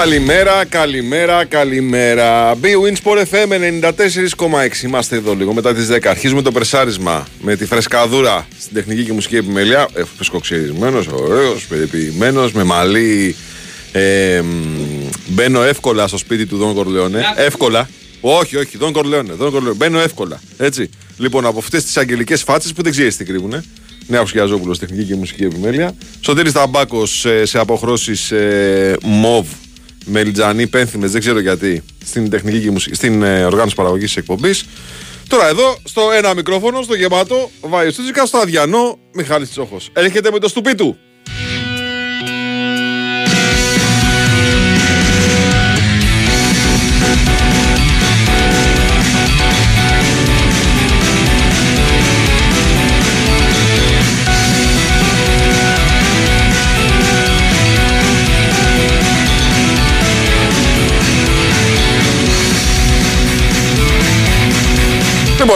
Καλημέρα, καλημέρα, καλημέρα. B-Win Sport FM 94,6. Είμαστε εδώ λίγο μετά τις 10. Αρχίζουμε το περσάρισμα με τη φρεσκαδούρα στην τεχνική και μουσική επιμέλεια. Ε, Φρεσκοξυρισμένο, ωραίος, περιποιημένος, με μαλλί. Ε, μπαίνω εύκολα στο σπίτι του Δον Κορλεόνε. Εύκολα. Όχι, όχι, Δον Κορλεόνε. Δον Κορλεόνε. Μπαίνω εύκολα. Έτσι. Λοιπόν, από αυτές τις αγγελικές φάτσες που δεν ξέρεις τι κρύβουνε. Νέα Χιαζόπουλο, τεχνική και μουσική επιμέλεια. Σωτήρης Ταμπάκος σε, σε αποχρώσεις ε, μοβ με λιτζανί πένθυμε, δεν ξέρω γιατί, στην, τεχνική και μουσική, στην ε, οργάνωση παραγωγής της εκπομπής. Τώρα εδώ, στο ένα μικρόφωνο, στο γεμάτο, Βάιος Στούτζικα, στο αδιανό Μιχάλης Τσόχος. Έρχεται με το στουπί του.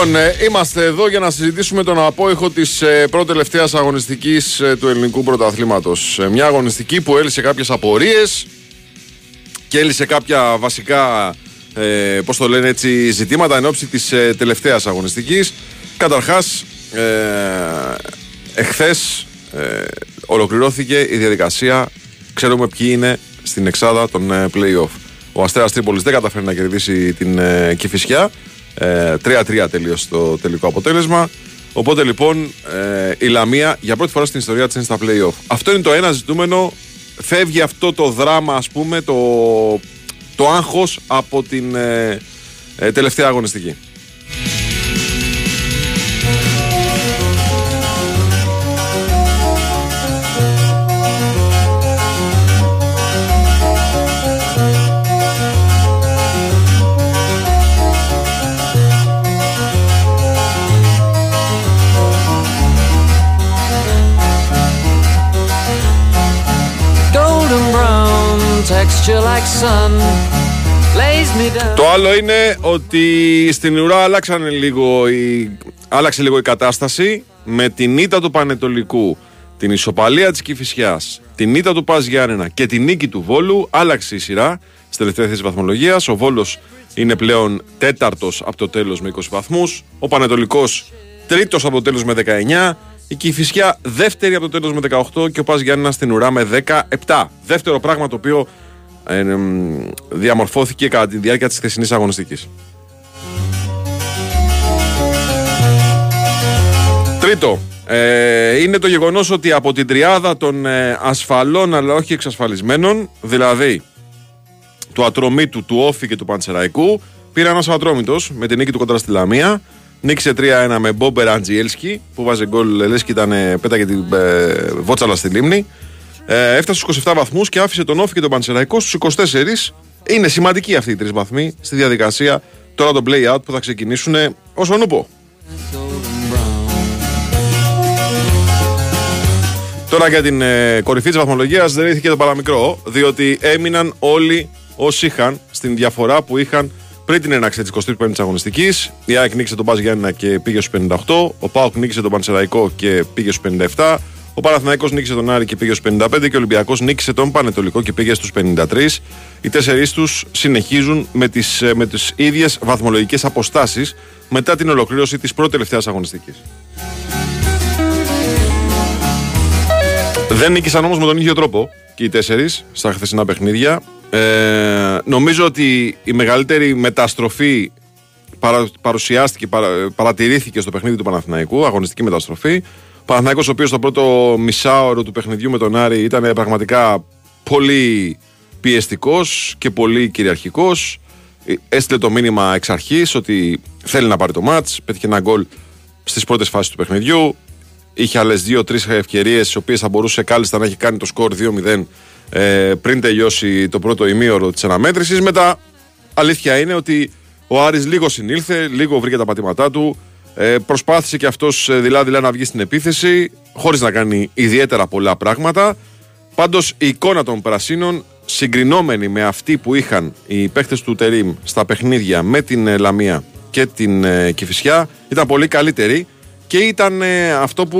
Λοιπόν, ε, είμαστε εδώ για να συζητήσουμε τον απόϊχο της ε, πρώτη τελευταία αγωνιστικής ε, του ελληνικού πρωταθλήματος. Μια αγωνιστική που έλυσε κάποιες απορίες και έλυσε κάποια βασικά ε, πώς το λένε έτσι, ζητήματα εν ώψη της ε, τελευταίας αγωνιστικής. Καταρχάς, ε, εχθές ε, ολοκληρώθηκε η διαδικασία, ξέρουμε ποιοι είναι στην εξάδα των ε, play-off. Ο Αστέρας Τρίπολης δεν καταφέρει να κερδίσει την ε, Κηφισιά, 3-3 ε, τελείωσε το τελικό αποτέλεσμα. Οπότε λοιπόν ε, η Λαμία για πρώτη φορά στην ιστορία της είναι στα play-off. Αυτό είναι το ένα ζητούμενο. Φεύγει αυτό το δράμα, ας πούμε, το, το άγχος από την ε, τελευταία αγωνιστική. Το άλλο είναι ότι στην ουρά άλλαξαν λίγο η... άλλαξε λίγο η κατάσταση με την ήττα του Πανετολικού, την ισοπαλία της Κηφισιάς, την ήττα του Πας Γιάννενα και την νίκη του Βόλου. Άλλαξε η σειρά στη τελευταία θέση βαθμολογίας. Ο Βόλος είναι πλέον τέταρτος από το τέλος με 20 βαθμούς, ο Πανετολικός τρίτος από το τέλος με 19 η Κηφισιά δεύτερη από το τέλος με 18 και ο Πας Γιάννενα στην ουρά με 17. Δεύτερο πράγμα το οποίο ε, διαμορφώθηκε κατά τη διάρκεια της χθεσινής αγωνιστικής. Τρίτο, ε, είναι το γεγονός ότι από την τριάδα των ε, ασφαλών αλλά όχι εξασφαλισμένων, δηλαδή του ατρωμίτου, του Όφη και του Παντσεραϊκού, πήρε ένας ατρόμητος με την νίκη του κοντά στη Λαμία, Νίκησε 3-1 με Μπόμπερ Αντζιέλσκι που βάζει γκολ, λες και ήταν πέταγε την ε, βότσαλα στη λίμνη. Ε, έφτασε στους 27 βαθμούς και άφησε τον Όφη και τον Πανσεραϊκό στους 24. Είναι σημαντική αυτή η τρεις βαθμοί στη διαδικασία τώρα το play out που θα ξεκινήσουν όσο νουπο. Τώρα για την ε, κορυφή της βαθμολογίας δεν ήρθε το παραμικρό, διότι έμειναν όλοι όσοι είχαν στην διαφορά που είχαν πριν την έναξη της 25η αγωνιστικής. Η ΑΕΚ νίκησε τον Μπάζ Γιάννηνα και πήγε στους 58. Ο Πάοκ νίκησε τον Πανσεραϊκό και πήγε στους 57. Ο Παναθηναϊκός νίκησε τον Άρη και πήγε στους 55 και ο Ολυμπιακός νίκησε τον Πανετολικό και πήγε στους 53. Οι τέσσερις τους συνεχίζουν με τις με τις ίδιες βαθμολογικές αποστάσεις μετά την ολοκλήρωση της πρώτη τελευταίας αγωνιστικής. Δεν νίκησαν όμως με τον ίδιο τρόπο και οι τέσσερις στα χθεσινά παιχνίδια. Ε, νομίζω ότι η μεγαλύτερη μεταστροφή παρα, παρουσιάστηκε, παρα, παρατηρήθηκε στο παιχνίδι του Παναθηναϊκού, αγωνιστική μεταστροφή. Παναθυναϊκό, ο οποίος στο πρώτο μισάωρο του παιχνιδιού με τον Άρη ήταν πραγματικά πολύ πιεστικός και πολύ κυριαρχικός. Έστειλε το μήνυμα εξ αρχής ότι θέλει να πάρει το μάτς. Πέτυχε ένα γκολ στις πρώτες φάσεις του παιχνιδιού. Είχε άλλες δύο-τρεις ευκαιρίες, τι οποίες θα μπορούσε κάλλιστα να έχει κάνει το σκορ 2-0 ε, πριν τελειώσει το πρώτο ημίωρο της αναμέτρησης. Μετά, αλήθεια είναι ότι ο Άρης λίγο συνήλθε, λίγο βρήκε τα πατήματά του. Ε, προσπάθησε και αυτός ε, δηλαδή να βγει στην επίθεση, χωρίς να κάνει ιδιαίτερα πολλά πράγματα. Πάντως η εικόνα των Πρασίνων, συγκρινόμενη με αυτή που είχαν οι παίχτε του Τερίμ στα παιχνίδια με την ε, Λαμία και την ε, Κηφισιά, ήταν πολύ καλύτερη και ήταν αυτό που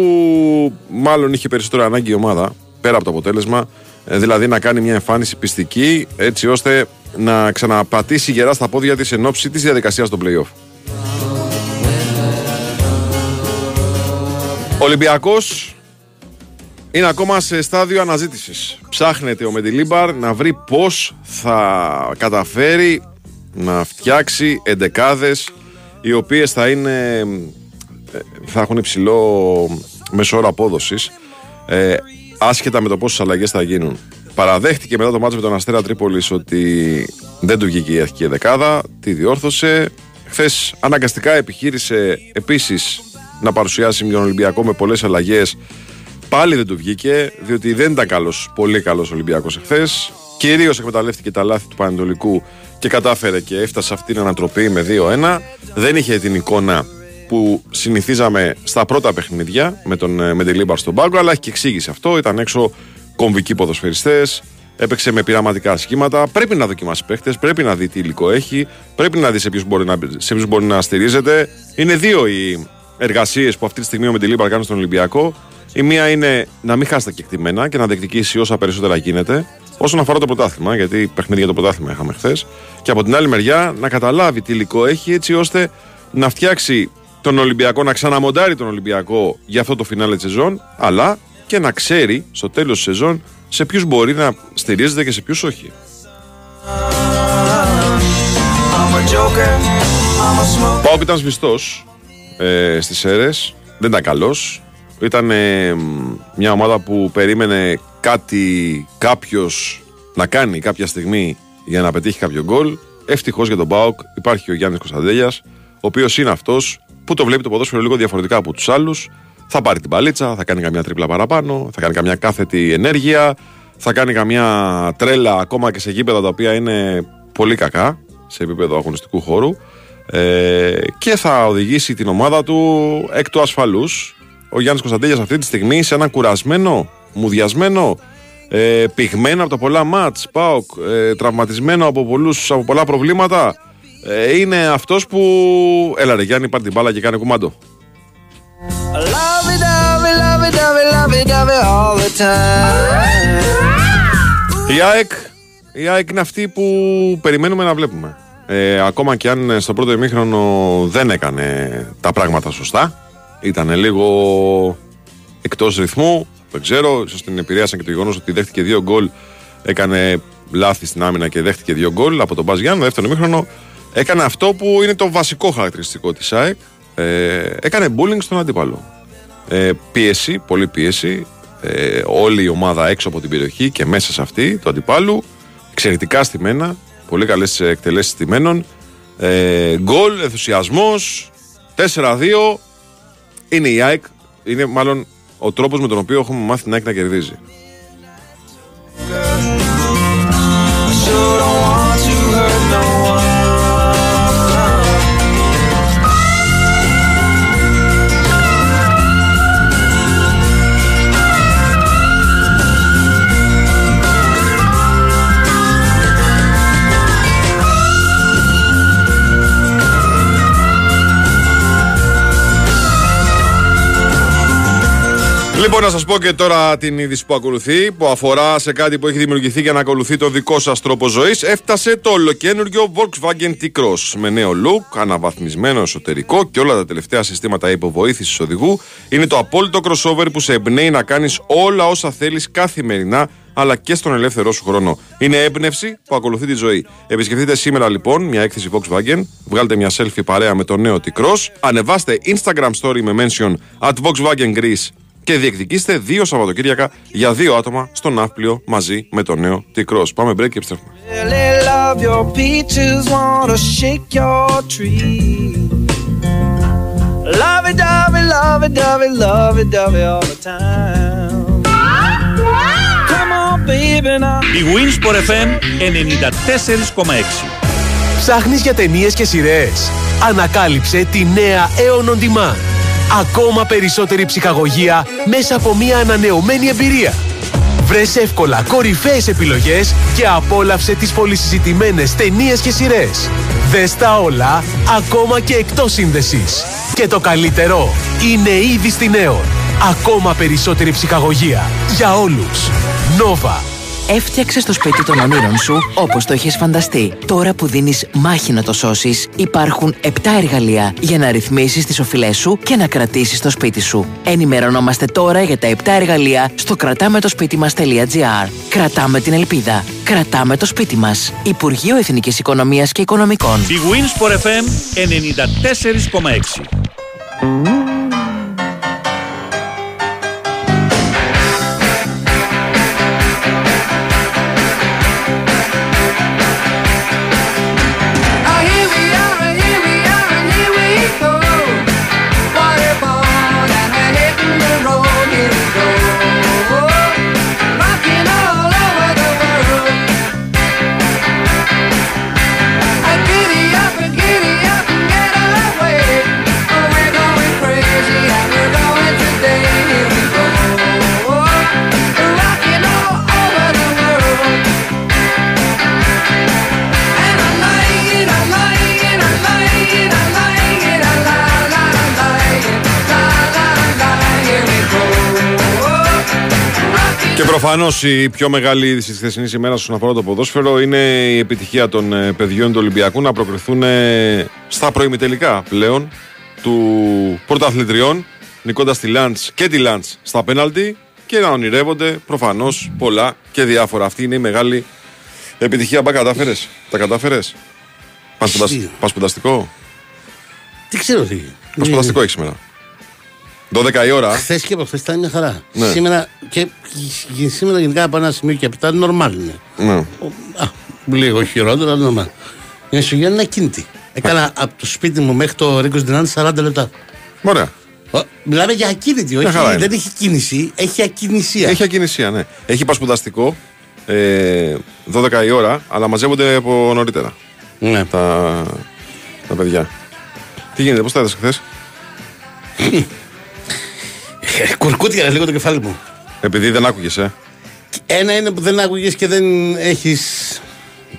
μάλλον είχε περισσότερο ανάγκη η ομάδα, πέρα από το αποτέλεσμα, Ε, δηλαδή να κάνει μια εμφάνιση πιστική έτσι ώστε να ξαναπατήσει γερά στα πόδια της εν ώψη της διαδικασίας των play-off. Ολυμπιακός είναι ακόμα σε στάδιο αναζήτησης. Ψάχνεται ο Μεντιλίμπαρ να βρει πώς θα καταφέρει να φτιάξει εντεκάδες οι οποίες θα είναι ε, θα έχουν υψηλό μέσο όρο απόδοσης ε, άσχετα με το πόσες αλλαγές θα γίνουν. Παραδέχτηκε μετά το μάτσο με τον Αστέρα Τρίπολης ότι δεν του βγήκε η αρχική δεκάδα, τη διόρθωσε. Χθες αναγκαστικά επιχείρησε επίσης να παρουσιάσει τον Ολυμπιακό με πολλές αλλαγές. Πάλι δεν του βγήκε, διότι δεν ήταν καλός, πολύ καλός Ολυμπιακός εχθές. Κυρίως εκμεταλλεύτηκε τα λάθη του Πανετολικού και κατάφερε και έφτασε αυτή την ανατροπή με 2-1. Δεν είχε την εικόνα που συνηθίζαμε στα πρώτα παιχνίδια με τον ε, Μεντελίμπαρ στον πάγκο, αλλά έχει και εξήγηση αυτό. Ήταν έξω κομβικοί ποδοσφαιριστές, έπαιξε με πειραματικά σχήματα. Πρέπει να δοκιμάσει παίχτες, πρέπει να δει τι υλικό έχει, πρέπει να δει σε ποιους μπορεί, να, μπορεί να στηρίζεται. Είναι δύο οι εργασίες που αυτή τη στιγμή ο Μεντελίμπαρ κάνει στον Ολυμπιακό. Η μία είναι να μην χάσει τα κεκτημένα και να διεκδικήσει όσα περισσότερα γίνεται όσον αφορά το πρωτάθλημα, γιατί παιχνίδια για το πρωτάθλημα είχαμε χθες. Και από την άλλη μεριά να καταλάβει τι υλικό έχει έτσι ώστε να φτιάξει τον Ολυμπιακό, να ξαναμοντάρει τον Ολυμπιακό για αυτό το φινάλε της σεζόν, αλλά και να ξέρει στο τέλος της σεζόν σε ποιους μπορεί να στηρίζεται και σε ποιους όχι. Πάω ήταν σβηστός ε, στις αίρες. Δεν ήταν καλός. Ήταν ε, μια ομάδα που περίμενε κάτι κάποιος να κάνει κάποια στιγμή για να πετύχει κάποιο γκολ. Ευτυχώς για τον Μπάουκ υπάρχει ο Γιάννης Κωνσταντέλιας, ο οποίος είναι αυτός που το βλέπει το ποδόσφαιρο λίγο διαφορετικά από τους άλλους. Θα πάρει την παλίτσα, θα κάνει καμιά τρίπλα παραπάνω, θα κάνει καμιά κάθετη ενέργεια, θα κάνει καμιά τρέλα ακόμα και σε γήπεδα τα οποία είναι πολύ κακά σε επίπεδο αγωνιστικού χώρου ε, και θα οδηγήσει την ομάδα του εκ του ασφαλούς ο Γιάννης Κωνσταντέλιας αυτή τη στιγμή σε ένα κουρασμένο, μουδιασμένο ε, πυγμένο από τα πολλά μάτς, πάοκ, ε, τραυματισμένο από, πολλούς, από πολλά προβλήματα ε, είναι αυτός που... Έλα ρε Γιάννη, πάρει την μπάλα και κάνει κουμάντο. Η ΑΕΚ, η ΑΕΚ είναι αυτή που περιμένουμε να βλέπουμε. Ε, ακόμα και αν στο πρώτο ημίχρονο δεν έκανε τα πράγματα σωστά, ήταν λίγο εκτός ρυθμού, δεν ξέρω, ίσως την επηρέασαν και το γεγονός ότι δέχτηκε δύο γκολ, έκανε λάθη στην άμυνα και δέχτηκε δύο γκολ από τον Μπαζ Γιάννη, δεύτερο ημίχρονο έκανε αυτό που είναι το βασικό χαρακτηριστικό της ΑΕΚ. Ε, έκανε bullying στον αντίπαλο. Ε, πίεση, πολύ πίεση. Ε, όλη η ομάδα έξω από την περιοχή και μέσα σε αυτή του αντιπάλου. Εξαιρετικά στημένα. Πολύ καλές εκτελέσεις στημένων. Ε, γκολ, ενθουσιασμός. 4-2. Είναι η ΑΕΚ. Είναι μάλλον ο τρόπος με τον οποίο έχουμε μάθει την ΑΕΚ να κερδίζει. Λοιπόν, να σας πω και τώρα την είδηση που ακολουθεί, που αφορά σε κάτι που έχει δημιουργηθεί για να ακολουθεί το δικό σας τρόπο ζωής. Έφτασε το ολοκένουργιο Volkswagen T-Cross με νέο look, αναβαθμισμένο εσωτερικό και όλα τα τελευταία συστήματα υποβοήθησης οδηγού. Είναι το απόλυτο crossover που σε εμπνέει να κάνεις όλα όσα θέλεις καθημερινά αλλά και στον ελεύθερό σου χρόνο. Είναι έμπνευση που ακολουθεί τη ζωή. Επισκεφτείτε σήμερα λοιπόν μια έκθεση Volkswagen, βγάλτε μια selfie παρέα με το νέο T-Cross, ανεβάστε Instagram story με mention at Volkswagen Greece και διεκδικήστε δύο Σαββατοκύριακα για δύο άτομα στο Ναύπλιο μαζί με το νέο T-Cross. Πάμε break και επιστρέφουμε. Η Winsport FM 94,6 Ψάχνεις για ταινίες και σειρές. Ανακάλυψε τη νέα Aeon On Demand ακόμα περισσότερη ψυχαγωγία μέσα από μια ανανεωμένη εμπειρία. Βρες εύκολα κορυφαίες επιλογές και απόλαυσε τις πολυσυζητημένες ταινίες και σειρές. Δες τα όλα, ακόμα και εκτός σύνδεσης. Και το καλύτερο είναι ήδη στη Νέο. Ακόμα περισσότερη ψυχαγωγία για όλους. Νόβα. Έφτιαξε το σπίτι των ονείρων σου όπως το έχει φανταστεί. Τώρα που δίνεις μάχη να το σώσεις, υπάρχουν 7 εργαλεία για να ρυθμίσεις τις οφειλές σου και να κρατήσεις το σπίτι σου. Ενημερωνόμαστε τώρα για τα 7 εργαλεία στο κρατάμε το σπίτι μα.gr. Κρατάμε την ελπίδα. Κρατάμε το σπίτι μας. Υπουργείο Εθνικής Οικονομίας και Οικονομικών. Η Wins for FM 94,6. Προφανώς η πιο μεγάλη είδηση της χθεσινής ημέρας όσον αφορά το ποδόσφαιρο είναι η επιτυχία των ε, παιδιών του Ολυμπιακού να προκριθούν ε, στα προημιτελικά πλέον του πρωταθλητριών, νικώντας τη Λάντς και τη Λάντς στα πέναλτι και να ονειρεύονται προφανώς πολλά και διάφορα. Αυτή είναι η μεγάλη επιτυχία. Μπα κατάφερες; Τα κατάφερες; Σίγουρα. Πασπονταστικό. Τι ξέρω τι. Πασπονταστικό έχεις σήμερα. 12 η ώρα. Χθες και από χθες ήταν μια χαρά. Ναι. Σήμερα και, και σήμερα γενικά από ένα σημείο και μετά νορμάλ είναι. Ναι. Ο- Α, λίγο χειρότερο, αλλά νορμάλ. Η Μεσογείο είναι ακίνητη. Έκανα από το σπίτι μου μέχρι το Ρίκο Ντινάν 40 λεπτά. Ωραία. Ω, Μιλάμε για ακίνητη, όχι, χαρά είναι. δεν έχει κίνηση, έχει ακινησία. Έχει ακινησία, ναι. Έχει πασπουδαστικό. Ε, 12 η ώρα, αλλά μαζεύονται από νωρίτερα Ναι. τα, τα παιδιά. Τι γίνεται, πώς τα έδωσε χθες; Κουρκούτια λίγο το κεφάλι μου. Επειδή δεν άκουγες, ε. Ένα είναι που δεν άκουγες και δεν έχει.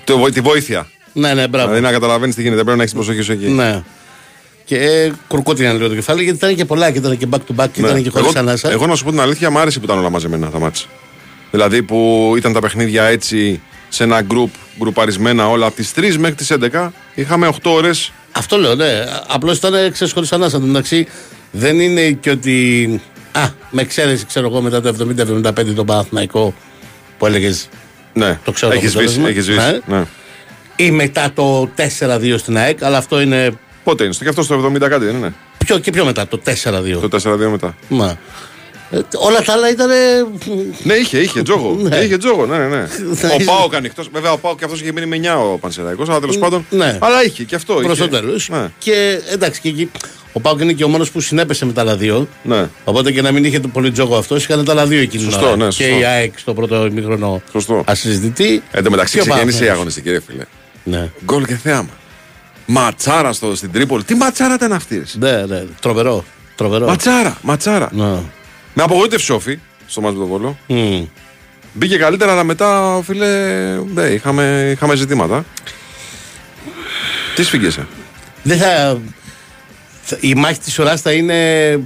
Το, βο- τη βοήθεια. Ναι, ναι, μπράβο. Δηλαδή να καταλαβαίνεις τι γίνεται, πρέπει να έχεις την προσοχή σου εκεί. Ναι. Και ε, κουρκούτια λίγο το κεφάλι γιατί ήταν και πολλά και ήταν και back to back και Ναι. ήταν και χωρίς εγώ, ανάσα. εγώ να σου πω την αλήθεια, μου άρεσε που ήταν όλα μαζεμένα τα μάτια. Δηλαδή που ήταν τα παιχνίδια έτσι σε ένα γκρουπ, γκρουπαρισμένα όλα από τις 3 μέχρι τις 11. Είχαμε 8 ώρες. Αυτό λέω, ναι. Απλώς ήταν ξέρεις χωρίς ανάσα. Εν τω μεταξύ δεν είναι και ότι. Α, με εξαίρεση, ξέρω εγώ, μετά το 70-75 το Παναθηναϊκό που έλεγες. Ναι, Το ξέρω το έχεις σβήσει. αποτέλεσμα. Έχεις σβήσει. Ναι. Ναι. ή μετά το 4-2 στην ΑΕΚ, αλλά αυτό είναι Πότε είναι, στο και αυτό στο 70 κάτι δεν είναι; πιο, και πιο μετά, το 4-2. Το 4-2 μετά. Μα. Ε, όλα τα άλλα ήταν. Ναι, είχε, είχε τζόγο. Ναι. είχε τζόγο, ναι, ναι. ναι. Ναι, ο είχε. Πάοκ ανοιχτό. Βέβαια, ο Πάοκ και αυτός είχε μείνει με 9 ο Πανσεραϊκός, αλλά τέλος πάντων. ναι. Αλλά είχε και αυτό. Προ είχε. το τέλο. Ναι. Και εντάξει, και εκεί. Ο Πάουκ είναι και ο μόνος που συνέπεσε με τα άλλα δύο. ναι. Οπότε και να μην είχε το πολύ τζόγο αυτός, είχαν τα άλλα δύο εκείνη την Σωστό, ώρα. ναι, Και σωστό. η ΑΕΚ στο πρώτο ημίχρονο Σωστό. ασυζητητή. Εν τω μεταξύ και ο ξεκίνησε η Παναθηναϊκός. αγωνιστική, ρε φίλε. Ναι. Γκολ και θέαμα. Ματσάρα στο, στην Τρίπολη. Τι ματσάρα ήταν αυτή. ρε. Ναι, ναι, τρομερό. Τρομερό. Ματσάρα, ματσάρα. Ναι. Με απογοήτευσε όφη στο μάτς με τον Βόλο. Μμ. Μπήκε καλύτερα, αλλά μετά, φίλε, ναι, είχαμε, είχαμε ζητήματα. Τις σφίγγεσαι. Δεν θα... θα- Η μάχη της ουράς θα είναι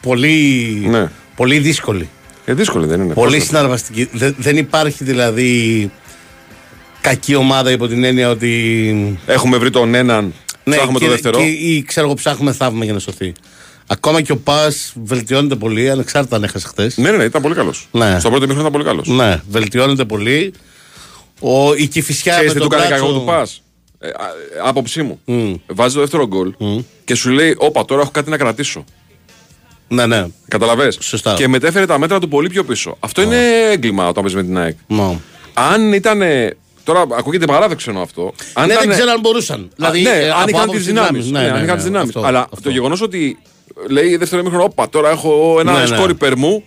πολύ, Ναι. πολύ δύσκολη. Ε, δύσκολη δεν είναι. Πολύ Πώς θα- συναρπαστική. Δεν, δεν υπάρχει δηλαδή κακή ομάδα υπό την έννοια ότι. Έχουμε βρει τον έναν, ψάχνουμε Ναι, και, το δεύτερο. Και, ή ξέρω εγώ ψάχνουμε θαύμα για να σωθεί. Ακόμα και ο Πας βελτιώνεται πολύ, ανεξάρτητα αν έχασε χθες. Ναι, ναι, ναι, ήταν πολύ καλός. Ναι. Στο πρώτο μήχρονο ήταν πολύ καλός. Ναι, βελτιώνεται πολύ. Ο, η Κηφισιά Ξέρεις με τι του τον κάνει Μπράτσο- κακό του πας. Ε, α, ε, άποψή μου. Μμ. Βάζει το δεύτερο γκολ και σου λέει: Όπα, τώρα έχω κάτι να κρατήσω. Ναι, ναι. Καταλαβέ. Σωστά. Και μετέφερε τα μέτρα του πολύ πιο πίσω. Αυτό είναι έγκλημα όταν παίζεις με την ΑΕΚ. Μα. Αν ήταν. Τώρα ακούγεται παράδοξο αυτό. Αν Ναι, ήταν- δεν ξέρω αν μπορούσαν. Δηλαδή, ναι, ε, αν από είχαν τις άποψη δυνάμεις. δυνάμεις. Ναι, Ναι, αν ναι, είχαν ναι, τι δυνάμεις. αυτό, Αλλά αυτό. το γεγονός ότι λέει δεύτερο μήχρονο, Όπα, τώρα έχω ένα Ναι, ναι. σκόρ υπέρ μου.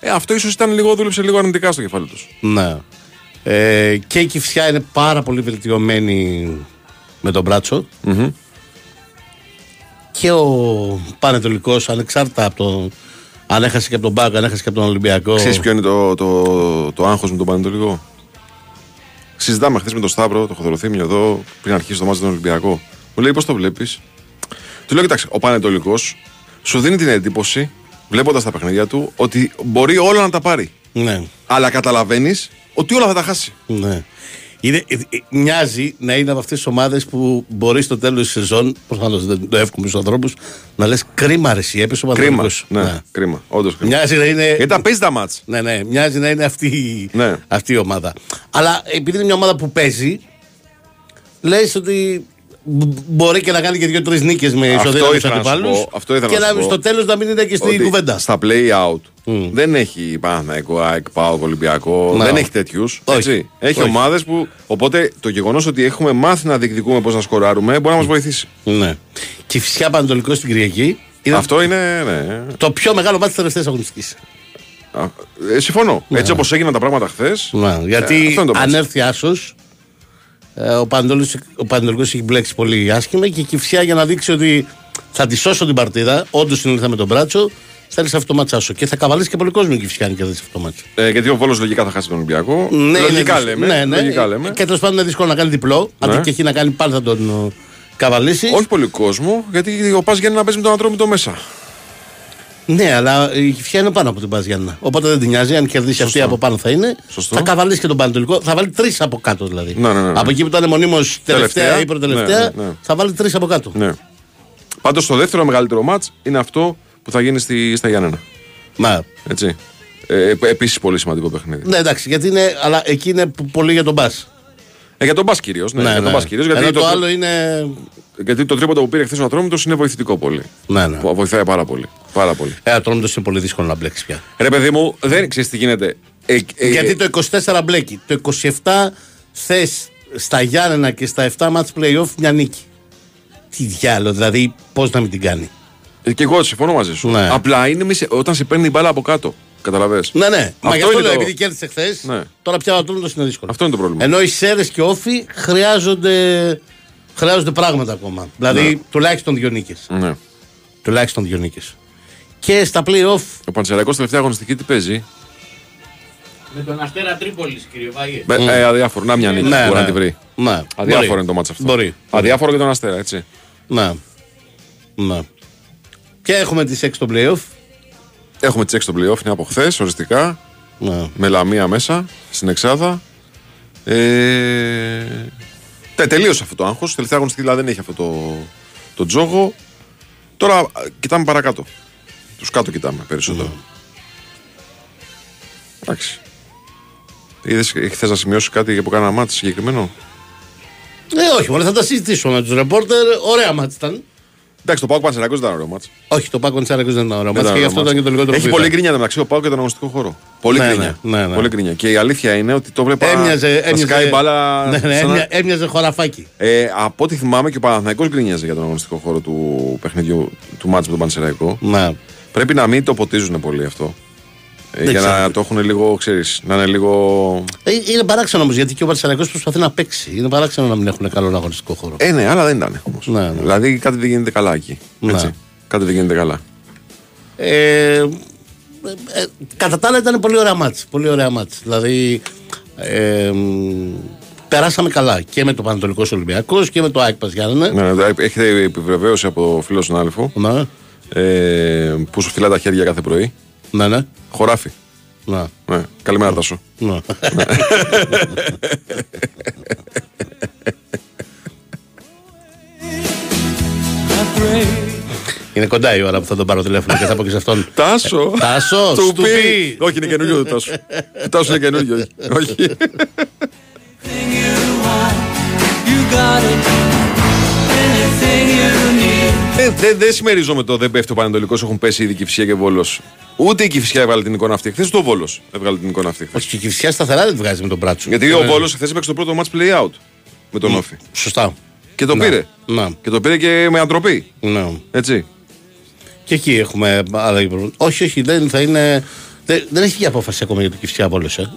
Ε, αυτό ίσως ήταν λίγο, δούλεψε λίγο αρνητικά στο κεφάλι τους. Ναι. Ε, και η Κηφισιά είναι πάρα πολύ βελτιωμένη με τον μπρατσο Και ο Πανετολικός, ανεξάρτητα από το. Αν έχασε και από τον Μπάκο, αν έχασε και από τον Ολυμπιακό. Ξέρεις ποιο είναι το, το, το άγχος με τον Πανετολικό; Συζητάμε χθες με τον Σταύρο, το Χοδροθύμιο εδώ, πριν αρχίσει το μάτι τον Ολυμπιακό. Μου λέει πώς το βλέπεις; Του λέω, κοιτάξτε, ο Πανετολικός σου δίνει την εντύπωση, βλέποντας τα παιχνίδια του, ότι μπορεί όλα να τα πάρει. Ναι. Αλλά καταλαβαίνεις ότι όλα θα τα χάσει. Ναι. Είναι, ε, ε, μοιάζει να είναι από αυτές τις ομάδες που μπορεί στο τέλος της σεζόν, προφανώ δεν το εύχομαι στους ανθρώπους, να λες κρίμα ρε, εσύ έπεσε ο Κρίμα. Παναθηναϊκός». Ναι, Ναι. κρίμα. Όντως κρίμα. Μοιάζει να είναι. Γιατί τα παίζει τα μάτς. Ναι, ναι, μοιάζει να είναι αυτή, η- Ναι. αυτή η ομάδα. Αλλά επειδή είναι μια ομάδα που παίζει, λες ότι μπ- μπορεί και να κάνει και δύο-τρεις νίκες με Αυτό ισοδύναμου ήθελα να σου αντιπάλους. πω, αυτό ήθελα Και να σου να, πω. στο τέλος να μην είναι και στην Ότι κουβέντα. Στα play out δεν έχει Παναθηναϊκό, ΑΕΚ, ΠΑΟΚ, Ολυμπιακό. Ναι. Δεν έχει τέτοιους. Όχι. Έχει Όχι. ομάδες που. Οπότε το γεγονός ότι έχουμε μάθει να διεκδικούμε πώς να σκοράρουμε μπορεί να μας βοηθήσει. Ναι. Και η φυσικά Πανατολικό στην Κυριακή είναι Αυτό είναι. Ναι. το πιο μεγάλο μάτι της τελευταίας αγωνιστικής. Α, ε, συμφωνώ. Έτσι όπως έγιναν τα πράγματα χθες. Ναι, γιατί αυτό είναι το αν μάτς. έρθει άσος, ο Πανατολικό έχει μπλέξει πολύ άσχημα και η Κυφσιά για να δείξει ότι θα τη σώσω την παρτίδα, όντως συνήλθα με τον μπράτσο, θέλεις αυτό το μάτς άσο. Και θα καβαλήσει και πολύ κόσμο η Κυφσιά αν κερδίσει αυτό το μάτς. Ε, γιατί ο Βόλος λογικά θα χάσει τον Ολυμπιακό. Ναι, λογικά είναι λέμε. δύσκολο. Ναι, ναι. Λογικά λέμε. Και τέλος πάντων είναι δύσκολο να κάνει διπλό. Ναι. Αντί και έχει να κάνει πάλι θα τον ε, καβαλήσει. Όχι πολύ κόσμο, γιατί ο Πας Γιάννη να παίζει με τον Ατρόμητο μέσα. Ναι, αλλά η Κυφσιά είναι πάνω από την Πα Γιάννα. Οπότε δεν την νοιάζει. Αν κερδίσει αυτή από πάνω θα είναι. Σωστό. Θα καβαλήσει και τον Πανατολικό. Θα βάλει τρεις από κάτω δηλαδή. Ναι, ναι, ναι, ναι. Από εκεί που ήταν μονίμως τελευταία, Τελευταία. ή προτελευταία, Ναι, ναι, ναι. θα βάλει τρεις από κάτω. Ναι. Πάντως το δεύτερο μεγαλύτερο μάτς είναι αυτό που θα γίνει στη, στα Γιάννενα. Μα, Έτσι. Ε, Επίσης πολύ σημαντικό παιχνίδι. ναι, εντάξει, γιατί είναι, αλλά εκεί είναι π- πολύ για τον Μπας. Ε, για τον Μπα κυρίως. Ναι, για τον Μπας κυρίως, γιατί, Ενώ το, το άλλο είναι. γιατί το τρίποντο που πήρε χθες ο Ατρόμητος είναι βοηθητικό πολύ. Ναι, ναι. Που Βοηθάει πάρα πολύ. Πάρα πολύ. Ε, ατρόμητος είναι πολύ δύσκολο να μπλέξει πια. Ρε παιδί μου, δεν ξέρεις τι γίνεται. Ε, ε, γιατί το 24 μπλέκει. Το 27 θες στα Γιάννενα και στα 7 μάτς playoff μια νίκη. Τι διάλογο, δηλαδή πώς να μην την κάνει. ε, και εγώ συμφωνώ μαζί σου. Ναι. Απλά είναι μισε- όταν σε παίρνει η μπάλα από κάτω. Καταλαβέ. Ναι, ναι. Μα Αυτό γι' αυτό είναι λέω, το- επειδή κέρδισε χθες, Ναι. τώρα πια ο Ατρόμητος είναι δύσκολο. Αυτό είναι το πρόβλημα. Ενώ οι Σέρες και Όφη χρειάζονται, χρειάζονται πράγματα ακόμα. Δηλαδή τουλάχιστον δύο νίκες. Ναι. Τουλάχιστον δύο νίκες. Και στα playoff. Ο Πανσεραϊκός τελευταία αγωνιστική τι παίζει; Με τον Αστέρα Τρίπολης, κύριε Βάγε. Mm. Ε, αδιάφορο. Να μια νίκη Ναι, μπορεί ναι. να τη βρει. Ναι, Αδιάφορο μπορεί. είναι το μάτσο αυτό. Μπορεί. Αδιάφορο και τον Αστέρα, έτσι. Ναι. ναι. Και έχουμε τις 6 στο playoff. Έχουμε τις 6 στο playoff, είναι από χθες, οριστικά. Ναι. Με λαμία μέσα, στην Εξάδα. Ε, τε, τελείωσε αυτό το άγχος. Τελευταία αγωνιστική δηλαδή δεν έχει αυτό το, το τζόγο. Τώρα α, κοιτάμε παρακάτω. Τους κάτω κοιτάμε περισσότερο. Εντάξει. Είδες, θες να σημειώσεις κάτι από κανένα μάτι συγκεκριμένο; Ε, όχι, μόνο θα τα συζητήσουμε με τους ρεπόρτερ. Ωραία μάτς ήταν. Εντάξει, το ΠΑΟΚ - Πανσερραϊκός δεν ήταν ωραίο ματς. Όχι, το Πάκο Τσάρακο δεν ήταν ωραίο Δεν ματς και γι' αυτό ωραίο ήταν και το ματς. λιγότερο Έχει που πολύ είδα. γκρίνια μεταξύ ο ΠΑΟΚ και τον αγωνιστικό χώρο. Πολύ Ναι, γκρίνια. ναι, ναι, ναι. Πολύ γκρίνια. Και η αλήθεια είναι ότι το βλέπα. Έμοιαζε, να σκάει έμοιαζε, μπάλα. ναι, ναι, σαν να- έμοια- έμοιαζε χωραφάκι. Ε, από ό,τι θυμάμαι και ο Παναθηναϊκός γκρίνιαζε για τον αγωνιστικό χώρο του παιχνιδιού του ματς με τον Πανσερραϊκό. Ναι. Πρέπει να μην το ποτίζουν πολύ αυτό. Ε, Δεν για ξέρω. να το έχουν λίγο, ξέρεις, να είναι λίγο. Ε, είναι παράξενο όμως γιατί και ο Πανσερραϊκός προσπαθεί να παίξει. Είναι παράξενο να μην έχουν καλό αγωνιστικό χώρο. Ε, ναι, αλλά δεν ήταν όμως. Ναι, ναι. Δηλαδή κάτι δεν γίνεται καλά εκεί. Ναι. Έτσι. Κάτι δεν γίνεται καλά. Ε, ε, ε, κατά τα άλλα ήταν πολύ ωραία μάτς. Πολύ ωραία μάτς. Δηλαδή ε, μ, περάσαμε καλά και με το Πανατολικός Ολυμπιακός και με το ΑΕΚ Παζιάννα. Ναι, ναι, έχετε επιβεβαίωση από φίλο συνάδελφο Ναι, ε, που σου φυλάει τα χέρια κάθε πρωί. Ναι, ναι. Χωράφι. ναι. Ναι. Καλημέρα, Τάσο. ναι. Είναι κοντά η ώρα που θα τον πάρω τηλέφωνο και θα πω και σε αυτόν. Τάσο! Τάσο, Του στουπί. πει! Όχι, είναι καινούριο το Τάσο. Το Τάσο είναι καινούριο. όχι. Όχι. Ε, Δεν δεν συμμερίζομαι το δεν πέφτει ο Πανετολικός, έχουν πέσει ήδη Κυφσιά και Βόλος. Ούτε η Κυφσιά έβγαλε την εικόνα αυτή. Χθες το Βόλος έβγαλε την εικόνα αυτή. χθες. Όχι, και η Κυφσιά σταθερά δεν τη βγάζει με τον μπράτσο. Γιατί Ε, ο Βόλος χθες έπαιξε το πρώτο match play out με τον Όφη. Σωστά. Και το Ναι. πήρε. Ναι. Και το πήρε και με αντροπή. Ναι. Έτσι. Και εκεί έχουμε άλλα προβλήματα. Όχι, όχι, δεν θα είναι. Δεν, δεν έχει βγει απόφαση ακόμα για το Κυφσιά Βόλος, ε.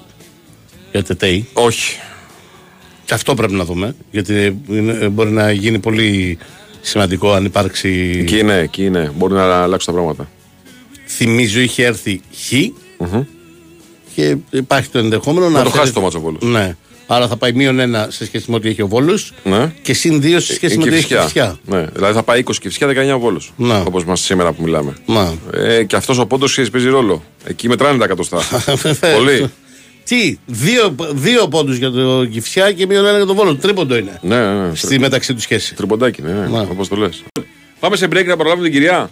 Για τετέι. Όχι. Και αυτό πρέπει να δούμε. Γιατί είναι- μπορεί να γίνει πολύ σημαντικό αν υπάρξει. Εκεί είναι, εκεί είναι. Μπορεί να αλλάξουν τα πράγματα. Θυμίζω είχε έρθει Χ. Και υπάρχει το ενδεχόμενο να. Να το αφαιρεθεί- χάσει το μάτσο ο Βόλος. Ναι. Άρα θα πάει μείον ένα σε σχέση με ό,τι έχει ο Βόλος. Ναι. Και συν δύο σε σχέση Η με ό,τι έχει η Κυφσιά. Κυφσιά. Ναι. Δηλαδή θα πάει 20 Κυφσιά, 19 ο Βόλος. Ναι. Όπως είμαστε σήμερα που μιλάμε. Μα. Ε, και αυτός ο πόντος παίζει ρόλο. Εκεί μετράνε τα εκατοστά. Βεβαίως. Πολύ. Τι, δύο, δύο πόντους για το Κυφσιά και μείον ένα για τον Βόλο. Τρίποντο είναι. Ναι, ναι, ναι. Στη μεταξύ του σχέση. Τριποντάκι, ναι, ναι. Να. όπως το λες. Πάμε σε break να προλάβουμε την κυρία.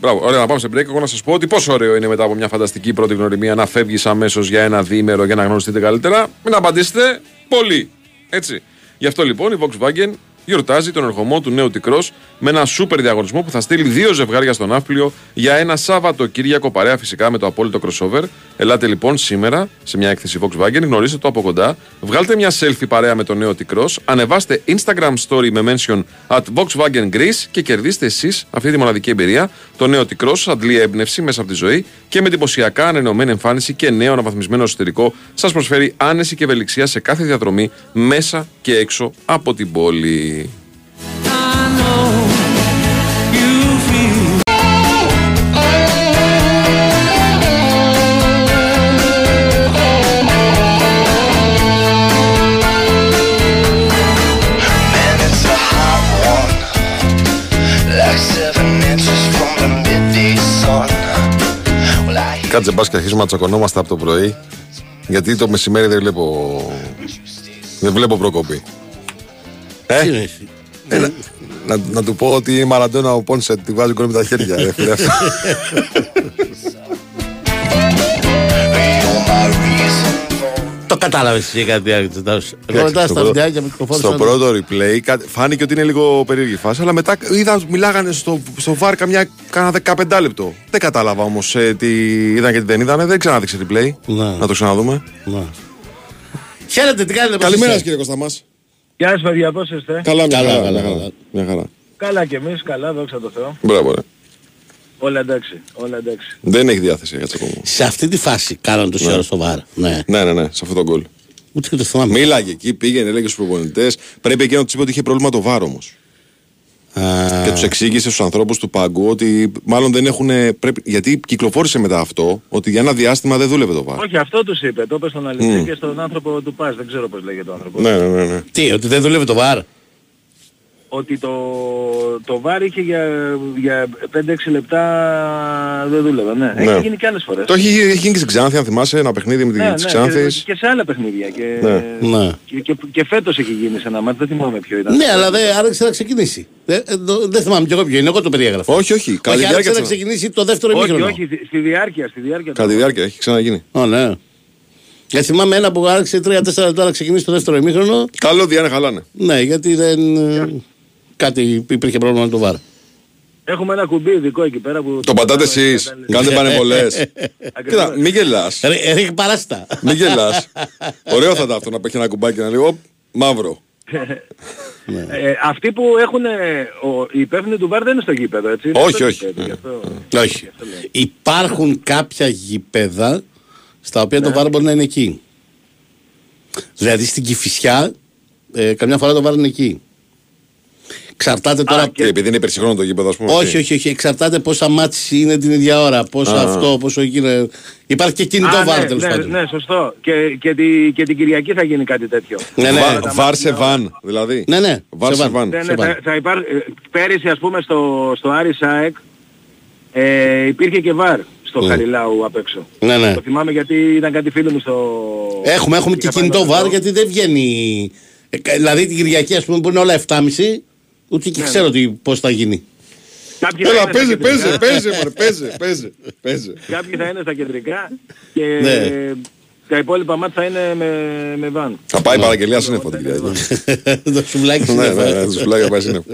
Μπράβο, ωραία, να πάμε σε break. Εγώ να σας πω ότι πόσο ωραίο είναι μετά από μια φανταστική πρώτη γνωριμία να φεύγεις αμέσως για ένα διήμερο για να γνωριστείτε καλύτερα. Μην απαντήσετε πολύ. Έτσι. Γι' αυτό λοιπόν η Volkswagen γιορτάζει τον ερχομό του νέου T-Cross με ένα σούπερ διαγωνισμό που θα στείλει δύο ζευγάρια στον Ναύπλιο για ένα Σάββατο-Κύριακο παρέα φυσικά με το απόλυτο crossover. Ελάτε λοιπόν σήμερα σε μια έκθεση Volkswagen, γνωρίστε το από κοντά, βγάλτε μια selfie παρέα με το νέο T-Cross, ανεβάστε Instagram story με mention at Volkswagen Greece και κερδίστε εσείς αυτή τη μοναδική εμπειρία. Το νέο T-Cross αντλεί έμπνευση μέσα από τη ζωή και με εντυπωσιακά ανανεωμένη εμφάνιση και νέο αναβαθμισμένο εσωτερικό σας προσφέρει άνεση και ευελιξία σε κάθε διαδρομή μέσα και έξω από την πόλη. And it's a hot one, like seven inches from the midday sun. Well, I hear Κάτσε μπας και αρχίσουμε να τσακωνόμαστε από το πρωί. Γιατί το μεσημέρι δεν βλέπω. Δεν βλέπω προκοπή. Ε, Τι είναι εσύ; ε, να, να, να του πω ότι η Μαραντόνα ο Πόνσετ τη βάζει γκολ με τα χέρια. ρε φίλε. you're my reason for Το κατάλαβες εσύ κάτι διάρκεια Εγώ Εντάξει, μετά στο στα πρώτο- βιντεάκια μικροφόρησα. Στο πρώτο replay κα- φάνηκε ότι είναι λίγο περίεργη η φάση, αλλά μετά είδα, μιλάγανε στο, στο VAR καμιά κάνα 15 λεπτό. Δεν κατάλαβα όμως τι είδαν και τι δεν είδαν. Δεν ξανάδειξε replay. Ναι. Να το ξαναδούμε. Να. Χαίρετε, τι κάνετε. πώς Καλημέρα, είστε; κύριε Κώστα μας. Γεια σας παιδιά, πώς είστε; Καλά, μια Καλά, χαρά, καλά, μια χαρά. καλά. Μια χαρά. Καλά και εμείς, καλά, δόξα τω Θεώ. Μπράβο, ρε. Όλα εντάξει, όλα εντάξει. Δεν έχει διάθεση για τσακωμό. Σε αυτή τη φάση κάναν το ώρα στο βάρα. Ναι. Ναι, ναι, ναι, σε αυτό το γκολ. Ούτε και το θυμάμαι. Μίλαγε εκεί, πήγαινε, έλεγε στους προπονητές. Πρέπει εκεί να τους είπε ότι είχε πρόβλημα το βάρο όμως. Α, Και τους εξήγησε στους ανθρώπους του πάγκου ότι μάλλον δεν έχουν. Πρέπει, γιατί κυκλοφόρησε μετά αυτό ότι για ένα διάστημα δεν δούλευε το βάρο. Όχι, αυτό τους είπε, το είπε στον αληθή Μμ. και στον άνθρωπο του ΠΑΣ, δεν ξέρω πώς λέγεται ο άνθρωπος. Ναι, ναι, ναι. ναι. Τι, ότι δεν δουλεύει το βάρα. Ότι το, το βάρ είχε για, για 5-6 λεπτά δεν δούλευε, ναι. Ναι. Έχει γίνει και άλλες φορές. Το έχει, έχει γίνει και στην Ξάνθη, αν θυμάσαι, ένα παιχνίδι με την ναι, της ναι, Ξάνθης. και, και σε άλλα παιχνίδια. Και, Ναι. Ναι. και, και, και φέτος έχει γίνει σε ένα μάτι, δεν θυμάμαι ποιο ήταν. Ναι, αλλά δεν άρεξε να ξεκινήσει. Δεν, ε, το- δεν θυμάμαι κι εγώ ποιο είναι, εγώ το περιέγραφα. Όχι, όχι. Κατά τη Όχι, άρεξε διάρκεια, να της- ξεκινήσει το δεύτερο όχι, ημίχρονο. όχι, στη- στη διάρκεια, στη διάρκεια. κατά τη διάρκεια έχει ξαναγίνει. Ω, ναι. Γιατί θυμάμαι ένα που άρεξε 3-4 λεπτά να ξεκινήσει το δεύτερο ημίχρονο. Καλό διάνε χαλάνε. Ναι, γιατί δεν. ε, κάτι υπήρχε πρόβλημα με το βάρα. Έχουμε ένα κουμπί ειδικό εκεί πέρα που... Το πατάτε εσείς, κάντε πανεβολές. Κοίτα, μην γελάς. Ρε, Ρίχνει παράστα. Μην γελάς. Ωραίο θα ήταν αυτό να παίξει ένα κουμπάκι να λέει, «Οπ, μαύρο. Ε, αυτοί που έχουν, ε, ο, οι υπεύθυνοι του ΒΑΡ δεν είναι στο γήπεδο, έτσι; είναι Όχι, στο όχι. γήπεδο, γι' αυτό- Όχι. γι' αυτό λέω. Υπάρχουν κάποια γήπεδα στα οποία Ναι. το βάρο μπορεί να είναι εκεί. Δηλαδή στην Κηφισιά, ε, καμιά φορά το βάρο είναι εκεί. Εξαρτάται τώρα. Και επειδή είναι υπερσυγχρόνο το γήπεδο, ας πούμε. Όχι, όχι, όχι. Εξαρτάται πόσα μάτς είναι την ίδια ώρα. Πόσο Α. αυτό, πόσο εκείνο. Υπάρχει και κινητό Α, βάρος ναι, τέλος ναι, πάντων. ναι, σωστό. Και, και, τη, και την Κυριακή θα γίνει κάτι τέτοιο. Ναι, ναι. Βα- Βάρ σε βαν, δηλαδή. Ναι, ναι. Βάρ σε σε βαν. βαν. Ναι, σε ναι, βαν. θα, θα υπάρ, ε, πέρυσι ας πούμε στο, στο Άρη ΣΑΕΚ ε, υπήρχε και ΒΑΡ στο Χαριλάου απ' έξω. Ναι, ναι. Το θυμάμαι γιατί ήταν κάτι φίλοι μου στο... Έχουμε, έχουμε και Είχα πάει κινητό να το βάρ δω. γιατί δεν βγαίνει. Ε, κα- δηλαδή την Κυριακή, ας πούμε, που είναι όλα 7.30, ούτε Ναι, και ξέρω τι, πώς θα γίνει. Κάποιοι θα Έλα, είναι στα παίζε, κεντρικά, παίζε, παίζε, μωρέ, παίζε, παίζε, παίζε. Κάποιοι θα είναι στα κεντρικά και Ναι. τα υπόλοιπα μάτια θα είναι με, με βαν. Θα πάει παραγγελία σύννεφο την Κυριακή. το σουβλάκι Ναι, συνέφα. ναι, ναι, του φυλάει πάει σύννεφο.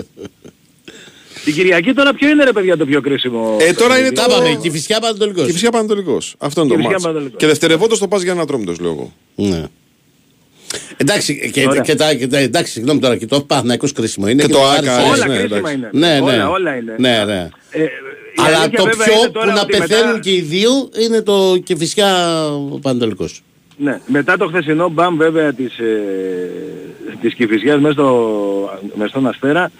Την Κυριακή τώρα ποιο είναι ρε παιδιά το πιο κρίσιμο. Ε, τώρα είναι Τα το... πάμε, και φυσικά Πανατολικός. Και φυσικά Πανατολικός. Αυτό είναι το Κηφισιά μάτς. Πανατολικός. Και δευτερευόντως το πας για ένα τρόμητος, λέω εγώ. Ναι. Εντάξει, και, Ωραία. και, τα, και τα, εντάξει, συγγνώμη τώρα, και το Παναθηναϊκός κρίσιμο είναι. Και το Άρης Άκα, είναι. όλα ναι, κρίσιμα εντάξει. είναι. Ναι, ναι. Όλα, όλα είναι. Ναι, ναι. Ε, η Αλλά αλήθεια το βέβαια πιο είναι που τώρα να ότι πεθαίνουν μετά- και οι δύο είναι το και φυσικά ο Πανατολικός. Ναι, μετά το χθεσινό μπαμ βέβαια της, ε, της Κηφισιάς μέσα, στο, μες στον Αστέρα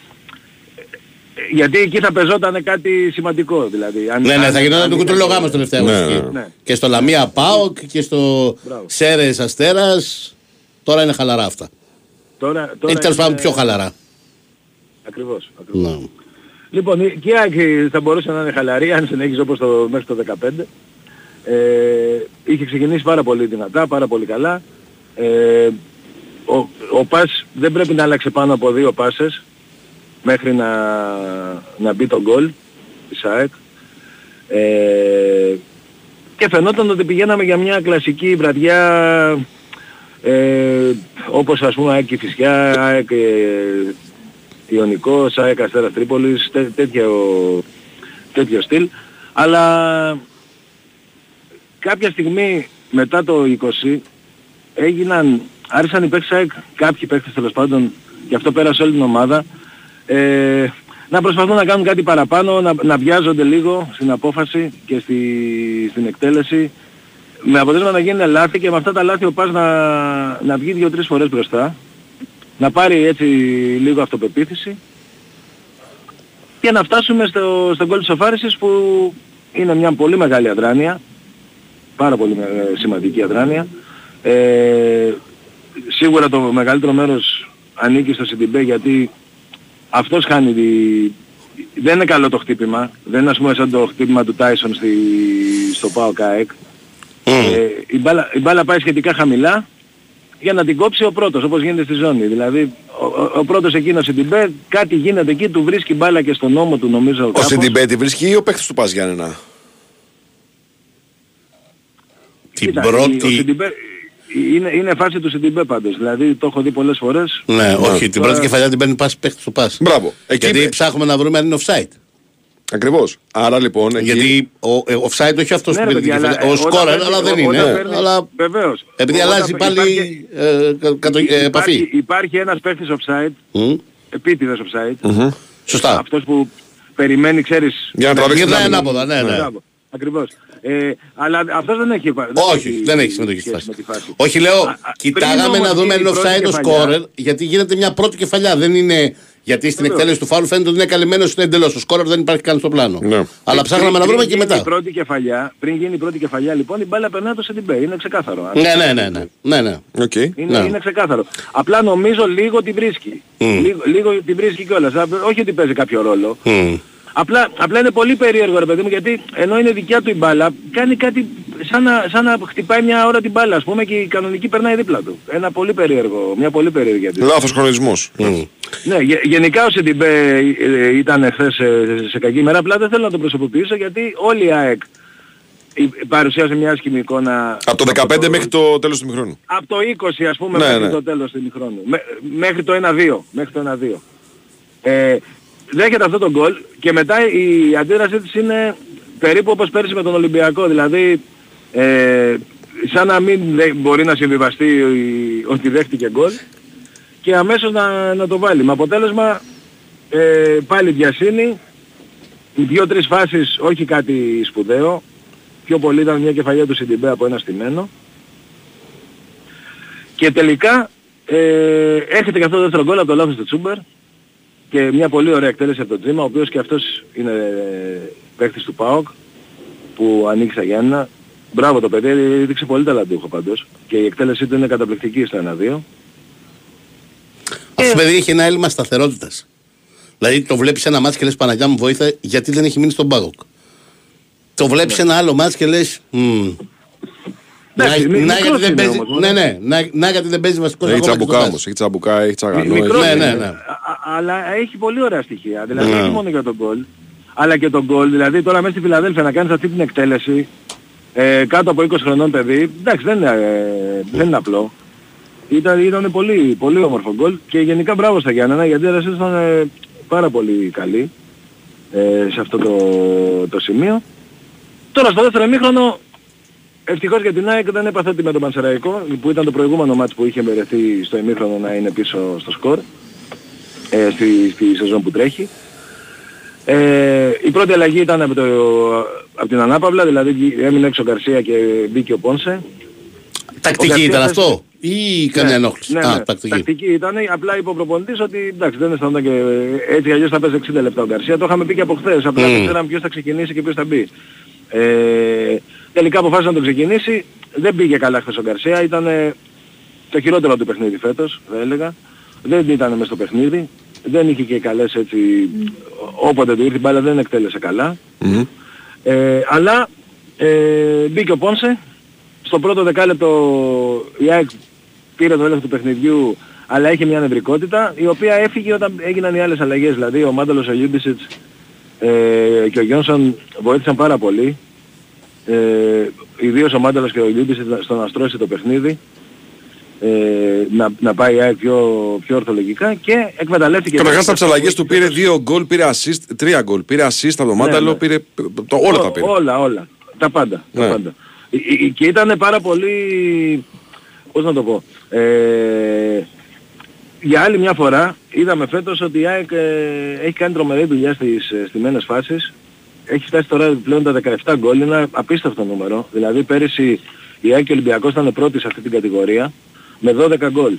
ε, γιατί εκεί θα πεζόταν κάτι σημαντικό δηλαδή. Αν, Ναι, ναι, αν- θα γινόταν αν το ήταν- κουτρολογάμος τελευταία Ναι, αγωνιστική. ναι, ναι. Και στο Λαμία Πάοκ και στο Μπράβο. Σέρες Αστέρας. Τώρα είναι χαλαρά αυτά. Τώρα, τώρα Είναι τέλος πάντων είναι- πιο χαλαρά. Ακριβώς. ακριβώς. Ναι. Λοιπόν, η- και η Άκη θα μπορούσε να είναι χαλαρή αν συνέχιζε όπως το, μέχρι το 15. Ε, είχε ξεκινήσει πάρα πολύ δυνατά, πάρα πολύ καλά. Ε, ο, ο Πας δεν πρέπει να άλλαξε πάνω από δύο πάσες μέχρι να, να μπει το γκολ της ΑΕΚ. Ε, και φαινόταν ότι πηγαίναμε για μια κλασική βραδιά ε, όπως ας πούμε ΑΕΚ Κηφισιά, ΑΕΚ ε, Ιωνικός, ΑΕΚ Αστέρας Τρίπολης, τέ, τέτοιο, τέτοιο στυλ. Αλλά κάποια στιγμή μετά το 20 έγιναν, άρχισαν οι παίκτες ΑΕΚ, κάποιοι παίκτες τέλος πάντων, και αυτό πέρασε όλη την ομάδα, ε, να προσπαθούν να κάνουν κάτι παραπάνω, να, να βιάζονται λίγο στην απόφαση και στη, στην εκτέλεση με αποτέλεσμα να γίνουν λάθη και με αυτά τα λάθη ο Πας να, να βγει δύο-τρεις φορές μπροστά, να πάρει έτσι λίγο αυτοπεποίθηση και να φτάσουμε στο, στο γκολ της οφάρισης που είναι μια πολύ μεγάλη αδράνεια, πάρα πολύ με- σημαντική αδράνεια. Ε, σίγουρα το μεγαλύτερο μέρος ανήκει στο Σιντιμπέ γιατί αυτός χάνει τη... Δεν είναι καλό το χτύπημα, δεν είναι ας πούμε σαν το χτύπημα του Τάισον στη... στο ΠΑΟ ΚΑΕΚ. Ε, η, μπάλα, η μπάλα πάει σχετικά χαμηλά για να την κόψει ο πρώτος, όπως γίνεται στη ζώνη. Δηλαδή, ο, ο, ο πρώτος εκείνος στην Τιμπέ, κάτι γίνεται εκεί, του βρίσκει μπάλα και στον νόμο του νομίζω Ο κάπως. Σιντιμπέτη βρίσκει ή ο παίκτης του Πας Γιάννενα; Την Κοίτα, πρώτη... ο Σιντιμπέ- είναι, είναι φάση του Σιντιμπέ πάντως. Δηλαδή, το έχω δει πολλές φορές. Ναι, όχι, την Τώρα- πρώτη κεφαλιά την παίρνει πάση παίχτη του πας. Μπράβο. Εκεί Γιατί είπε. ψάχνουμε να βρούμε αν είναι offside. Ακριβώς. Άρα λοιπόν εκεί... Γιατί ο ε, offside όχι αυτός Ναι, που ρε, παίρνει την παιδιά, κεφαλιά. αλλά, Ο ε, σκόρερ, όταν αλλά δεν παίρνει- είναι. όταν παίρνει- Αλλά Βεβαίως. επειδή Όταν αλλάζει πάλι υπάρχει- ε, κα- κατο- ε, υπάρχει, επαφή. υπάρχει ένας παίχτης offside, Μμ. επίτηδες offside, Μμμ. Σωστά. αυτός που περιμένει, ξέρεις... Για να τραβήξει την Γυρνάει άμυνα. ανάποδα, ναι, ναι. Μπράβο. Ακριβώς. Ε, αλλά αυτός δεν έχει... Όχι, δεν έχει συμμετοχή στη σχέση φάση. με τη φάση. Όχι, λέω, Α, α, κοιτάγαμε πριν να όμως δούμε αν γίνει είναι η πρώτη offside ο κεφαλιά, σκόρερ, γιατί γίνεται μια πρώτη κεφαλιά. Δεν είναι. Γιατί στην Βεβαίως. εκτέλεση του φάουλ φαίνεται ότι είναι καλυμμένος είναι εντελώς. Ο σκόρερ δεν υπάρχει καν στο πλάνο. Ναι. Αλλά ψάχναμε να Πριν βρούμε και γίνει μετά. Η πρώτη κεφαλιά, πριν γίνει η πρώτη κεφαλιά, λοιπόν, η μπάλα περνάει το Σιντιμπέ. Είναι ξεκάθαρο. Ναι, ναι, ναι. ναι. ναι, ναι. Οκ. Είναι, Ναι. είναι ξεκάθαρο. Απλά νομίζω λίγο την βρίσκει. Λίγο, λίγο την βρίσκει κιόλας. Όχι ότι παίζει κάποιο ρόλο. Μμ. Απλά, απλά είναι πολύ περίεργο ρε παιδί μου γιατί ενώ είναι δικιά του η μπάλα κάνει κάτι σαν να, σαν να χτυπάει μια ώρα την μπάλα ας πούμε και η κανονική περνάει δίπλα του. Ένα πολύ περίεργο, μια πολύ περίεργη αντίθεση. Λάθος χρονισμός. Ναι, γε- γενικά ο Σεντιμπέ ε, ήταν χθες σε, σε κακή μέρα, απλά δεν θέλω να το προσωποποιήσω γιατί όλη η ΑΕΚ η- παρουσίασε μια άσχημη εικόνα Από το 15 μέχρι το τέλος του μηχρόνου. από το 20 ας πούμε Ναι, μέχρι ναι. το τέλος του ημιχρόνου. Μέ- μέχρι το 1-2. Μέχρι το 1-2. Ε, δέχεται αυτό το γκολ και μετά η αντίδρασή της είναι περίπου όπως πέρσι με τον Ολυμπιακό. Δηλαδή ε, σαν να μην δε- μπορεί να συμβιβαστεί η- ότι δέχτηκε γκολ και αμέσως να, να το βάλει. Με αποτέλεσμα ε, πάλι διασύνη, δύο-τρεις φάσεις όχι κάτι σπουδαίο, πιο πολύ ήταν μια κεφαλιά του Σιντιμπέ από ένα στημένο. Και τελικά ε, έρχεται και αυτό το δεύτερο γκολ από το λάθος του Τσούμπερ και μια πολύ ωραία εκτέλεση από τον Τζίμα, ο οποίος και αυτός είναι ε, παίχτης του ΠΑΟΚ που ανοίξει τα Γιάννα. Μπράβο το παιδί, έδειξε πολύ ταλαντούχο πάντως και η εκτέλεσή του είναι καταπληκτική στο 1-2. Αυτός το παιδί έχει ένα έλλειμμα σταθερότητας. Δηλαδή το βλέπεις ένα μάτσο και λες Παναγιά μου βοήθεια γιατί δεν έχει μείνει στον Πάοκ. Το βλέπεις ένα άλλο μάτσο και λες. Να, Εντάξει, μη- να, μικρός γιατί δεν είναι παίζει, όμως, ναι, μωρέ. ναι, να, να γιατί δεν παίζει βασικός Έχει τσαμπουκάμος, έχει τσαμπουκά, έχει τσαγανό. Μικρός ναι, είναι, ναι, ναι. α- α- αλλά έχει πολύ ωραία στοιχεία. Δηλαδή Ναι. όχι μόνο για τον γκολ, αλλά και τον γκολ. Δηλαδή τώρα μέσα στη Φιλαδέλφια να κάνεις αυτή την εκτέλεση ε, κάτω από 20 χρονών παιδί, εντάξει δεν είναι, ε, δεν είναι απλό. Ήταν, ήταν πολύ, πολύ όμορφο γκολ και γενικά μπράβο στα Γιάννενα γιατί η αντίδρασή τους ήταν ε, πάρα πολύ καλή ε, σε αυτό το, το σημείο. Τώρα στο δεύτερο ημίχρονο Ευτυχώς για την ΑΕΚ δεν έπαθε ότι με τον Πανσεραϊκό που ήταν το προηγούμενο μάτς που είχε μερεθεί στο ημίχρονο να είναι πίσω στο σκορ ε, στη, στη σεζόν που τρέχει. Ε, η πρώτη αλλαγή ήταν από, το, από την Ανάπαυλα, δηλαδή βγή- έμεινε έξω ο Γκαρσία και μπήκε ο Πόνσε. Ο Τακτική Γκαρσία ήταν θες- αυτό ή κανένα ενόχληση; Ναι, Α, ναι, τακτική. ήταν, απλά είπε ο προπονητής ότι εντάξει δεν αισθανόταν και έτσι αλλιώς θα παίζει 60 λεπτά ο Γκαρσία. Το είχαμε πει και από χθες, απλά Μμμ. δεν ξέραμε ποιος θα ξεκινήσει και ποιος θα μπει. Ε, τελικά αποφάσισε να τον ξεκινήσει, δεν πήγε καλά χθες ο Γκαρσία, ήταν ε, το χειρότερο του παιχνίδι φέτος, θα έλεγα. Δεν ήταν μέσα στο παιχνίδι, δεν είχε και καλές έτσι, όποτε του ήρθε η μπάλα δεν εκτέλεσε καλά. Μμμ. Ε, αλλά Ε, μπήκε ο Πόνσε. Στο πρώτο δεκάλεπτο η ΑΕΚ πήρε το έλεγχο του παιχνιδιού αλλά είχε μια νευρικότητα η οποία έφυγε όταν έγιναν οι άλλες αλλαγές. Δηλαδή ο Μάνταλος, ο Λιούμπισιτς ε, και ο Γιόνσον βοήθησαν πάρα πολύ. Ε, ιδίως ο Μάνταλος και ο Λιούμπισιτς στο να στρώσει το παιχνίδι. Ε, να, να πάει η ΑΕΚ πιο, πιο ορθολογικά και εκμεταλλεύτηκε... Καταρχάς στα αλλαγές του πήρε δύο γκολ, πήρε assist, τρία γκολ. Πήρε assist από το Μάνταλο, ναι. πήρε το, όλα τα πήρε. Όλα, όλα. Τα πάντα. Ναι. Τα πάντα. Ε, ε, Και ήταν πάρα πολύ... Πώς να το πω; Ε, για άλλη μια φορά είδαμε φέτος ότι η ΑΕΚ ε, έχει κάνει τρομερή δουλειά στις ε, στιμένες φάσεις. Έχει φτάσει τώρα πλέον τα 17 γκολ, είναι ένα απίστευτο νούμερο. Δηλαδή πέρυσι η ΑΕΚ και ο Ολυμπιακός ήταν πρώτοι σε αυτή την κατηγορία με 12 γκολ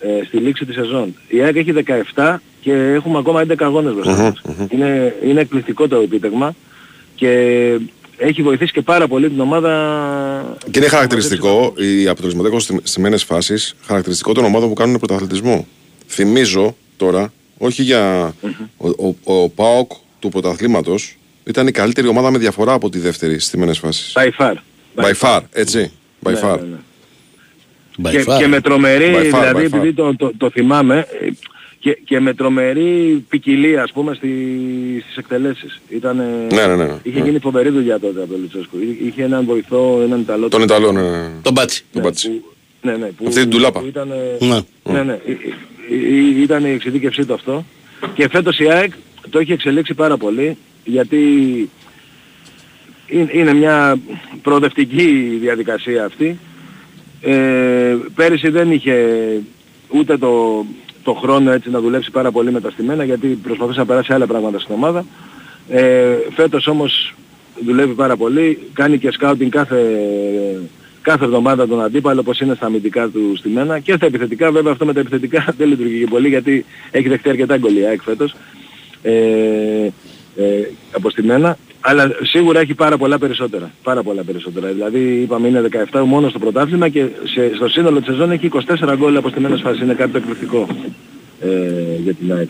ε, στη λήξη της σεζόν. Η ΑΕΚ έχει 17 και έχουμε ακόμα 11 αγώνες μπροστά Μμμ, μας. Είναι, είναι εκπληκτικό το επίτευγμα και έχει βοηθήσει και πάρα πολύ την ομάδα Και είναι χαρακτηριστικό οι αποτελεσματικέ στιμένες φάσεις, χαρακτηριστικό των ομάδων που κάνουν πρωταθλητισμό. Θυμίζω τώρα, όχι για. Ο, ο, ο Πάοκ του πρωταθλήματος ήταν η καλύτερη ομάδα με διαφορά από τη δεύτερη στιμένες φάσεις. by far. By far, έτσι. By Ναι, far. ναι, ναι. By και, far. και με τρομερή, By far, δηλαδή by far. επειδή το, το, το θυμάμαι, ε, και, και με τρομερή ποικιλία ας πούμε στη, στις εκτελέσεις. Ήτανε, Ναι, ναι, ναι. Είχε Ναι. γίνει φοβερή δουλειά τότε από τον Λουτσέσκου. Είχε- Είχε έναν βοηθό, έναν Ιταλό. Τον Ιταλό, ναι, ναι. Τον Μπάτσι. Τον Πάτσι. που, ναι, ναι, που, Αυτή την τουλάπα. που Ήταν, Ναι. ναι, ναι, ε, ε, ε, ήταν η εξειδίκευσή του αυτό. Και φέτος η ΑΕΚ το έχει εξελίξει πάρα πολύ γιατί είναι- είναι μια προοδευτική διαδικασία αυτή. Ε, πέρυσι δεν είχε ούτε το, το χρόνο έτσι να δουλέψει πάρα πολύ με τα στημένα γιατί προσπαθούσε να περάσει άλλα πράγματα στην ομάδα. Ε, φέτος όμως δουλεύει πάρα πολύ, κάνει και σκάουτινγκ κάθε, κάθε εβδομάδα τον αντίπαλο όπως είναι στα αμυντικά του στημένα και στα επιθετικά βέβαια αυτό με τα επιθετικά δεν λειτουργεί και πολύ γιατί έχει δεχτεί αρκετά γκολ η ΑΕΚ φέτος ε, ε, από στημένα αλλά σίγουρα έχει πάρα πολλά περισσότερα. Πάρα πολλά περισσότερα. Δηλαδή είπαμε είναι 17 μόνο στο πρωτάθλημα και σε, στο σύνολο της σεζόν έχει 24 γκολ από στιμένες φάσεις. Είναι κάτι το εκπληκτικό ε, για την ΑΕΚ.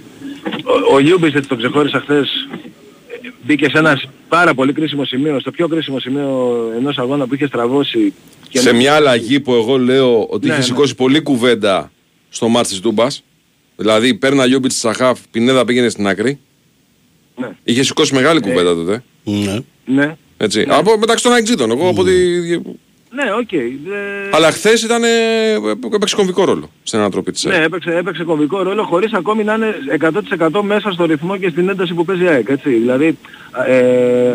Ο, ο Λιούμπισιτς το ξεχώρισα χθες ε, μπήκε σε ένα πάρα πολύ κρίσιμο σημείο, στο πιο κρίσιμο σημείο ενός αγώνα που είχε στραβώσει και Σε μια αλλαγή που εγώ λέω ότι Ναι, είχε ναι. σηκώσει πολύ κουβέντα στο ματς της Τούμπας. Δηλαδή έμπαινε Λιούμπισιτς χαφ, Πινέδα πήγαινε στην άκρη. Ναι. Είχε σηκώσει μεγάλη κουβέντα τότε. Ναι. Ναι, Έτσι. Από, μεταξύ των Αεκτζήδων. Εγώ από τη... ναι, οκ. ε, Αλλά χθες ήταν. ε, έπαιξε κομβικό ρόλο στην ανατροπή της. Ναι, έπαιξε, έπαιξε κομβικό ρόλο χωρίς ακόμη να είναι 100% μέσα στο ρυθμό και στην ένταση που παίζει η ΑΕΚ, έτσι. Δηλαδή, ε,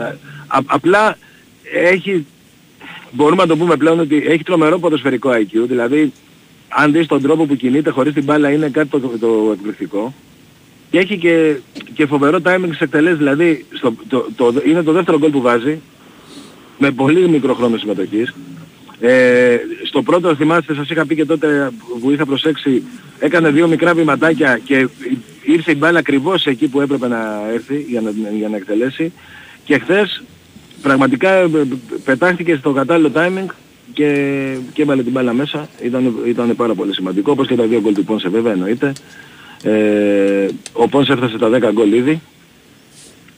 α- απλά έχει, μπορούμε να το πούμε πλέον ότι έχει τρομερό ποδοσφαιρικό IQ, δηλαδή αν δεις τον τρόπο που κινείται χωρίς την μπάλα είναι κάτι το, το εκπληκτικό. Και έχει και, και φοβερό timing στις εκτελέσεις, δηλαδή στο, το, το, είναι το δεύτερο γκολ που βάζει, με πολύ μικρό χρόνο συμμετοχής. Ε, στο πρώτο θυμάστε σας είχα πει και τότε που είχα προσέξει έκανε δύο μικρά βηματάκια και ήρθε η μπάλα ακριβώς εκεί που έπρεπε να έρθει για να, για να εκτελέσει και χθες πραγματικά ε, πετάχτηκε στο κατάλληλο timing και, και έβαλε την μπάλα μέσα. Ήταν, ήταν πάρα πολύ σημαντικό όπως και τα δύο γκολ του Πόνσε βέβαια εννοείται. Ε, ο Πόνσε έφτασε τα 10 γκολ ήδη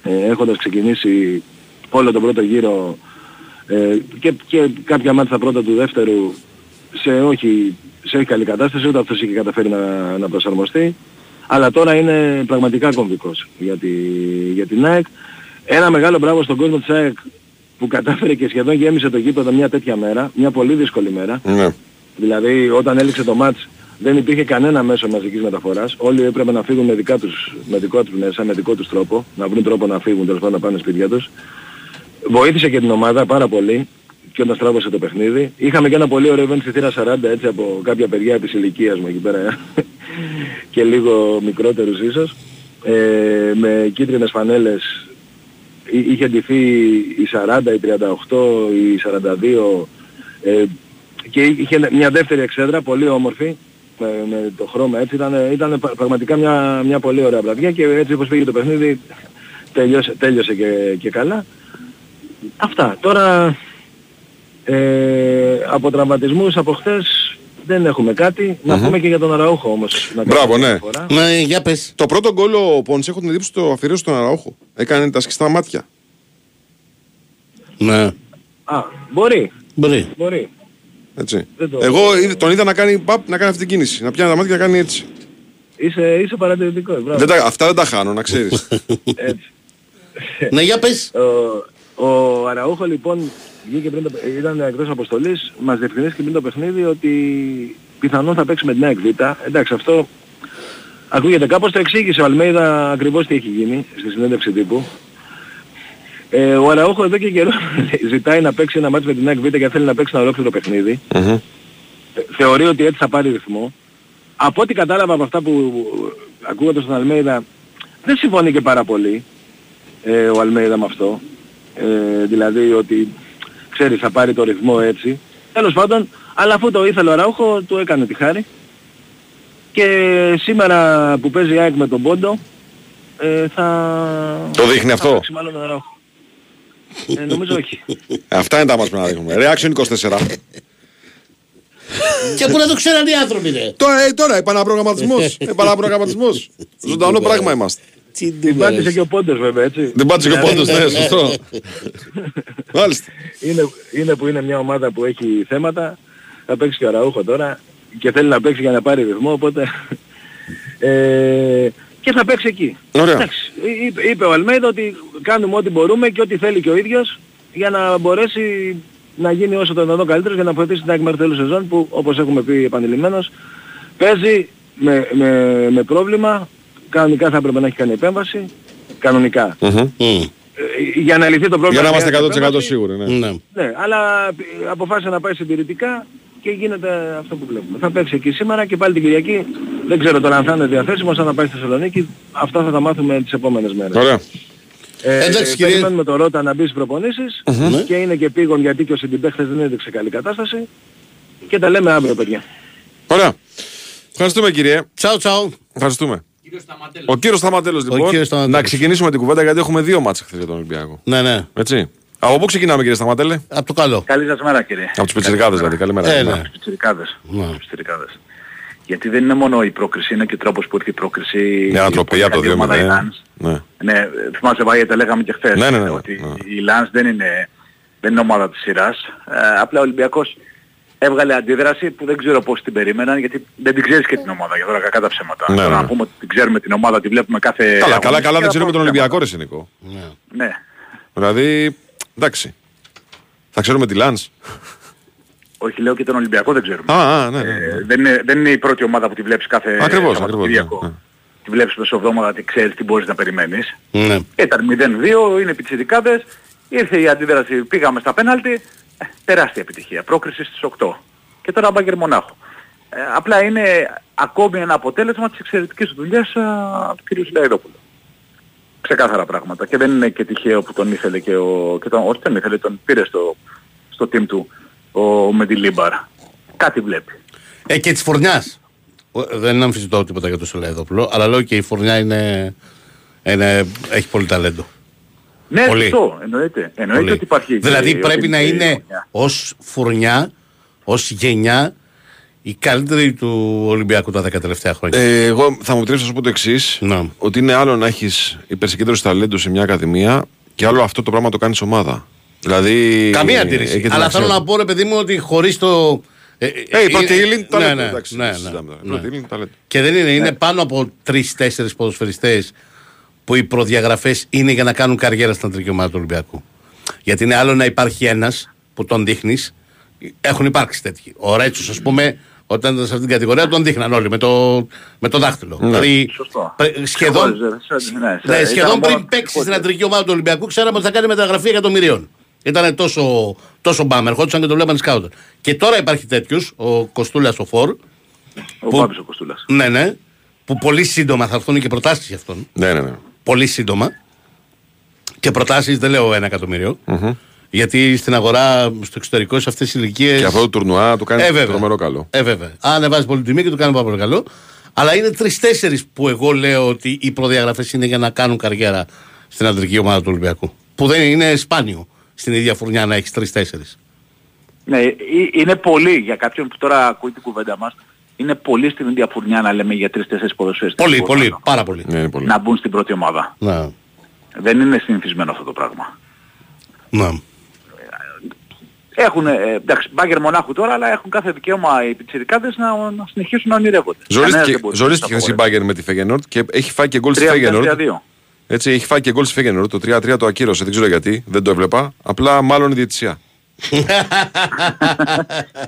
ε, έχοντας ξεκινήσει όλο τον πρώτο γύρο ε, και, και κάποια μάτια στα πρώτα του δεύτερου σε όχι, σε όχι καλή κατάσταση, ούτε αυτός είχε καταφέρει να, να προσαρμοστεί. Αλλά τώρα είναι πραγματικά κομβικός για, τη, για την ΑΕΚ. Ένα μεγάλο μπράβο στον κόσμο της ΑΕΚ που κατάφερε και σχεδόν γέμισε το γήπεδο μια τέτοια μέρα, μια πολύ δύσκολη μέρα. Ναι. Δηλαδή όταν έληξε το μάτς δεν υπήρχε κανένα μέσο μαζικής μεταφοράς. Όλοι έπρεπε να φύγουν με, δικά τους, με δικό τους μέσα, με δικό τους τρόπο, να βρουν τρόπο να φύγουν τέλος πάντων να πάνε σπίτια τους. Βοήθησε και την ομάδα πάρα πολύ και όταν στράβωσε το παιχνίδι. Είχαμε και ένα πολύ ωραίο event στη θύρα 40 έτσι από κάποια παιδιά της ηλικίας μου εκεί πέρα και λίγο μικρότερους ίσως. Ε, με κίτρινες φανέλες Εί- είχε ντυθεί η 40, η 38, η 42 ε, και είχε μια δεύτερη εξέδρα πολύ όμορφη με, με το χρώμα έτσι ήταν, ήταν πρα- πραγματικά μια, μια πολύ ωραία βραδιά και έτσι όπως πήγε το παιχνίδι τέλειωσε, τέλειωσε και, και καλά. Αυτά. Τώρα ε, από τραυματισμούς από χθες δεν έχουμε κάτι. Να πούμε και για τον Αραούχο όμως. Να Μπράβο, κάνουμε ναι. μια φορά. Ναι, για πες. Το πρώτο γκολ ο Πόνσε έχω την εντύπωση το αφιέρωσε στον Αραούχο. Έκανε τα σκιστά μάτια. Ναι. Α, μπορεί. Μπορεί. Μπορεί. Έτσι. Δεν το- Εγώ είδα- τον είδα να κάνει, παπ, να κάνει αυτή την κίνηση. Να πιάνει τα μάτια και να κάνει έτσι. Είσαι, είσαι παρατηρητικός. Μπράβο. Δεν τα, αυτά δεν τα χάνω, να ξέρεις. Έτσι. ναι, για πες. Ο, ο Αραούχο λοιπόν βγήκε πριν το, ήταν εκτός αποστολής, μας διευκρινίστηκε πριν το παιχνίδι ότι πιθανόν θα παίξει με την ΑΕΚ Β. Εντάξει αυτό ακούγεται κάπως, το εξήγησε ο Αλμέιδα ακριβώς τι έχει γίνει στη συνέντευξη τύπου. Ε, ο Αραούχο εδώ και καιρό ζητάει να παίξει ένα μάτι με την ΑΕΚ Β και θέλει να παίξει ένα ολόκληρο παιχνίδι. Μμμ. Ε, Θεωρεί ότι έτσι θα πάρει ρυθμό. Από ό,τι κατάλαβα από αυτά που ακούγοντας τον Αλμέιδα δεν συμφωνεί και πάρα πολύ ε, ο Αλμέιδα με αυτό. Ε, δηλαδή ότι ξέρεις θα πάρει το ρυθμό έτσι. Τέλος πάντων, αλλά αφού το ήθελε ο Ραούχο του έκανε τη χάρη. Και σήμερα που παίζει η ΑΕΚ με τον Πόντο ε, θα... Το δείχνει θα αυτό; παίξει μάλλον ο Ραούχο. Ε, νομίζω όχι. Αυτά είναι τα μας που να δείχνουμε. Reaction 24. και πού να το ξέραν οι άνθρωποι, ρε. τώρα, ε, τώρα, επαναπρογραμματισμός. επαναπρογραμματισμός. Ζωντανό πράγμα είμαστε. Τι Την πάτησε και ο Πόντος βέβαια έτσι. Δεν πάτησε και ο πόντος, ναι, σωστό. Μάλιστα. είναι, είναι που είναι μια ομάδα που έχει θέματα. Θα παίξει και ο Ραούχο τώρα και θέλει να παίξει για να πάρει ρυθμό, οπότε... Ε, και θα παίξει εκεί. Ωραία. Εντάξει, είπε, είπε ο Αλμέιδα ότι κάνουμε ό,τι μπορούμε και ό,τι θέλει και ο ίδιος για να μπορέσει να γίνει όσο το δυνατόν καλύτερος για να βοηθήσει την ΑΕΚ μέχρι τέλος σεζόν που όπως έχουμε πει επανειλημμένως παίζει με, με, με πρόβλημα. Κανονικά θα έπρεπε να έχει κάνει επέμβαση. Κανονικά. Μμμ. Μμ. Ε, για να λυθεί το πρόβλημα. Για να είμαστε χρειάζεται 100% επέμβαση. σίγουροι, ναι. Ναι. Ναι, αλλά ε, αποφάσισε να πάει συντηρητικά και γίνεται αυτό που βλέπουμε. Θα παίξει εκεί σήμερα και πάλι την Κυριακή. Δεν ξέρω τώρα αν θα είναι διαθέσιμος, αν θα πάει στη Θεσσαλονίκη. Αυτά θα τα μάθουμε τις επόμενες μέρες. Ωραία. Ε, Εντάξει, ε, κύριε. Περιμένουμε το Ρότα να μπει στις προπονήσεις Ναι. και είναι και πήγον γιατί και ο Σιντιμπέ χθες δεν έδειξε καλή κατάσταση. Και τα λέμε αύριο παιδιά. Ωραία. Ευχαριστούμε κύριε. Τσάου, τσάου. Ευχαριστούμε. Κύριος Σταματέλος. Ο κύριος Σταματέλος λοιπόν. κύριος Σταματέλος. Να ξεκινήσουμε την κουβέντα γιατί έχουμε δύο μάτς χθες για τον Ολυμπιακό. Ναι, ναι. Έτσι. Από πού ξεκινάμε κύριε Σταματέλε. Από το καλό. Καλή σας μέρα κύριε. Από τους πιτσιρικάδες δηλαδή. Καλημέρα. Ε, Ναι. ναι. Τους πιτσιρικάδες. Ναι. Τους πιτσιρικάδες. Γιατί δεν είναι μόνο η πρόκριση, είναι και ο τρόπος που ήρθε η πρόκριση. Μια ανατροπή από το 2 ομάδα η 0 Lens. Ναι. Ναι, θυμάσαι Βάγια, τα λέγαμε και χθες. Ναι, ναι, ναι, Ότι ναι. η Lens δεν είναι, δεν είναι ομάδα της σειράς. Ε, απλά ο Ολυμπιακός έβγαλε αντίδραση που δεν ξέρω πώς την περίμεναν γιατί δεν την ξέρεις και την ομάδα για τώρα κακά τα ψέματα. Ναι, Τώρα ναι. να πούμε ότι την ξέρουμε την ομάδα, τη βλέπουμε κάθε Καλά, καλά, αγωνιστική, καλά δεν αλλά ξέρουμε τον πρώτα Ολυμπιακό ρε Σινικό. Ναι. Ναι. Δηλαδή, εντάξει. Θα ξέρουμε τη Λάνς. Όχι, λέω και τον Ολυμπιακό δεν ξέρουμε. Α, α, ναι, ναι. Ε, δεν, είναι, δεν είναι η πρώτη ομάδα που τη βλέπεις κάθε Ακριβώς, Σαββατοκύριακο. ακριβώς, ναι, ναι. Τη βλέπεις μεσοβδόμαδα, τη ξέρεις τι μπορείς να περιμένεις. Ναι. Ήταν 0-2, είναι πιτσιρικάδες, ήρθε η αντίδραση, πήγαμε στα πέναλτι, ε, τεράστια επιτυχία, πρόκριση στις 8. Και τώρα μπάγκερ μονάχο. Ε, απλά είναι ακόμη ένα αποτέλεσμα της εξαιρετικής δουλειάς α, του κ. Σιλαϊδόπουλου. Ξεκάθαρα πράγματα. Και δεν είναι και τυχαίο που τον ήθελε και ο... Και τον, όχι τον ήθελε, τον πήρε στο, στο team του ο Μεντιλίμπαρ. Κάτι βλέπει. Ε, και της φουρνιάς. Δεν αμφισβητώ τίποτα για το Σολέδοπουλο, αλλά λέω και η φουρνιά είναι, είναι, έχει πολύ ταλέντο. Ναι, Πολύ. σωστό. Εννοείται. Εννοείται Πολύ. ότι υπάρχει. Δηλαδή και- πρέπει ότι να και η είναι φουρνιά. ως φουρνιά, ως γενιά, η καλύτερη του Ολυμπιακού τα 10 τελευταία χρόνια. Ε, εγώ θα μου επιτρέψεις να σου πω το εξής. Να. Ότι είναι άλλο να έχεις υπερσυγκέντρωση ταλέντου σε μια ακαδημία και άλλο αυτό το πράγμα το κάνεις ομάδα. Δηλαδή. Καμία έχει αντίρρηση. την Αλλά αξία θέλω του. να πω ρε παιδί μου ότι χωρίς το... Ε, Ε, η πρώτη ύλη είναι ναι, ταλέντο. ναι, εντάξει, ναι, δεν ναι, συζητάμε τώρα. Η ναι. πρώτη ύλη είναι ταλέντο. Και δεν είναι, είναι πάνω από τρει-τέσσερι ποδοσφαιριστές που οι προδιαγραφές είναι για να κάνουν καριέρα στην αντρική ομάδα του Ολυμπιακού. Γιατί είναι άλλο να υπάρχει ένας που τον δείχνεις. Έχουν υπάρξει τέτοιοι. Ο Ρέτσος, ας πούμε, όταν ήταν σε αυτήν την κατηγορία, τον δείχναν όλοι με το, με το δάχτυλο. Δηλαδή, Σωστό. πρε- σχεδόν, Συγχώρεζε, σε- ναι, σε- ναι, ήταν σχεδόν μόνο- πριν παίξει στην αντρική ομάδα του Ολυμπιακού, ξέραμε ότι θα κάνει μεταγραφή εκατομμυρίων. Ήταν τόσο, τόσο μπάμ, ερχόντουσαν και το βλέπαν σκάουτερ. Και τώρα υπάρχει τέτοιου, ο Κοστούλας ο Φορ, Ο που- Πάπης ο Κοστούλας. ναι, ναι, που πολύ σύντομα θα έρθουν και προτάσεις για αυτόν. Ναι, ναι, ναι. Πολύ σύντομα. Και προτάσεις δεν λέω ένα εκατομμύριο. Γιατί στην αγορά, στο εξωτερικό, σε αυτές τις ηλικίε. Και αυτό το τουρνουά του κάνει Ε, βέβαια. τρομερό καλό. Ε, βέβαια. Αν ανεβάζει πολύ τιμή και του κάνει πάρα πολύ καλό. Αλλά είναι τρει-τέσσερι που εγώ λέω ότι οι προδιαγραφές είναι για να κάνουν καριέρα στην αντρική ομάδα του Ολυμπιακού. Που δεν είναι σπάνιο στην ίδια φουρνιά να έχεις τρει-τέσσερι. Ναι, ε- είναι πολύ για κάποιον που τώρα ακούει την κουβέντα μας. Είναι πολύ στην ίδια φουρνιά να λέμε για τρεις-τέσσερις ποδοσφαίρες. Πολύ, πολύ, πάρα πολύ. Ναι, είναι πολύ. Να μπουν στην πρώτη ομάδα. Να. Δεν είναι συνηθισμένο αυτό το πράγμα. Να. Έχουν, ε, εντάξει, μπάγκερ μονάχου τώρα, αλλά έχουν κάθε δικαίωμα οι πιτσιρικάδες να, να συνεχίσουν να ονειρεύονται. Κανένας Ζορίστηκε, δεν μπορεί ζορίστηκε να χθες η απαγορεύσει. Μπάγκερ με τη Φεγενόρτ και έχει φάει και γκολ στη 3-0, Φεγενόρτ. 3-2. Έτσι, έχει φάει και γκολ στη Φεγενόρτ. Το 3-3 το ακύρωσε, δεν ξέρω γιατί, δεν το έβλεπα. Απλά μάλλον η διαιτησία.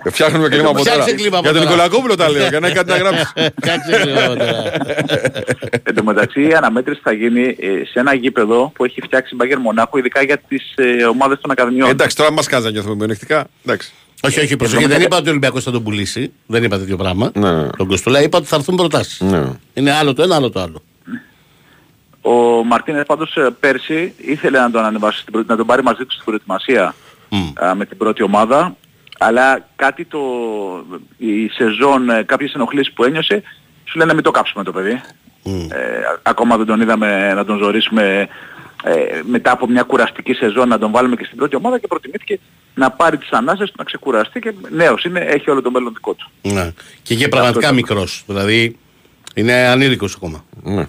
Φτιάχνουμε κλίμα από τώρα. Φτιάξε κλίμα από Για τον τώρα. Νικολακόπουλο τα λέω, για να έχει κάτι να γράψει. Κάτσε λίγο τώρα. Εν τω μεταξύ η αναμέτρηση θα γίνει ε, σε ένα γήπεδο που έχει φτιάξει η Μπάγκερ Μονάχου ειδικά για τις ε, ομάδες των Ακαδημιών. Εντάξει, τώρα μας κάνει να νιώθουμε μειονεκτικά. Εντάξει. Όχι, όχι, προσοχή. Δεν είπα ότι ο Ολυμπιακός θα τον πουλήσει. Δεν είπα τέτοιο πράγμα. Ναι. Τον Κοστούλα είπα ότι θα έρθουν προτάσεις. Ναι. Είναι άλλο το ένα, άλλο το άλλο. Ο Μαρτίνες πάντως ε, πέρσι ήθελε να τον ανεβάσει, στην πρώτη- να τον πάρει μαζί του στην προετοιμασία α, με την πρώτη ομάδα, αλλά κάτι το, η σεζόν, ε, κάποιες ενοχλήσεις που ένιωσε, σου λένε μην το κάψουμε το παιδί. Ε, ακόμα δεν τον είδαμε να τον ζωρίσουμε ε, μετά από μια κουραστική σεζόν να τον βάλουμε και στην πρώτη ομάδα και προτιμήθηκε να πάρει τις ανάσες του, να ξεκουραστεί και νέος είναι, έχει όλο το μέλλον δικό του. Ναι. Και είχε πραγματικά Αυτό- μικρός. Δηλαδή είναι ανήλικος ακόμα. Ναι.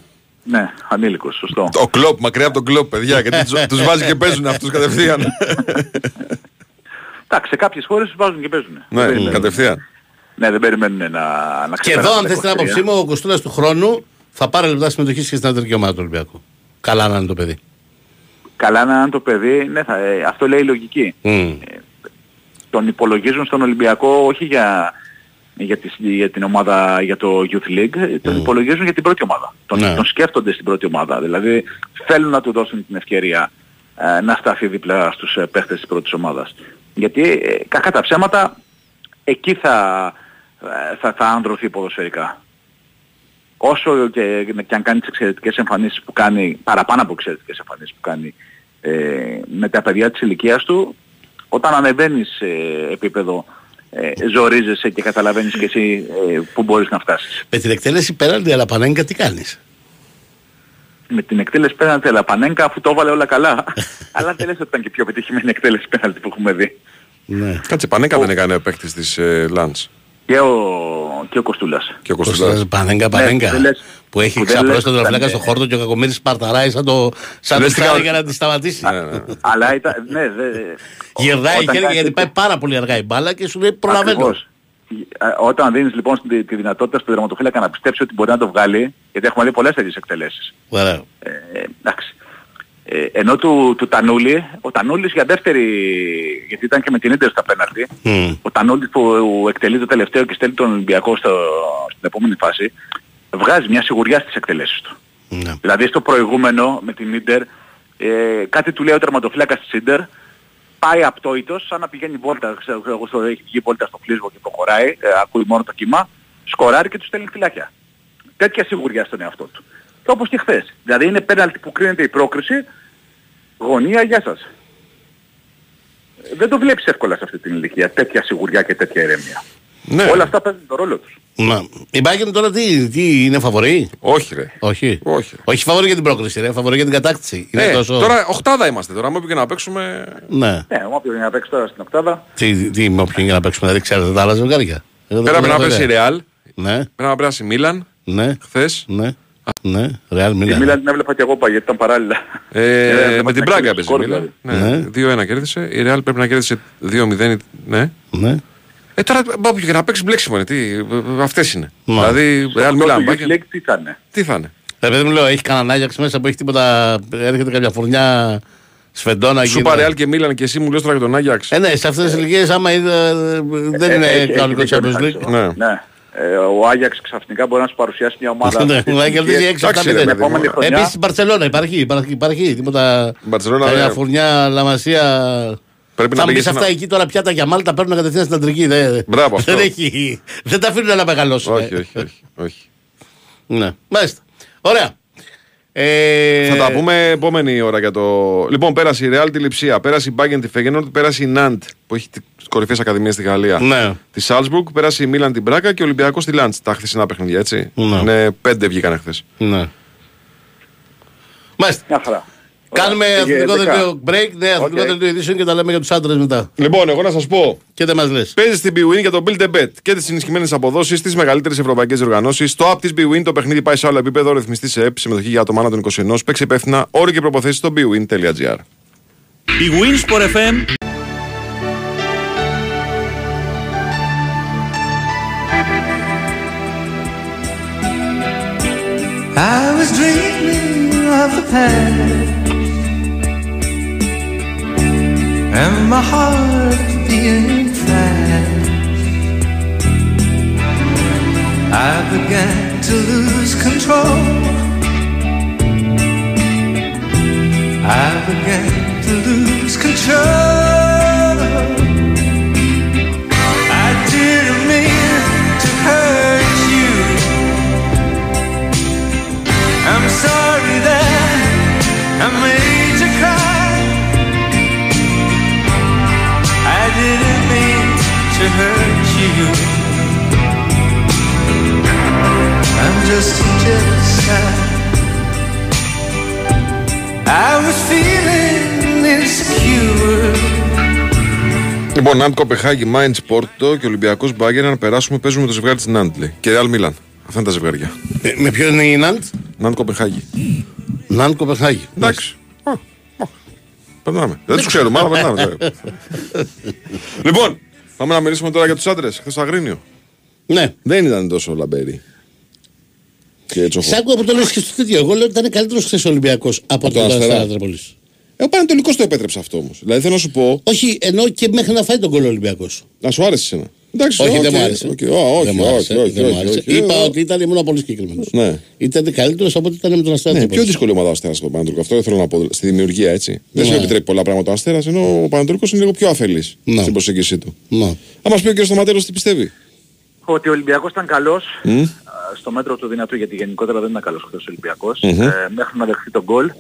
Ναι, ανήλικος, σωστό. Ο κλοπ, μακριά από τον κλοπ, παιδιά, γιατί τους- τους βάζει και παίζουν αυτούς κατευθείαν. Εντάξει, σε κάποιες χώρες τους βάζουν και παίζουν. Ναι, κατευθείαν. Ναι, δεν περιμένουν να, να Και εδώ, αν ξεπεράσουν θες τα την 23. άποψή μου, ο Κοστούλα του χρόνου θα πάρει λεπτά συμμετοχής και στην αντρική ομάδα του Ολυμπιακού. Καλά να είναι το παιδί. Καλά να είναι το παιδί, ναι, θα, ε, αυτό λέει η λογική. Μμ. Τον υπολογίζουν στον Ολυμπιακό όχι για, για, τη, για την ομάδα, για το Youth League, ε, τον υπολογίζουν για την πρώτη ομάδα. Τον, Ναι. τον σκέφτονται στην πρώτη ομάδα. Δηλαδή θέλουν να του δώσουν την ευκαιρία ε, να σταθεί δίπλα στους ε, παίχτες της πρώτης ομάδας. Γιατί ε, κακά τα ψέματα εκεί θα, ε, θα, θα ανδρωθεί ποδοσφαιρικά. Όσο και, και αν κάνει τις εξαιρετικές εμφανίσεις που κάνει, παραπάνω από εξαιρετικές εμφανίσεις που κάνει ε, με τα παιδιά της ηλικίας του, όταν ανεβαίνεις σε επίπεδο ε, ζορίζεσαι και καταλαβαίνεις και εσύ ε, που μπορείς να φτάσεις. Με την εκτέλεση πέραντι, αλλά πανέγκα τι κάνεις; Με την εκτέλεση πέναλτι αλλά Πανέγκα αφού το έβαλε όλα καλά. αλλά δεν λες ότι ήταν και πιο πετυχημένη εκτέλεση πέναλτι που έχουμε δει. Ναι. Κάτσε, πανέκα δεν έκανε παίχτης της ε, Λαντς Και ο, και ο Κοστούλας. και ο Κοστούλας, Κωστούλας. Πανέγκα, Ναι, πανέγκα. δεν λες- Που έχει που δεν ξαπλώσει λες τον τραφλάκα ήταν, στο ε, χόρτο και ο Κακομύρης σπαρταράει σαν το, σαν το Λες τι ψάρι κάνω- για να τη σταματήσει. Ναι, ναι. αλλά ήταν, ναι, δε, Γυρνάει όταν χέρια κάνεις γιατί πάει τέτοιο- πάρα πολύ αργά η μπάλα και σου λέει προλαβαίνω. Ακριβώς. Ε, Όταν δίνεις λοιπόν στη- τη δυνατότητα στον τερματοφύλακα να πιστέψει ότι μπορεί να το βγάλει, γιατί έχουμε δει πολλές τέτοιες εκτελέσεις. Ωραία. Ε, εντάξει. Ε, ενώ του, του Τανούλη, ο Τανούλης για δεύτερη, γιατί ήταν και με την Ίντερ στα πέναλτι, Μμ. ο Τανούλης που εκτελεί το τελευταίο και στέλνει τον Ολυμπιακό στο, στην επόμενη φάση, βγάζει μια σιγουριά στις εκτελέσεις του. Ναι. Δηλαδή στο προηγούμενο με την Ίντερ, ε, κάτι του λέει ο τερματοφύλακας της Ίντερ, πάει απτόητος, σαν να πηγαίνει βόλτα, ξέρω εγώ, στο, έχει βγει βόλτα στο φλίσβο και προχωράει, ε, ακούει μόνο το κύμα, σκοράρει και του στέλνει φυλάκια. Τέτοια σιγουριά στον εαυτό του. Και όπως και χθες. Δηλαδή είναι πέναλτι που κρίνεται η πρόκριση, γωνία, γεια σας. Ε, Δεν το βλέπεις εύκολα σε αυτή την ηλικία, τέτοια σιγουριά και τέτοια ηρεμία. Ναι. Όλα αυτά παίζουν τον ρόλο τους. Μα, η Bayern τώρα τι, τι είναι φαβορή; Όχι ρε. Όχι. Όχι. Όχι φαβορή για την πρόκριση, ρε. Φαβορή για την κατάκτηση. Είναι Ε, τόσο... Τώρα οχτάδα είμαστε τώρα. Μου είπε και να παίξουμε. Ναι. Ναι, όποιος είναι να παίξει τώρα στην οκτάδα, Τι, τι με όποιον για να παίξουμε, δηλαδή ξέρετε τα άλλα ζευγάρια. Εγώ δεν Πέρα έχω να πέσει η ιδέα. Ρεάλ. Ναι, Πρέπει να πέρασε η Μίλαν ναι, χθες. ναι. Ναι, Real τη Milan. Μίλαν την έβλεπα και εγώ πάλι γιατί ήταν παράλληλα. Ε, Ε, με την να Πράγκα κλείσει έπαιζε η σκορ, Μίλαν. δηλαδή. Ναι, 2-1 κέρδισε. Η Ρεάλ πρέπει να κέρδισε 2-0. Ναι. Ναι. Ε, τώρα μπάπου και να παίξει μπλέξιμο είναι. Τι, αυτέ είναι. Μα. Δηλαδή, Ρεάλ Αυτό Μίλαν. το Youth Bayern, League τι θα είναι. Τι θα είναι. Ε, παιδί μου λέω, έχει κανένα Άγιαξ μέσα που έχει τίποτα. Έρχεται κάποια φουρνιά σφεντόνα Σου είπα Ρεάλ και Μίλαν και εσύ μου λες τώρα για τον Άγιαξ. Ε, ναι, σε αυτέ τι ηλικίε, άμα είδα, δεν είναι Ε, έχει- κανονικό έχει δίκιο, Champions εντάξει. League. Ναι. Ναι. Ε, ο Άγιαξ ξαφνικά μπορεί να σου παρουσιάσει μια ομάδα. Ναι, αυτής να της κερδίζει ηλικίας. 6 7 Εντάξει, ρε, 0 παιδί μου. Επόμενη χρονιά. Επίσης στην Παρσελόνα υπάρχει, υπάρχει, υπάρχει τίποτα. Η Μπαρτσελόνα Καμιά δεν- φουρνιά, λαμασία. Πρέπει να Θα μου πήγε πεις αυτά ένα- εκεί τώρα πιάτα για μάλτα παίρνουν κατευθείαν στην αντρική. Δεν, Μπράβο, αυτό. δεν, έχει, δεν τα αφήνουν να μεγαλώσουν. Όχι, όχι, όχι. όχι. Ναι, μάλιστα. Ωραία. Ε, Θα τα πούμε επόμενη ώρα για το. Λοιπόν, πέρασε η Real τη Λιψία, πέρασε η Bayern τη Φεγενόρτ, πέρασε η Ναντ που έχει τις κορυφαίες ακαδημίες στη Γαλλία. Ναι. Τη Σάλσμπουργκ, πέρασε η Μίλαν την Μπράκα και ο Ολυμπιακός στη Λάντς. Τα χθεσινά παιχνίδια, έτσι. Ναι. Είναι πέντε βγήκαν χθες. Ναι. Μάλιστα. Μια χαρά. Κάνουμε αθλητικό δελτίο break, ναι, αθλητικό δελτίο ειδήσεων και τα λέμε για τους άντρες μετά. Λοιπόν, εγώ να σας πω. Και δεν μας λες. Παίζεις την BWIN για το Build a Bet και τις ενισχυμένες αποδόσεις στι μεγαλύτερε ευρωπαϊκέ οργανώσει. Το app της BWIN το παιχνίδι πάει σε άλλο επίπεδο. Ρυθμιστή σε ΕΠ, συμμετοχή για άτομα άνω των 21. Παίξει υπεύθυνα όρο και προποθέσει στο BWIN.gr. Η Winsport FM I was dreaming of the past and my heart being fast. I began to lose control. I began to lose control. Hurt you. I'm just a jealous guy. I was feeling insecure. Λοιπόν, Ναντ Κοπεγχάγη, Μάιντς Πόρτο και Ολυμπιακός Μπάγερν. Να περάσουμε, παίζουμε το ζευγάρι της Ναντ. Λέει. Και Ρεάλ Μίλαν. Αυτά είναι τα ζευγάρια. Ε, με ποιον είναι η Ναντ; Ναντ Κοπεγχάγη. Ναντ Κοπεγχάγη. Εντάξει. Α, α, Περνάμε. Δεν τους ξέρουμε, αλλά περνάμε. λοιπόν, πάμε να μιλήσουμε τώρα για τους άντρες. Χθες στο Αγρίνιο. Ναι. Δεν ήταν τόσο λαμπερή. Και Σ' άκουγα που το λες και στο τέτοιο. Εγώ λέω ότι ήταν καλύτερος χθες ο Ολυμπιακός από τον Αστέρα. Αστέρα Τρίπολη. Ε, ο Πανετολικός το επέτρεψε αυτό όμως. Δηλαδή θέλω να σου πω. Όχι, ενώ και μέχρι να φάει το γκολ ο Ολυμπιακός. Να σου άρεσε εσένα. Εντάξει, Όχι, δεν οκ, μου άρεσε. οκ, ω, Δεν όχι, μου άρεσε, όχι, όχι, δεν μου όχι, άρεσε. όχι. Είπα Ε, ότι ήταν ήμουν πολύ συγκεκριμένος. Ναι. Ήταν καλύτερος από ό,τι ήταν με τον Αστέρα Ναι, Τρίπολης. πιο δύσκολη ομάδα ο Αστέρας από τον Πανετολικό. Αυτό θέλω να πω στη δημιουργία έτσι. Δεν σου Ναι. επιτρέπει πολλά πράγματα ο Αστέρας, ενώ ο Πανετολικός είναι λίγο πιο αφελής Ναι. στην προσέγγιση του. Ναι. Θα μα πει ο κ. Σταματέλος τι πιστεύει; Ότι ο Ολυμπιακός ήταν καλός Μμ. α, στο μέτρο του δυνατού, γιατί γενικότερα δεν ήταν καλός χθες ο Ολυμπιακός, Μμμ. ε, μέχρι να δεχθεί τον γκολ.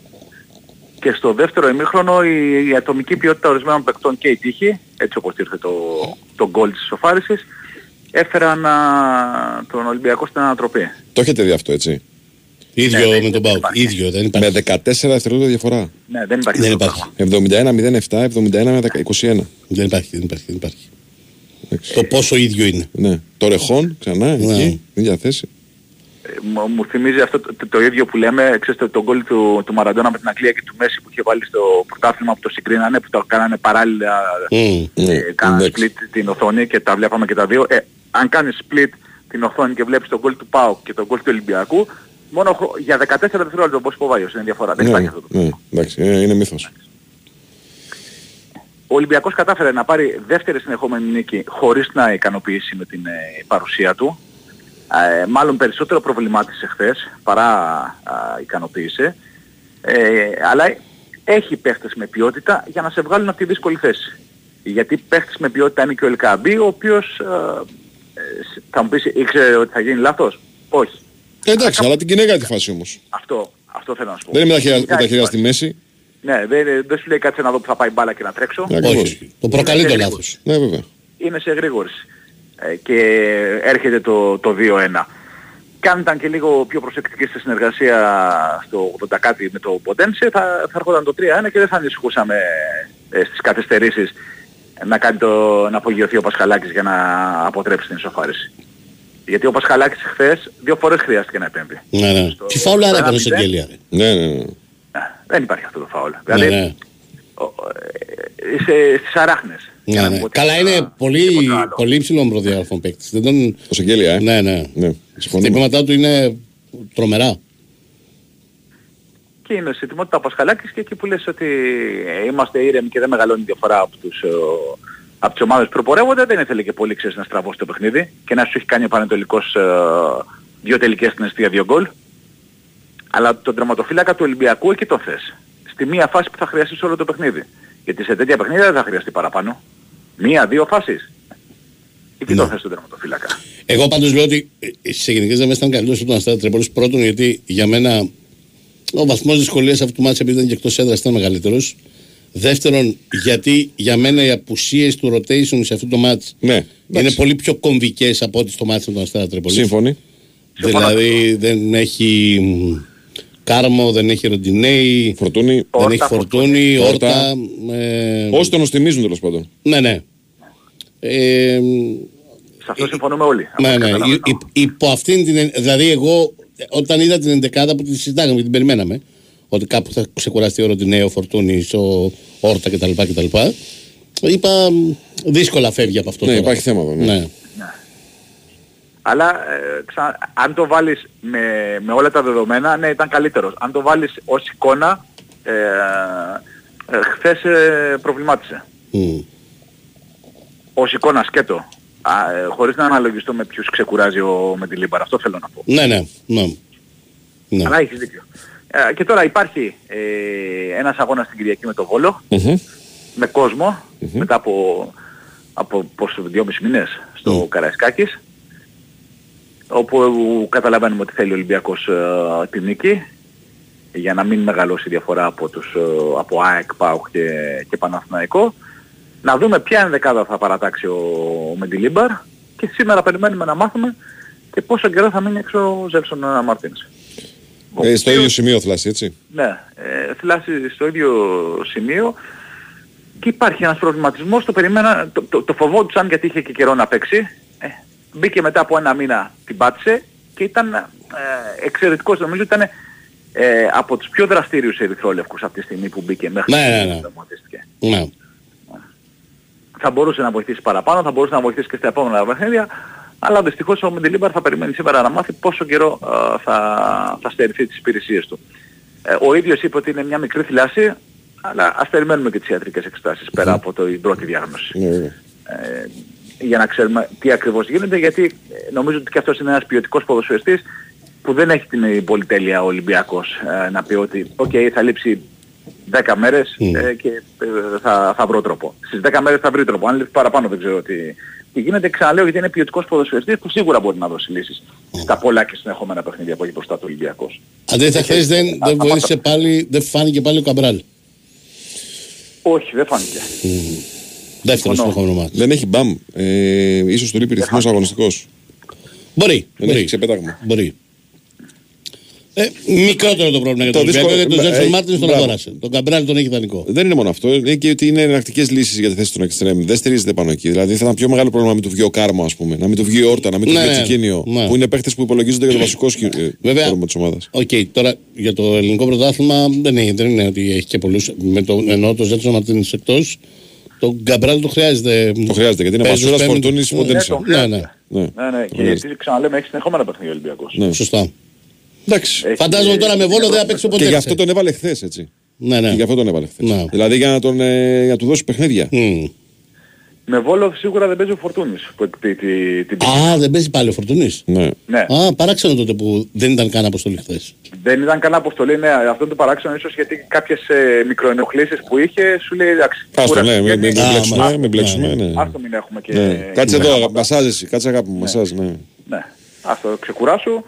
Και στο δεύτερο ημίχρονο η, η ατομική ποιότητα ορισμένων παικτών και η τύχη, έτσι όπως ήρθε το, το γκολ της ισοφάρισης, έφεραν α, τον Ολυμπιακό στην ανατροπή. Το έχετε δει αυτό έτσι; ίδιο Ναι, ναι, με δεν τον Πάουκ. υπάρχει. ίδιο, δεν Με υπάρχει. 14 δευτερόλεπτα διαφορά. Ναι, δεν υπάρχει Δεν αυτό το υπάρχει. πράγμα. 71-07, 71-21. Δεν υπάρχει, δεν υπάρχει. Δεν υπάρχει. Εντάξει. Το πόσο ίδιο είναι. Ναι. Το ρεχόν ξανά Ναι. εκεί, ίδια θέση. Ε, μου- μου θυμίζει αυτό το, το, το ίδιο που λέμε, ξέρετε, τον γκολ του, του Μαραντώνα με την Αγγλία και του Μέση που είχε βάλει στο πρωτάθλημα που το συγκρίνανε, που το κάνανε παράλληλα, Μμ. Ναι, ε, κάνανε εντάξει. split την οθόνη και τα βλέπαμε και τα δύο. Ε, αν κάνεις split την οθόνη και βλέπεις τον γκολ του ΠΑΟΚ και τον γκολ του Ολυμπιακού, μόνο χρο- για 14 δευτερόλεπτα όπως είπε ο Βάγιος είναι διαφορά. Δεν Ναι, υπάρχει αυτό το ναι, εντάξει, ε, είναι μύθος. Ο Ολυμπιακός κατάφερε να πάρει δεύτερη συνεχόμενη νίκη χωρίς να ικανοποιήσει με την ε, παρουσία του. Ε, μάλλον περισσότερο προβλημάτισε χθες παρά α, ικανοποίησε. Ε, αλλά έχει παίχτες με ποιότητα για να σε βγάλουν από τη δύσκολη θέση. Γιατί παίχτες με ποιότητα είναι και ο Ελκαμπή, ο οποίος ε, ε, θα μου πεις ήξερε ότι θα γίνει λάθος; Όχι. Εντάξει, αλλά την κυνηγάει τη φάση όμως. Αυτό, αυτό θέλω να σου πω. Δεν είναι με τα χέρια- με τα Κοιτάξτε, χέρια στη μέση. Ναι, δεν, δεν σου λέει κάτσε να δω που θα πάει μπάλα και να τρέξω. Ναι, ακριβώς. Όχι. Το προκαλεί το Είναι λάθος. Ναι, βέβαια. είναι σε γρήγορση. Ε, και έρχεται το, το 2-1. Και αν ήταν και λίγο πιο προσεκτική στη συνεργασία στο 80 κάτι με το Ποντένσε θα, θα έρχονταν το 3-1 και δεν θα ανησυχούσαμε ε, στις καθυστερήσεις να, κάνει το, να απογειωθεί ο Πασχαλάκης για να αποτρέψει την ισοφάριση. Γιατί ο Πασχαλάκης χθες δύο φορές χρειάστηκε να επέμβει. Ναι, ναι. Στο- Τι φάουλα στο έκανε ο 1-0. Σεγγέλια. ρε. Ναι, ναι, ναι. Ε, δεν υπάρχει αυτό το φάουλ. Ναι, Δηλαδή ναι. ο- ε, είσαι στις αράχνες. Για Ναι, να ναι. μην πω Καλά τίποτα- είναι πολύ, τίποτα άλλο. πολύ υψηλών προδιαγραφών παίκτης. Δεν τον... Το Σεγγέλια, ε. Ναι, ναι. Ναι, Τα συμφωνούμε. χτυπήματά του είναι τρομερά. Και είναι σε ετοιμότητα ο Πασχαλάκης και εκεί που λες ότι ε, είμαστε ήρεμοι και δεν μεγαλώνει η διαφορά από, τους, ε, από τις ομάδες που προπορεύονται, δεν ήθελε και πολύ ξέρεις να στραβώσει το παιχνίδι και να σου έχει κάνει ο Πανετολικός ε, δύο τελικές στην αιστεία, δύο γκολ. Αλλά τον τερματοφύλακα του Ολυμπιακού εκεί το θες. Στη μία φάση που θα χρειαστείς όλο το παιχνίδι. Γιατί σε τέτοια παιχνίδια δεν θα χρειαστεί παραπάνω. Μία, δύο φάσεις. Εκεί το Ναι. θες τον τερματοφύλακα; Εγώ πάντως λέω ότι ε, σε γενικές γραμμές ήταν καλύτερος από τον Αστέρα Τρίπολης. Πρώτον γιατί για μένα ο βαθμός δυσκολίας αυτού του μάτσα επειδή ήταν και εκτός έδρας ήταν μεγαλύτερος. Δεύτερον γιατί για μένα οι απουσίες του rotation σε αυτό το μάτς Ναι, είναι εντάξει. πολύ πιο κομβικές από ό,τι στο μάτς με τον Αστέρα Τρίπολης. Σύμφωνοι. Δηλαδή δεν έχει μ, Κάρμο, δεν έχει Ροντινέη, Φορτούνη. δεν Όρτα, έχει Φορτούνη, Όρτα. Όρτα. ε, Όσοι τον οστιμίζουν τέλος πάντων. Ναι, ναι. Ε, Σε αυτό συμφωνούμε όλοι. από ναι, ό,τι ναι. καταλαβαίνω. Υ- υ- υπό αυτήν την. εν- Δηλαδή, εγώ ε, όταν είδα την εντεκάδα που τη συζητάγαμε και την περιμέναμε, ότι κάπου θα ξεκουραστεί ο Ροντινέη, ο Φορτούνης, ο Όρτα κτλ. κτλ είπα μ, δύσκολα φεύγει από αυτό. Ναι, τώρα. υπάρχει θέμα εδώ, ναι. Α, Αλλά ε, ξα- αν το βάλεις με, με όλα τα δεδομένα, ναι ήταν καλύτερος. Αν το βάλεις ως εικόνα, ε, ε, χθες ε, προβλημάτισε. Μμ. Ως εικόνα σκέτο. Α, ε, χωρίς να αναλογιστώ με ποιους ξεκουράζει ο Μεντιλίμπαρ. Αυτό θέλω να πω. Ναι, ναι, ναι. ναι. Αλλά έχεις δίκιο. Ε, και τώρα υπάρχει ε, ένας αγώνας στην Κυριακή με το Βόλο, Μμμ. με κόσμο, μετά από, από πόσο, δυόμισι μήνες στο Καραϊσκάκης, όπου καταλαβαίνουμε ότι θέλει ο Ολυμπιακός ε, τη νίκη, για να μην μεγαλώσει η διαφορά από, τους, ε, από ΑΕΚ, ΠΑΟΚ και, και Παναθηναϊκό. Να δούμε ποια ενδεκάδα θα παρατάξει ο, ο Μεντιλίμπαρ και σήμερα περιμένουμε να μάθουμε και πόσο καιρό θα μείνει έξω ο Ζέλσον Μαρτίνς. Ο Ε, στο οποίος- ίδιο σημείο θλάσει, έτσι. ναι, ε, θυλάσει στο ίδιο σημείο και υπάρχει ένας προβληματισμός, το, περιμένα, το, το, το φοβόντουσαν γιατί είχε και καιρό να παίξει. Ε, μπήκε μετά από ένα μήνα, την πάτησε και ήταν ε, εξαιρετικός. Νομίζω ήταν ε, από τους πιο δραστήριους ερυθρόλευκους αυτή τη στιγμή που μπήκε μέχρι Ναι, στιγμή ναι, ναι. που τραυματίστηκε. ναι. Θα μπορούσε να βοηθήσει παραπάνω, θα μπορούσε να βοηθήσει και στα επόμενα παιχνίδια, αλλά δυστυχώς ο Μεντελίμπαρ θα περιμένει σήμερα να μάθει πόσο καιρό ε, θα, θα στερηθεί τις υπηρεσίες του. Ε, ο ίδιος είπε ότι είναι μια μικρή θυλάση, αλλά ας περιμένουμε και τις ιατρικές εξετάσεις πέρα από το, την πρώτη διάγνωση. Ναι, βέβαια. Ε, για να ξέρουμε τι ακριβώς γίνεται, γιατί ε, νομίζω ότι και αυτός είναι ένας ποιοτικός ποδοσφαιριστής που δεν έχει την πολυτέλεια ο Ολυμπιακός ε, να πει ότι «ΟΚ, θα λείψει 10 μέρες ε, και ε, θα, θα βρω τρόπο». Στις 10 μέρες θα βρει τρόπο. Αν λείψει παραπάνω δεν ξέρω τι, τι γίνεται. Ξαναλέω γιατί είναι ποιοτικός ποδοσφαιριστής που σίγουρα μπορεί να δώσει λύσεις στα πολλά και συνεχόμενα παιχνίδια που έχει μπροστά του Ολυμπιακός. Αντίθετα, χθες δεν, δεν βοήθησε πάλι, δεν φάνηκε πάλι ο Καμπράλ. Όχι, δεν φάνηκε. Δεύτερο Συμφωνώ. συνεχόμενο ματς. Δεν έχει μπαμ. Ε, ίσως του λείπει ρυθμός αγωνιστικός. Μπορεί, Δεν μπορεί. έχεις ξεπέταγμα. Μπορεί. Ε, μικρότερο το πρόβλημα για Το τον Ολυμπιακό δύσκολο- γιατί τον ε, Τζέλσον ε, Μάρτινς τον μπράβο. αγόρασε. Τον Καμπράλ τον έχει δανεικό. Δεν είναι μόνο αυτό. Είναι και ότι είναι εναλλακτικές λύσεις για τη θέση των εξτρέμ. Δεν στηρίζεται πάνω εκεί. Δηλαδή θα ήταν πιο μεγάλο πρόβλημα να μην του βγει ο Κάρμο, ας πούμε. Να μην του βγει ο Όρτα, να μην του Ναι, βγει ο ναι. Τσικίνιο. Ναι. Που είναι παίχτες που υπολογίζονται για το βασικό σκι- ε, Βέβαια. φόρμα της ομάδας. Οκ, τώρα για το ελληνικό πρωτάθλημα δεν, έχει, δεν είναι ότι έχει και πολλούς. Με το, ενώ το Ζέλσον Μαρτίνς εκτός, τον Καμπράλ το χρειάζεται. Το χρειάζεται γιατί είναι Παίζεις Μασούρα πέμπτη. Φορτούνη Ναι, Ποντένσα. Ναι, ναι. Ναι. Ναι, ναι, και γιατί ξαναλέμε έχεις συνεχόμενα παιχνίδια ο Ολυμπιακός. Ναι. Σωστά. Εντάξει. Έχει- Φαντάζομαι τώρα με βόλο δεν θα παίξει ποτέ. Και γι' αυτό τον έβαλε χθες, έτσι. Ναι, ναι. Και γι' αυτό τον έβαλε χθες. Ναι. Δηλαδή για να, τον, ε, για να του δώσει παιχνίδια. Μμ. Με Βόλο σίγουρα δεν παίζει ο Φορτούνης που εκπεί τη- την Α, δεν παίζει πάλι ο Φορτούνης; Ναι. Ναι, Α, παράξενο τότε που δεν ήταν καν αποστολή χθες. δεν ήταν καλά αποστολή, ναι, αυτό είναι το παράξενο ίσως γιατί κάποιες ε, μικροενοχλήσεις που είχε σου λέει εντάξει. Άστο, ναι, κουραστική μην, μην, είναι. Α, μπλέξουμε, μα- μην μπλέξουμε. Ναι. Άστο μην έχουμε και... Ναι. Κάτσε και εδώ, θέματα. μασάζ εσύ, κάτσε αγάπη μου, μασάζ, ναι. Ναι, αυτό ξεκουράσου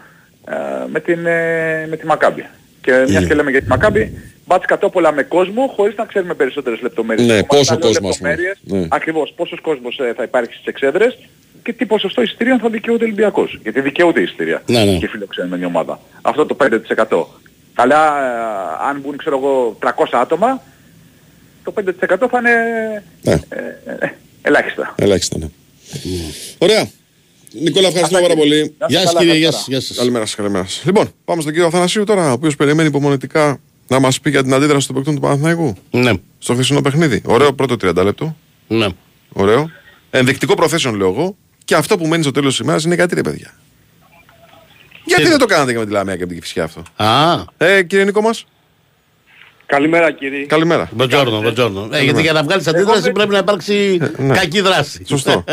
ε, με, την, ε, με τη Μακάμπη. Και μιας και λέμε για τη Μακάμπη, μπάτς κατόπολα με κόσμο χωρίς να ξέρουμε περισσότερες λεπτομέρειες. Ναι, Ακόμα πόσο να λέω κόσμος, ας πούμε. λεπτομέρειες, Ναι. Ακριβώς, πόσος κόσμος ε, θα υπάρχει στις εξέδρες και τι ποσοστό εισιτήριων θα δικαιούται ο Ολυμπιακός. Γιατί δικαιούται εισιτήρια Ναι, ναι. και φιλοξενούμενη ομάδα. Αυτό το 5%. Αλλά ε, αν μπουν ξέρω εγώ 300 άτομα, το 5% θα είναι Ναι. ε, ε, ελάχιστα. Ελάχιστα, ναι. Ωραία. Νικόλα, ευχαριστούμε πάρα πολύ. Να είστε Γεια σας καλά, κύριε, γεια καλησπέρα. σας. Γεια σας. Καλημέρα σας, καλημέρα σας. Λοιπόν, πάμε στον κύριο Αθανασίου τώρα, ο οποίος περιμένει υπομονετικά να μας πει για την αντίδραση των παικτών του Παναθηναϊκού Ναι, στο χθεσινό παιχνίδι. Ωραίο πρώτο 30 λεπτό. ναι. Ωραίο. Ενδεικτικό προθέσεων λέω εγώ. Και αυτό που μένει στο τέλος της ημέρας είναι γιατί ρε παιδιά. Γιατί δεν το κάνατε και με τη Λαμία και με την Κυφσιά αυτό; Α, Ε, κύριε Νίκο μας, Καλημέρα κύριε. καλημέρα. μποτζόρνο, μποτζόρνο. Ε, γιατί για να βγάλεις αντίδραση πρέπει να υπάρξει ναι. κακή δράση. Σωστό.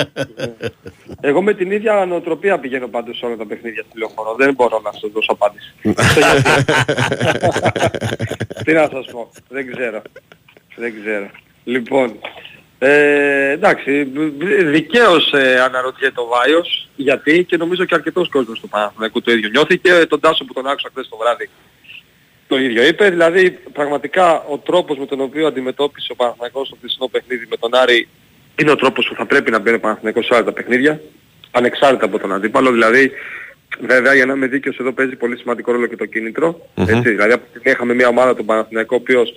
Εγώ με την ίδια νοοτροπία πηγαίνω πάντως σε όλα τα παιχνίδια στη λεωφόρο. Δεν μπορώ να σας δώσω απάντηση. Στο γιατί. Τι να σας πω. Δεν ξέρω. Δεν ξέρω. Λοιπόν, ε, εντάξει, δικαίως ε, αναρωτιέται ο Βάιος γιατί και νομίζω και αρκετός κόσμος του Παναθηναϊκού το ίδιο νιώθει και τον Τάσο που τον άκουσα χθες το βράδυ το ίδιο είπε. Δηλαδή πραγματικά ο τρόπος με τον οποίο αντιμετώπισε ο Παναθηναϊκός στο χθεσινό παιχνίδι με τον Άρη είναι ο τρόπος που θα πρέπει να μπαίνει ο Παναθηναϊκός σε όλα τα παιχνίδια ανεξάρτητα από τον αντίπαλο. Δηλαδή βέβαια για να είμαι δίκαιος εδώ παίζει πολύ σημαντικό ρόλο και το κινητρο Έτσι, δηλαδή από τη στιγμή είχαμε μια ομάδα τον Παναθηναϊκό ο οποίος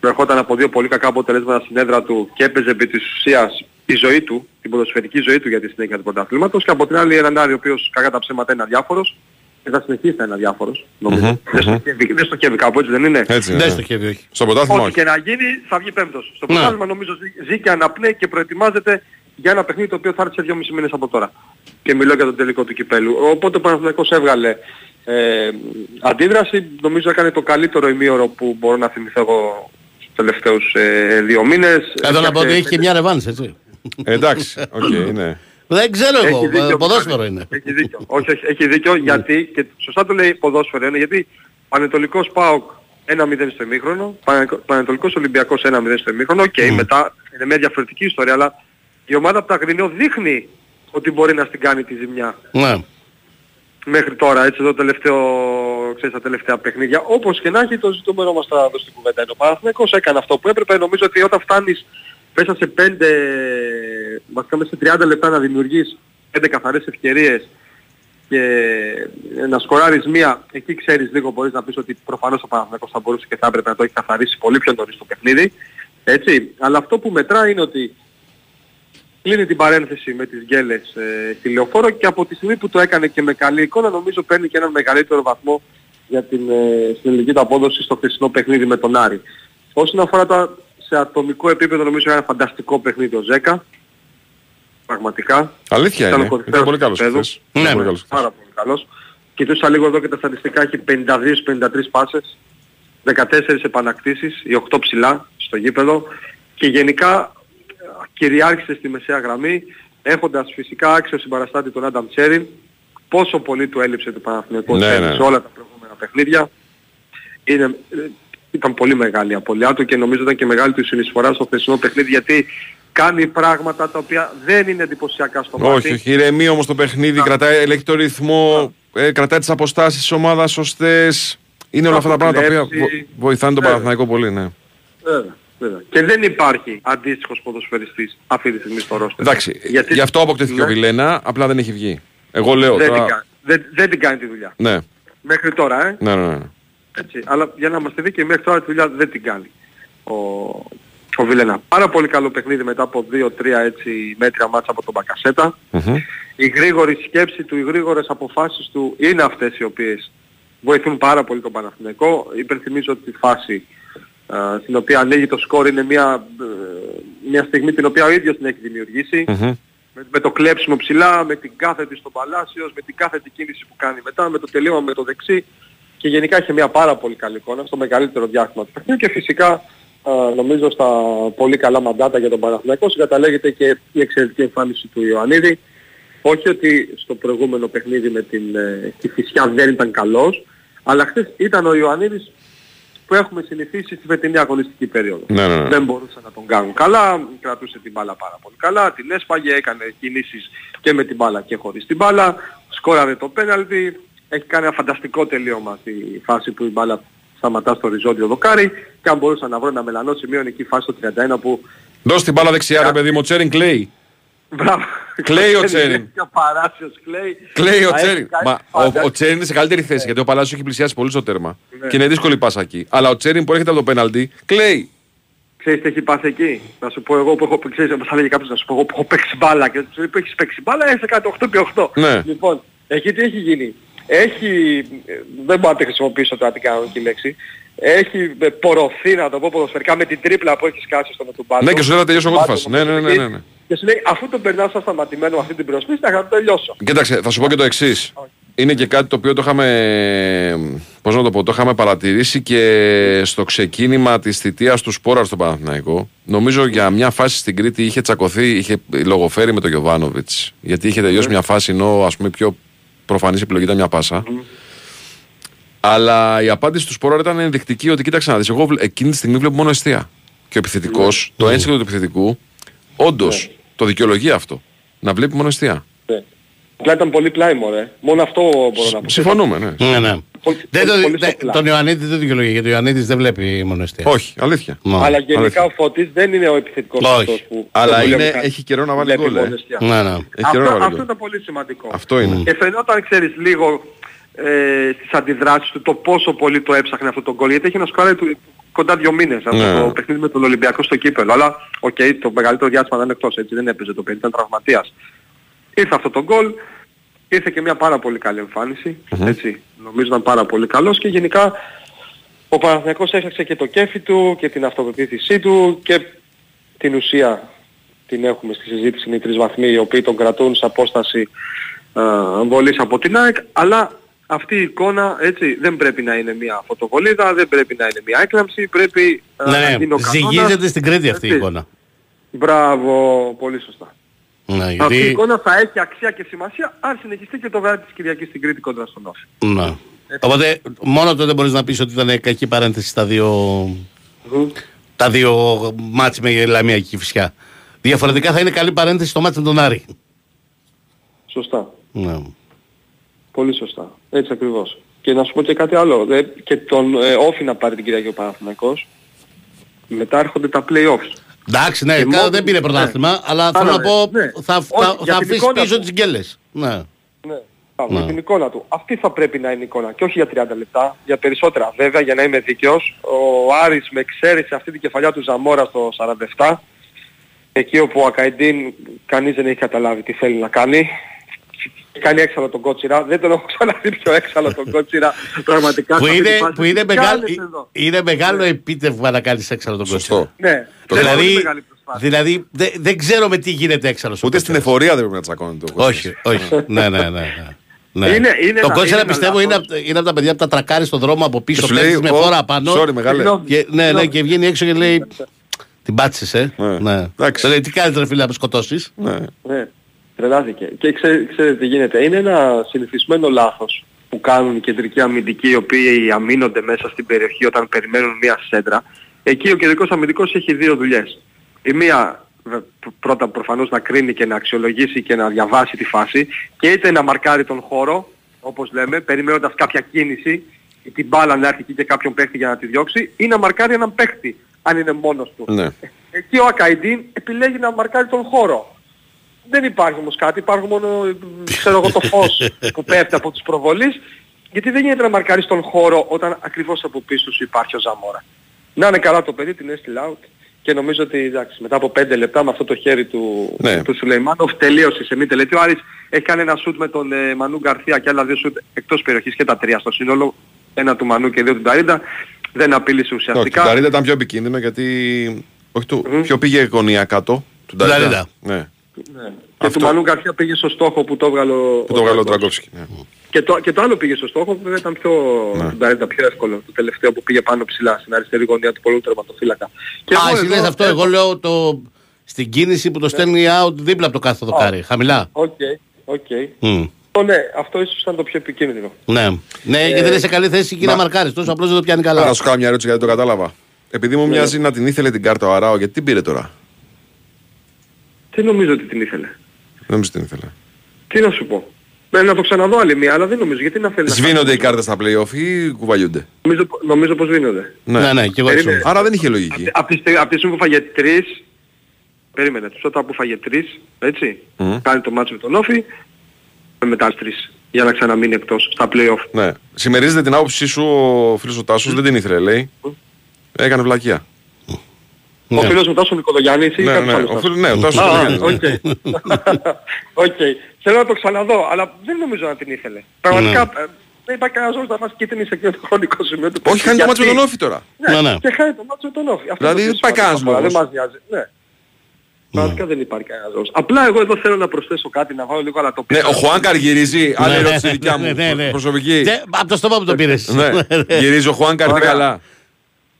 προερχόταν από δύο πολύ κακά αποτελέσματα στην έδρα του και έπαιζε επί της ουσίας τη ζωή του, την ποδοσφαιρική ζωή του για τη συνέχεια του πρωταθλήματος και από την άλλη έναν Άρη ο οποίος κακά τα ψέματα είναι αδιάφορος και θα συνεχίσει να είναι αδιάφορος νομίζω. Δεν στοχεύει- Δεν στοχεύει κάπου έτσι δεν είναι; Έτσι. Δεν ναι. στοχεύει, όχι. Στο πρωτάθλημα Ό,τι όχι. και να γίνει θα βγει πέμπτος. Στο Ναι. πρωτάθλημα νομίζω ζει- ζει και αναπνέει και προετοιμάζεται για ένα παιχνίδι το οποίο θα έρθει σε 2,5 μήνες από τώρα. Και μιλώ για τον τελικό του κυπέλου. Οπότε ο Παναθηναϊκός έβγαλε ε, αντίδραση. Νομίζω έκανε το καλύτερο ημίωρο που μπορώ να θυμηθώ εγώ στους τελευταίους ε, δύο μήνες. Εδώ να πω ότι Έφτιαξε- έχει και μια ρεβάνς, έτσι. Εντάξει, οκ, ναι. Δεν ξέρω Έχει εγώ, δίκιο ε, που ποδόσφαιρο κάνει. είναι. Έχει δίκιο. όχι, όχι, έχει δίκιο γιατί, και σωστά το λέει ποδόσφαιρο είναι, γιατί Πανετολικός ΠΑΟΚ 1-0 στο ημίχρονο, Πανε- Πανετολικός Ολυμπιακός 1-0 στο ημίχρονο, οκ, μετά είναι μια διαφορετική ιστορία, αλλά η ομάδα από το Αγρίνιο δείχνει ότι μπορεί να στην κάνει τη ζημιά Ναι. μέχρι τώρα, έτσι εδώ τελευταίο, ξέρεις, τα τελευταία παιχνίδια. Όπως και να έχει το ζητούμενο μας τώρα εδώ στην κουβέντα είναι ο Παναθηναϊκός έκανε αυτό που έπρεπε. Νομίζω ότι όταν φτάνεις μέσα σε 5, βασικά μέσα σε 30 λεπτά να δημιουργείς 5 καθαρές ευκαιρίες και να σκοράρεις μία, εκεί ξέρεις λίγο μπορείς να πεις ότι προφανώς ο Παναθηναϊκός θα μπορούσε και θα έπρεπε να το έχει καθαρίσει πολύ πιο νωρίς το παιχνίδι. Έτσι. Αλλά αυτό που μετράει είναι ότι κλείνει την παρένθεση με τις γκέλες ε, στη Λεωφόρο και από τη στιγμή που το έκανε και με καλή εικόνα νομίζω παίρνει και έναν μεγαλύτερο βαθμό για την ε, συνολική του απόδοση στο χθεσινό παιχνίδι με τον Άρη. Όσον αφορά τα, σε ατομικό επίπεδο νομίζω ένα φανταστικό παιχνίδι ο Ζέκα. Πραγματικά. Αλήθεια Ήταν ο είναι. κορυφαίος Ήταν πολύ του καλός επίπεδου. χθες. Ήταν πολύ καλός χθες. Πάρα πολύ καλός. Κοιτούσα λίγο εδώ και τα στατιστικά έχει 52-53 πάσες, 14 επανακτήσεις, οι 8 ψηλά στο γήπεδο και γενικά ε, κυριάρχησε στη μεσαία γραμμή έχοντας φυσικά άξιο συμπαραστάτη τον Άνταμ Τσέριν πόσο πολύ του έλειψε το Παναθηναϊκό Ναι, Τσέριν ναι. σε όλα τα προηγούμενα παιχνίδια. Είναι, ε, ήταν πολύ μεγάλη η απολιά του και νομίζω ήταν και μεγάλη του συνεισφορά στο χθεσινό παιχνίδι γιατί κάνει πράγματα τα οποία δεν είναι εντυπωσιακά στο μάτι. Όχι, όχι. Ηρεμεί όμως το παιχνίδι, κρατάει, ελέγχει το ρυθμό, ε, κρατάει τις αποστάσεις της ομάδας σωστέ. Είναι όλα αυτά τα πράγματα τα οποία αποκλέψει. βο- βοηθάνε τον Βέβαια. Παναθηναϊκό πολύ, ναι. Βέβαια, βέβαια. Και δεν υπάρχει αντίστοιχος ποδοσφαιριστής αυτή τη στιγμή στο ρόστερ. Εντάξει, Γιατί- γι' αυτό αποκτήθηκε ο Ναι. Βιλένα, απλά δεν έχει βγει. Εγώ λέω δεν, την τώρα. κάνει, δεν, δεν την κάνει τη δουλειά. Ναι, Μέχρι τώρα, ε. ναι, ναι. ναι. Έτσι. Αλλά για να είμαστε δίκαιοι, μέχρι τώρα τη δουλειά δεν την κάνει ο, ο Βιλένα. Πάρα πολύ καλό παιχνίδι μετά από 2-3 έτσι μέτρια μάτσα από τον Μπακασέτα. Μμμ. Η γρήγορη σκέψη του, οι γρήγορες αποφάσεις του είναι αυτές οι οποίες βοηθούν πάρα πολύ τον Παναθηναϊκό. Υπενθυμίζω ότι τη φάση α, στην οποία ανοίγει το σκορ είναι μια, ε, μια στιγμή την οποία ο ίδιος την έχει δημιουργήσει. Μμμ. Με, με το κλέψιμο ψηλά, με την κάθετη στον Παλάσιος, με την κάθετη κίνηση που κάνει μετά, με το τελείωμα με το δεξί και γενικά είχε μια πάρα πολύ καλή εικόνα στο μεγαλύτερο διάστημα του παιχνιδιού και φυσικά α, νομίζω στα πολύ καλά μαντάτα για τον Παναθηναϊκό συγκαταλέγεται και η εξαιρετική εμφάνιση του Ιωαννίδη. Όχι ότι στο προηγούμενο παιχνίδι με την ε, τη Φυσιά δεν ήταν καλός, αλλά χθες ήταν ο Ιωαννίδης που έχουμε συνηθίσει στη φετινή αγωνιστική περίοδο. Ναι, ναι, ναι. Δεν μπορούσαν να τον κάνουν καλά, κρατούσε την μπάλα πάρα πολύ καλά, την έσπαγε, έκανε κινήσεις και με την μπάλα και χωρίς την μπάλα, σκόραρε το πέναλτι, έχει κάνει ένα φανταστικό τελείωμα στη φάση που η μπάλα σταματά στο οριζόντιο δοκάρι και αν μπορούσα να βρω ένα μελανό σημείο είναι εκεί η φάση στο 31 που Δώσε την μπάλα δεξιά, ρε παιδί μου, ο Τσέριν κλαίει. Μπράβο. Κλαίει ο Τσέριν. Και ο Παράσιος κλαίει. Κλαίει ο Θα έχει Τσέριν. κάνει Μα ο, φανταστικό. ο Τσέριν είναι σε καλύτερη θέση γιατί ο Παλάσιος έχει πλησιάσει πολύ στο τέρμα. Ναι. Και είναι δύσκολη πάσα εκεί. Αλλά ο Τσέριν που έρχεται από το πέναλτι κλαίει. Ξέρεις τι έχει πάθει εκεί; Να σου πω εγώ που έχω, ξέρεις, όπως θα λέγει κάποιος, να σου πω εγώ που έχω παίξει μπάλα και του λέει που έχεις παίξει μπάλα, έχεις κάνει 8 επί 8. Ναι. Λοιπόν, εκεί τι έχει γίνει; Έχει, ε, δεν μπορώ να τη χρησιμοποιήσω τώρα την κανονική λέξη, έχει ε, πορωθεί να το πω ποδοσφαιρικά με την τρίπλα που έχεις σκάσει στον Ετουμπάτο. Ναι, και σου λέει να τελειώσω εγώ τη φάση. Ναι, ναι, ναι, ναι, ναι. Και σου λέει αφού τον περνάω σαν σταματημένο με αυτή την προσπίση θα το τελειώσω. Κοίταξε, θα σου πω και το εξής. Είναι και κάτι το οποίο το είχαμε, πώς να το πω, το είχαμε παρατηρήσει και στο ξεκίνημα της θητείας του Σπόρα στο Παναθηναϊκό. Νομίζω για μια φάση στην Κρήτη είχε τσακωθεί, είχε λογοφέρει με τον Γιωβάνοβιτς. Γιατί είχε τελειώσει μια φάση ενώ ας πούμε πιο προφανής επιλογή ήταν μια πάσα. Αλλά η απάντηση του Σπόρα ήταν ενδεικτική ότι κοίταξε να δεις, εγώ βλέ- εκείνη τη στιγμή βλέπω μόνο αιστεία. Και ο επιθετικός, το ένσυγκρο του επιθετικού, όντως το δικαιολογεί αυτό. Να βλέπει μόνο αιστεία. Ναι. Απλά ήταν πολύ πλάι μωρέ. Μόνο αυτό μπορώ να πω. Συμφωνούμε, ναι. Ναι, ναι. Πολύ- Δεν το, πολύ- πολύ δεν- στο πλάι. τον Ιωαννίδη δεν το δικαιολογεί, γιατί ο Ιωαννίδης δεν βλέπει μόνο εστία. Όχι, αλήθεια. Μα. Αλλά γενικά αλήθεια. ο Φώτης δεν είναι ο επιθετικός Όχι. αυτός που... Αλλά που είναι- λέμε κάτι. έχει καιρό να βάλει Βλέπει γκολ, ε. μόνο εστία. Ναι, ναι. Έχει καιρό να Αυτό, βάλει αυτό γκολ. ήταν πολύ σημαντικό. Αυτό είναι. Και φαινόταν, ξέρεις, λίγο ε, στις αντιδράσεις του το πόσο πολύ το έψαχνε αυτό το γκολ. Γιατί έχει να σκοράρει του κοντά δύο μήνες από Ναι. το παιχνίδι με τον Ολυμπιακό στο κύπελο. Αλλά, οκ, το μεγαλύτερο διάστημα δεν είναι εκτός, έτσι δεν έπαιζε το παιδί, ήταν τραυματίας. Ήρθε αυτό το γκολ, ήρθε και μια πάρα πολύ καλή εμφάνιση, έτσι, νομίζω ήταν πάρα πολύ καλός και γενικά ο Παναθηναϊκός έφτιαξε και το κέφι του και την αυτοπεποίθησή του και την ουσία την έχουμε στη συζήτηση, είναι οι τρεις βαθμοί οι οποίοι τον κρατούν σε απόσταση βολής από την ΑΕΚ, αλλά αυτή η εικόνα έτσι δεν πρέπει να είναι μια φωτοβολίδα, δεν πρέπει να είναι μια έκλαμψη, πρέπει α, να Ναι, είναι ο κανόνας. ζυγίζεται στην Κρήτη αυτή η Έτσι. εικόνα. Μπράβο, πολύ σωστά. Ναι, Αυτή η γιατί... εικόνα θα έχει αξία και σημασία αν συνεχιστεί και το βράδυ της Κυριακής στην Κρήτη κόντρα στον Όφη. Ναι. Οπότε μόνο τότε μπορείς να πεις ότι ήταν κακή παρένθεση στα δύο, τα δύο μάτς με Λαμία και Κηφισιά. Διαφορετικά θα είναι καλή παρένθεση στο μάτς με τον Άρη. Σωστά. Ναι. Πολύ σωστά. Έτσι ακριβώς. Και να σου πω και κάτι άλλο. Δε, και τον ε, Όφη να πάρει την Κυριακή ο Παναθηναϊκός. Μετά έρχονται τα play-offs. Εντάξει, ναι, Και κα- μόνο- δεν πήρε ναι. πρωτάθλημα, αλλά Άρα, θέλω να ναι, πω ναι. θα, Όχι, θα, για θα την αφήσει εικόνα πίσω του. τις γκέλες. Ναι. Ναι. Ναι. Για την εικόνα του. Αυτή θα πρέπει να είναι η εικόνα. Και όχι για 30 λεπτά, για περισσότερα. Βέβαια, για να είμαι δίκαιος, ο Άρης με εξαίρεση αυτή την κεφαλιά του Ζαμόρα στο 47, εκεί όπου ο Ακαϊντίν κανείς δεν έχει καταλάβει τι θέλει να κάνει. Κάνει έξαλλο τον Κότσιρα. Δεν τον έχω ξαναδεί πιο έξαλλο τον Κότσιρα. Πραγματικά. Που σε αυτή τη είναι, φάση. που είναι, Τι μεγάλο, κάνεις εδώ. είναι μεγάλο επίτευγμα να κάνεις έξαλλο τον Σωστό. κόσμο. Ναι. Πολύ Δηλαδή, μεγάλη προσπάθεια. δηλαδή δε- δεν ξέρω με τι γίνεται έξαλλος. ο Ούτε στην Κότσιρας. εφορία δεν πρέπει να τσακώνεται. ο Κώστας. Όχι, όχι. ναι, ναι, ναι. ναι. ναι. Είναι- είναι το ένα- Κότσιρα είναι ένα πιστεύω είναι, λάθος. απ' είναι από τα παιδιά που τα τρακάρει στον δρόμο από πίσω, Και σου λέει, πέφτεις με «Ω, φόρα πάνω. sorry, μεγάλε». Συγγνώμη. Και, ναι, ναι, Συγγνώμη. και βγαίνει έξω και λέει. Την πάτησες, ε. Ναι. Ναι. Εντάξει. Λέει, τι κάνεις ρε φίλε να με σκοτώσεις; Ναι. Ναι, τρελάθηκε. Και ξέ, ξέρετε τι γίνεται. Είναι ένα συνηθισμένο λάθος που κάνουν οι κεντρικοί αμυντικοί οι οποίοι αμήνονται μέσα στην περιοχή όταν περιμένουν μία σέντρα. Εκεί ο κεντρικός αμυντικός έχει δύο δουλειές. Η μία βε- πρώτα προφανώς να κρίνει και να αξιολογήσει και να διαβάσει τη φάση και είτε να μαρκάρει τον χώρο, όπως λέμε, περιμένοντας κάποια κίνηση ή την μπάλα να έρθει εκεί και κάποιον παίχτη για να τη διώξει ή να μαρκάρει έναν παίχτη αν είναι μόνος του. Ναι. Εκεί ο Ακαϊντίν επιλέγει να μαρκάρει τον χώρο. Δεν υπάρχει όμως κάτι, υπάρχει μόνο ε, ξέρω εγώ, το φως που πέφτει από τους προβολείς γιατί δεν γίνεται να μαρκάρεις τον χώρο όταν ακριβώς από πίσω σου υπάρχει ο Ζαμόρα. Να είναι καλά το παιδί, την έστειλε out και νομίζω ότι εντάξει, μετά από 5 λεπτά με αυτό το χέρι του, Ναι. του Σουλεϊμάνοφ τελείωσε σε μη τελετή. Ο Άρης έχει κάνει ένα σουτ με τον ε, Μανού Γκαρθία και άλλα δύο σουτ εκτός περιοχής και τα τρία στο σύνολο. Ένα του Μανού και δύο του Νταρίντα. Δεν απείλησε Όχι, ουσιαστικά. του Νταρίντα ήταν πιο επικίνδυνο γιατί. Όχι, του, πιο πήγε γωνία κάτω. Του Νταρίντα. Νταρίντα. Ναι. Ναι. Και Αυτό. του Μανού Γκαρθία πήγε στο στόχο που το έβγαλε ο Που το 'βγαλε ο Ντραγκόφσκι. Ντραγκόφσκι. Ναι. Και το, και το άλλο πήγε στο στόχο που βέβαια ήταν πιο, Ναι. του Νταρίντα πιο εύκολο. Το τελευταίο που πήγε πάνω ψηλά στην αριστερή γωνία του Πολωνού τερματοφύλακα. Και Α, εγώ εσύ εδώ λες αυτό, έχω- εγώ λέω το... στην κίνηση που το στέλνει out δίπλα από το κάθετο δοκάρι. Χαμηλά. OK, OK. Μμ. Ω, Ναι, αυτό ίσως ήταν το πιο επικίνδυνο. Ναι, ναι γιατί δεν είναι σε καλή θέση εκεί να μαρκάρεις. Τόσο απλώς δεν το πιάνει καλά. Να σου κάνω μια ερώτηση γιατί το κατάλαβα. Επειδή μου μοιάζει να την ήθελε την κάρτα ο Αράο, γιατί την πήρε τώρα; Τι νομίζω ότι την ήθελε; Δεν νομίζω την ήθελε. Τι να σου πω; Ναι, να το ξαναδώ άλλη μία, αλλά δεν νομίζω. Γιατί να θέλει να Σβήνονται οι χάσει. κάρτες στα playoff ή κουβαλιούνται; Νομίζω, νομίζω πως σβήνονται. Ναι, ναι, και εγώ έτσι. Περίμενε. Άρα δεν είχε λογική. Από τη, στιγμή- απ' τη στιγμή που φάγε τρεις, περίμενε, τότε που φάγε τρεις, έτσι, Μμ. χάνει το ματς με τον ΟΦΗ, μετά τις τρεις, για να ξαναμείνει εκτός, στα play-off. Ναι. Συμμερίζεται την άποψή σου ο φίλος ο Τάσος, δεν την ήθελε λέει. Έκανε βλακεία. Ο Ναι. φίλος μου Τάσος Νικολογιάννης ή Ναι, κάποιος ναι, άλλος ο Τάσος; φίλος- ναι, ο Τάσος Α, Νικοδογιάννης, οκ. Οκ. Θέλω να το ξαναδώ, αλλά δεν νομίζω να την ήθελε. Πραγματικά ε, δεν υπάρχει κανένας λόγος να μας κίτρινη σε εκείνο το χρονικό σημείο του. Όχι, χάνει το ματς με Γιατί- τον ΟΦΗ τώρα. Ναι, ναι. Και χάνει το ματς με τον ΟΦΗ. Αυτό Δηλαδή είναι το δεν πάει πιο κανένας σημαντικό. λόγος. Δεν μας νοιάζει. Ναι. Πραγματικά δεν υπάρχει κανένας λόγος. Απλά εγώ εδώ θέλω να προσθέσω κάτι, να βάλω λίγο αλλά το Ναι, ο Χουάνκαρ γυρίζει. Άλλη Ναι, ερώτηση ναι, δικιά ναι, ναι, ναι. μου. Προσωπική. Και Από το στόμα που το πήρες. Ναι. Γυρίζει ο Χουάνκαρ είναι Ωραία. καλά.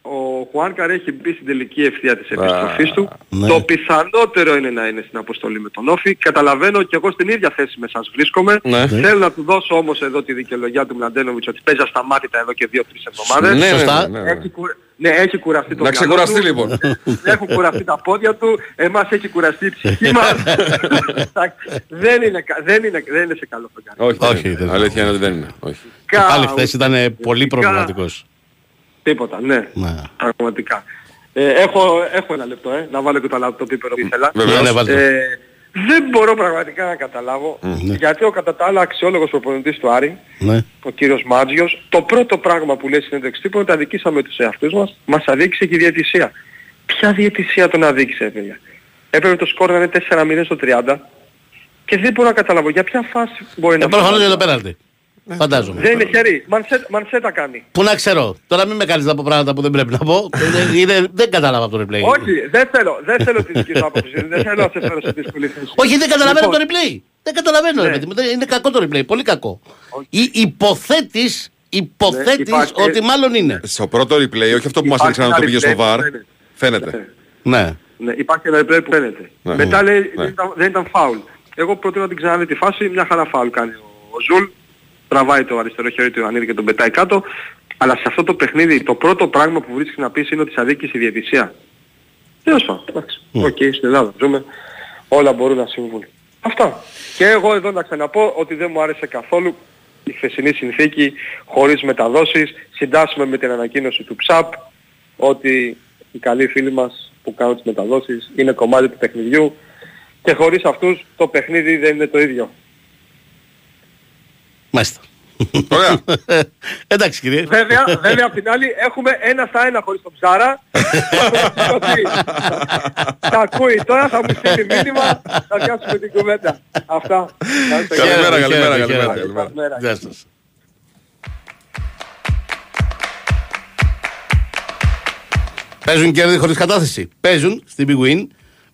Ο Χουάνκαρ έχει μπει στην τελική ευθεία της επιστροφής του. ναι. Το πιθανότερο είναι να είναι στην αποστολή με τον ΟΦΗ. Καταλαβαίνω και εγώ στην ίδια θέση με σας βρίσκομαι. Ναι. Θέλω να του δώσω όμως εδώ τη δικαιολογία του Μλαντένοβιτς ότι παίζει ασταμάτητα εδώ και δύο-τρεις εβδομάδες. Ναι, ναι, Σωστά. ναι, ναι, ναι. Έχει, κου- ναι, έχει κουραστεί το Να μυαλό ξεκουραστεί, του. λοιπόν. Έχουν κουραστεί τα πόδια του. Εμάς έχει κουραστεί η ψυχή μας. δεν, είναι, κα- δεν, είναι, δεν είναι σε καλό φεγγάρι. Όχι, Όχι, δεν είναι. δεν είναι. Αλήθεια είναι ότι δεν είναι. Όχι. Πάλι χθες ήταν ε, πολύ προβληματικός. Τίποτα, ναι. Ναι. Πραγματικά. Ε, έχω, έχω ένα λεπτό, ε, να βάλω και το λάπτοπ πίπερο που ήθελα. Βεβαίως. Ναι, ναι, βάλτε το. Ε, δεν μπορώ πραγματικά να καταλάβω ναι. γιατί ο κατά τα άλλα αξιόλογος προπονητής του Άρη, Ναι. ο κύριος Μάτζιος, το πρώτο πράγμα που λέει στην συνέντευξη τύπου είναι ότι αδικήσαμε τους εαυτούς μας, μας αδίκησε και η διαιτησία. Ποια διαιτησία τον αδίκησε, παιδιά; Έπρεπε το σκορ να είναι 4-0 στο 30 και δεν μπορώ να καταλάβω για ποια φάση μπορεί Ε, να προφανώς φύγει. για το πέναλτι. Φαντάζομαι. Δεν είναι χέρι. Μανσέτα, μανσέτα κάνει. Πού να ξέρω. Τώρα μην με κάνεις να πω πράγματα που δεν πρέπει να πω. Είναι- είναι- δεν κατάλαβα από το replay. Όχι, δεν θέλω, δεν θέλω τη δική σου άποψη. δεν θέλω να σε φέρω σε δύσκολη θέση. Όχι, δεν καταλαβαίνω Λοιπόν, το replay. Δεν καταλαβαίνω, Ναι. ρε παιδί μου. Δεν- Είναι κακό το replay. Πολύ κακό. Ή υποθέτεις υποθέτεις Ναι, υπάρχει- ότι μάλλον είναι. Στο πρώτο replay, όχι αυτό που μας Υπάρχει έδειξαν να το ένα πήγε στο replay που VAR. φαίνεται. Φαίνεται. Ναι. Ναι, υπάρχει ένα replay που φαίνεται. Ναι. Μετά Ναι. λέει Ναι. δεν, ήταν, δεν ήταν φάουλ. Εγώ προτείνω να την ξαναδεί τη φάση, μια χαρά φάουλ κάνει ο, ο Ζουλ. Τραβάει το αριστερό χέρι του Ιωαννίδη και τον πετάει κάτω. Αλλά σε αυτό το παιχνίδι το πρώτο πράγμα που βρίσκει να πεις είναι ότι σε αδίκησε η διαιτησία. Τέλος πάντων. Εντάξει. Οκ, στην Ελλάδα ζούμε. Όλα μπορούν να συμβούν. Αυτά. Και εγώ εδώ να ξαναπώ ότι δεν μου άρεσε καθόλου η χθεσινή συνθήκη χωρίς μεταδόσεις. Συντάσσουμε με την ανακοίνωση του ΨΑΠ ότι οι καλοί φίλοι μας που κάνουν τις μεταδόσεις είναι κομμάτι του παιχνιδιού και χωρίς αυτούς το παιχνίδι δεν είναι το ίδιο. Μάλιστα. Ωραία. Εντάξει κύριε. Βέβαια, βέβαια απ' την άλλη έχουμε ένα στα ένα χωρίς τον Ψάρα. Ότι Τα ακούει τώρα, θα μου στείλει μήνυμα, θα πιάσουμε την κουβέντα. Αυτά. Να είστε καλά. Καλημέρα, καλημέρα, Χαίρετε, καλημέρα. χαίρετε. καλημέρα. Καλημέρα. Γεια σας. Παίζουν κέρδη χωρίς κατάθεση. Παίζουν στην Big Win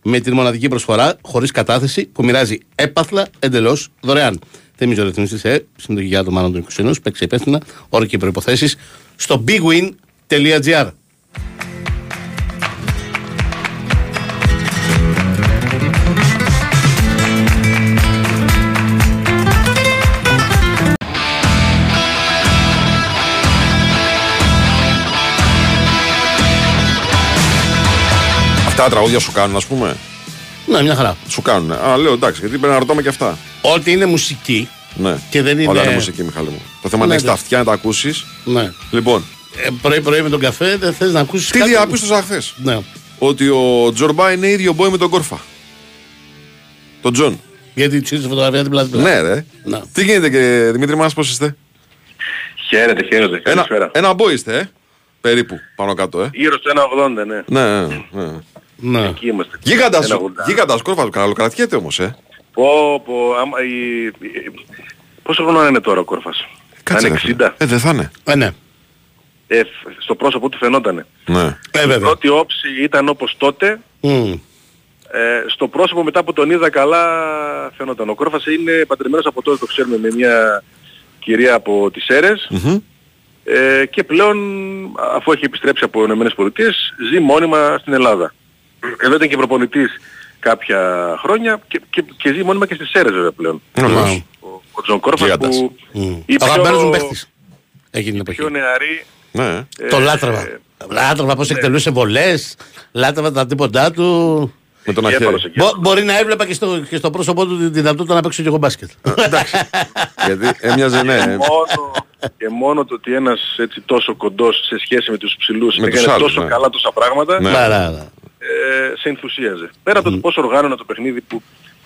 με την μοναδική προσφορά χωρίς κατάθεση που μοιράζει έπαθλα εντελώς δωρεάν. Θυμίζω ρυθμίσει σε συμμετοχή για άτομα άνω των 21, παίξει υπεύθυνα, ώρα και προϋποθέσεις στο bigwin.gr. Αυτά τα τραγούδια σου κάνουν, ας πούμε; Ναι, μια χαρά. Σου κάνουν. Α, λέω εντάξει, γιατί πρέπει να ρωτάμε και αυτά. Ό,τι είναι μουσική. Ναι. Και δεν Όλα είναι- είναι μουσική, Μιχάλη μου. Το θέμα είναι Ναι, να έχεις τα ναι. αυτιά να τα ακούσεις. Ναι. Λοιπόν, Ε, πρωί-πρωί με τον καφέ δεν θες να ακούσεις τι κάτι; διαπίστωσα χθες; Ναι. Ότι ο Τζορμπά είναι ίδιο μπόι με τον Κόρφα. Τον Τζον. Γιατί του είδε φωτογραφία την πλάτη Ναι, ρε. Ναι. Τι γίνεται και Δημήτρη μας, πώς είστε; Χαίρετε, χαίρετε. Ένα, Καλησπέρα. ένα μπόι είστε, ε. Περίπου πάνω κάτω, ε. Γύρω στο 1,80 ναι. Ναι, ναι, ναι. Ναι. Εκεί είμαστε. Γίγαντας, 1,80. γίγαντας Κόρφα του καλοκρατιέται όμως, ε. Πω, πω, άμα, η, η- πόσο χρόνο είναι τώρα ο Κόρφας; Κάτσε, είναι ρε, φίλε. 60. Ε, δεν θα είναι. Ε, ναι. Ε, φ- στο πρόσωπό του φαινότανε. Ναι. Ε, Η βέβαια. πρώτη όψη ήταν όπως τότε. Μμ. Ε, στο πρόσωπο μετά που τον είδα καλά φαινόταν. Ο Κόρφας είναι παντρεμένος από τότε, το ξέρουμε, με μια κυρία από τις Σέρες. Μμμ. Ε, και πλέον αφού έχει επιστρέψει από Ηνωμένες Πολιτείες ζει μόνιμα στην Ελλάδα. Εδώ ήταν και προπονητής κάποια χρόνια και, και, και ζει μόνιμα και στις Σέρες βέβαια πλέον. Βεβαίως. Ο, ο Τζον Κόρφας Γίγαντας. που Μμ. η πιο, Αγαπημένος μου παίχτης. Εκείνη την εποχή. πιο νεαρή Ναι. ε, Το λάτρευα. ε, Λάτρευα πώς εκτελούσε βολές, λάτρευα τα τίποτα του. Με τον και Αχέρι. έφαρος εκεί. Μπο- μπορεί να έβλεπα και στο, και στο πρόσωπό του τη δυνατότητα να παίξω και εγώ μπάσκετ. Γιατί έμοιαζε, ναι. και, μόνο, και μόνο το ότι ένας έτσι τόσο κοντός σε σχέση με τους ψηλούς Με τους έκανε άλλους, τόσο ναι. καλά τόσα πράγματα Ναι. Ναι, ναι, ναι. Ε, σε ενθουσίαζε. Πέρα από το πώς οργάνωνα το παιχνίδι που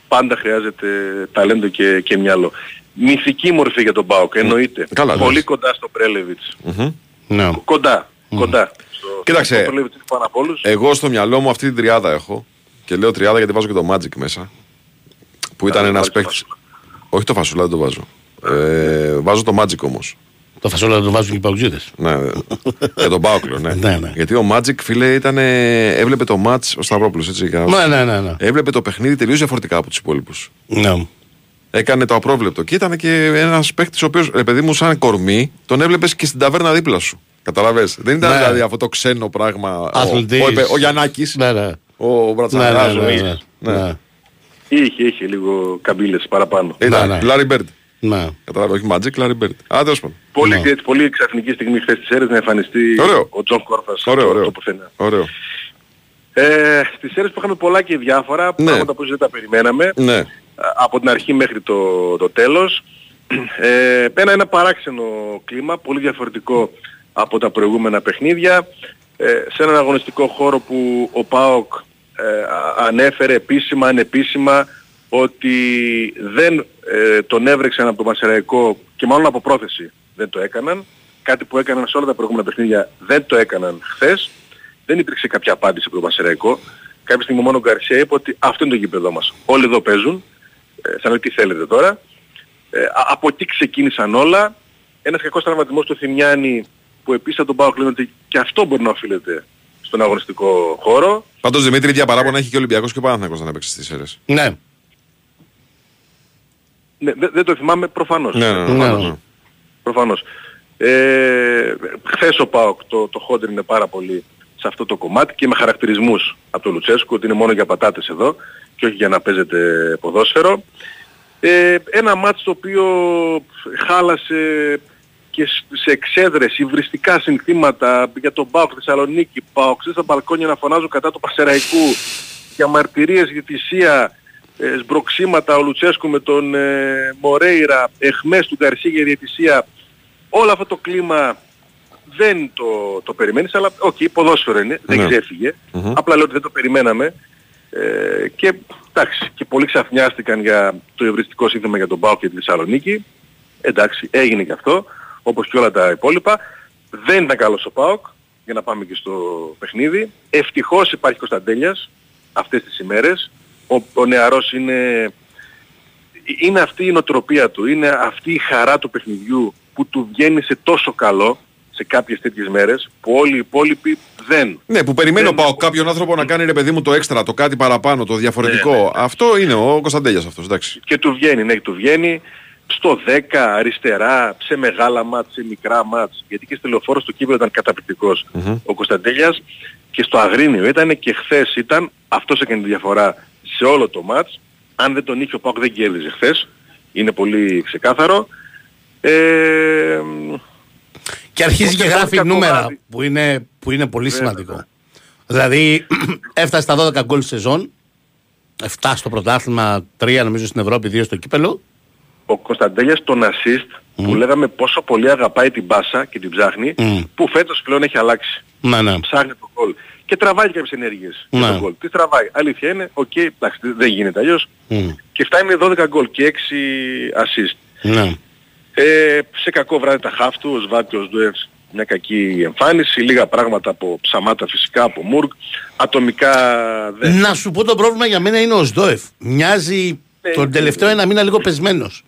πάντα χρειάζεται ταλέντο και, και μυαλό. Μυθική μορφή για τον Μπάουκ, εννοείται. Καλά, Πολύ λες. κοντά στο Πρέλεβιτς. Μμμ. Ναι. Κοντά, κοντά. Στο, Κοίταξε. Στο Πρέλεβιτς είναι πάνω από όλους. Εγώ στο μυαλό μου αυτή την τριάδα έχω. Και λέω τριάδα γιατί βάζω και το Magic μέσα. Που ήταν Καλά, ένας βάλεις το παίκτη. Όχι το φασουλά, δεν το βάζω. Ε, βάζω το Magic όμως. Το φασόλα το βάζουν και οι παουτζίδες. Ναι, για τον Πάοκλο, ναι. Ναι, ναι. Γιατί ο Magic, φίλε, ήταν, έβλεπε το match, ο Σταυρόπουλος, έτσι. για να- Ναι, ναι, ναι. ναι. Έβλεπε το παιχνίδι τελείως διαφορετικά από τους υπόλοιπους. ναι. Έκανε το απρόβλεπτο. Και ήταν και ένας παίκτης ο οποίος, ρε παιδί μου, σαν κορμί, τον έβλεπες και στην ταβέρνα δίπλα σου. Καταλαβες. Δεν ήταν Ναι. δηλαδή αυτό το ξένο πράγμα. Ο, Αθλητής. ο, ο, ο Γιαννάκης, Ναι, ναι. ο Ναι, ναι, Μπρατσαράς, ναι, ο- ναι, ναι. ναι. Είχε, είχε λίγο καμπύλες παραπάνω. Ήταν Ναι, ναι. Larry Bird. Ναι. Κατάλαβε, όχι Magic, Larry Bird. Α, τέλος πάντων. Πολύ, Ναι. έτσι, πολύ ξαφνική στιγμή χθες στις Σέρρες να εμφανιστεί Ωραίο. ο Τζον Κόρφας Ωραίο, το- ωραίο. το πουθενά. Ωραίο. Ε, στις αίρες που είχαμε πολλά και διάφορα, Ναι. πράγματα που δεν τα περιμέναμε, Ναι. α, από την αρχή μέχρι το, το τέλος. Ε, πέρα ένα παράξενο κλίμα, πολύ διαφορετικό από τα προηγούμενα παιχνίδια, ε, σε έναν αγωνιστικό χώρο που ο ΠΑΟΚ ε, α- ανέφερε επίσημα, ανεπίσημα, ότι δεν ε, τον έβρεξαν από το Μασεραϊκό και μάλλον από πρόθεση δεν το έκαναν. Κάτι που έκαναν σε όλα τα προηγούμενα παιχνίδια δεν το έκαναν χθες. Δεν υπήρξε κάποια απάντηση από το Μασεραϊκό. Κάποια στιγμή μόνο ο Γκαρσία είπε ότι αυτό είναι το γήπεδό μας. Όλοι εδώ παίζουν. Ε, σαν να τι θέλετε τώρα. Ε, α- από εκεί ξεκίνησαν όλα. Ένας κακός τραυματισμός του Θημιάννη που επίσης θα τον πάω κλείνω ότι και αυτό μπορεί να οφείλεται στον αγωνιστικό χώρο. Πάντως Δημήτρη, ίδια παράπονα έχει και ο Ολυμπιακός και ο Παναθηναϊκός να παίξει στις αίρε. Ναι. Ναι, δεν, δεν το θυμάμαι προφανώς. Ναι, ναι, ναι. προφανώς. Ναι, ναι. προφανώς. Ε, χθες ο ΠΑΟΚ το, το χόντρι είναι πάρα πολύ σε αυτό το κομμάτι και με χαρακτηρισμούς από τον Λουτσέσκου ότι είναι μόνο για πατάτες εδώ και όχι για να παίζετε ποδόσφαιρο. Ε, ένα ματς το οποίο χάλασε και σ- σε εξέδρες, υβριστικά συνθήματα για τον ΠΑΟΚ Θεσσαλονίκη, ΠΑΟΚ στα μπαλκόνια να φωνάζουν κατά του Πανσερραϊκού για μαρτυρίες για θυσία, ε, σμπροξίματα ο Λουτσέσκου με τον ε, Μορέιρα, αιχμές του Γκαρσία για διαιτησία. Όλο αυτό το κλίμα δεν το, το περιμένεις, αλλά οκ, ποδόσφαιρο είναι, δεν Ναι. ξέφυγε. Μμμ. Απλά λέω ότι δεν το περιμέναμε. Ε, και εντάξει, και πολλοί ξαφνιάστηκαν για το ευριστικό σύνθημα για τον ΠΑΟΚ και τη Θεσσαλονίκη. Εντάξει, έγινε και αυτό, όπως και όλα τα υπόλοιπα. Δεν ήταν καλός ο ΠΑΟΚ, για να πάμε και στο παιχνίδι. Ευτυχώς υπάρχει Κωνσταντέλιας αυτές τις ημέρες. Ο, ο νεαρός είναι, είναι αυτή η νοοτροπία του, είναι αυτή η χαρά του παιχνιδιού που του βγαίνει σε τόσο καλό σε κάποιες τέτοιες μέρες που όλοι οι υπόλοιποι δεν. Ναι, που περιμένω Δεν- πάω κάποιον άνθρωπο να κάνει ρε παιδί μου το έξτρα, το κάτι παραπάνω, το διαφορετικό. Ναι, ναι, ναι. Αυτό είναι ο Κωνσταντέλιας αυτός, εντάξει. και του βγαίνει, ναι, του βγαίνει στο 10, αριστερά, σε μεγάλα μάτς, σε μικρά μάτς, γιατί και στο λεωφόρο στο κύπελο ήταν καταπληκτικός ο Κωνσταντέλιας και στο Αγρίνιο ήταν και χθες ήταν, αυτός έκανε τη διαφορά σε όλο το μάτς, αν δεν τον είχε ο Πάοκ δεν κέρδιζε χθες, είναι πολύ ξεκάθαρο. Ε, Και αρχίζει και Οπότε γράφει κακό νούμερα βράδυ. που είναι, που είναι πολύ Βέβαια. σημαντικό. Δηλαδή έφτασε στα 12 γκολ σεζόν, 7 στο πρωτάθλημα, 3 νομίζω στην Ευρώπη, 2 στο κύπελο. ο Κωνσταντέλιας τον assist που λέγαμε πόσο πολύ αγαπάει την πάσα και την ψάχνει, Μμ. που φέτος πλέον έχει αλλάξει. Ναι, ναι. ψάχνει το γκολ. Και τραβάει και κάποιες ενέργειες για Ναι. το γκολ. Τι τραβάει. Αλήθεια είναι, οκ, εντάξει, δεν γίνεται αλλιώς. Μμ. Και φτάνει με 12 γκολ και 6 assist. Ναι. Ε, σε κακό βράδυ τα χάφ του, ο Σβάτη, ο Σντουεύς, μια κακή εμφάνιση, λίγα πράγματα από Ψαμάτα φυσικά, από Μουρκ, ατομικά δεν. Να σου πω το πρόβλημα για μένα είναι ο Σδόεφ. Μοιάζει Ναι, τον ναι, τελευταίο ναι. ένα μήνα λίγο πεσμένος.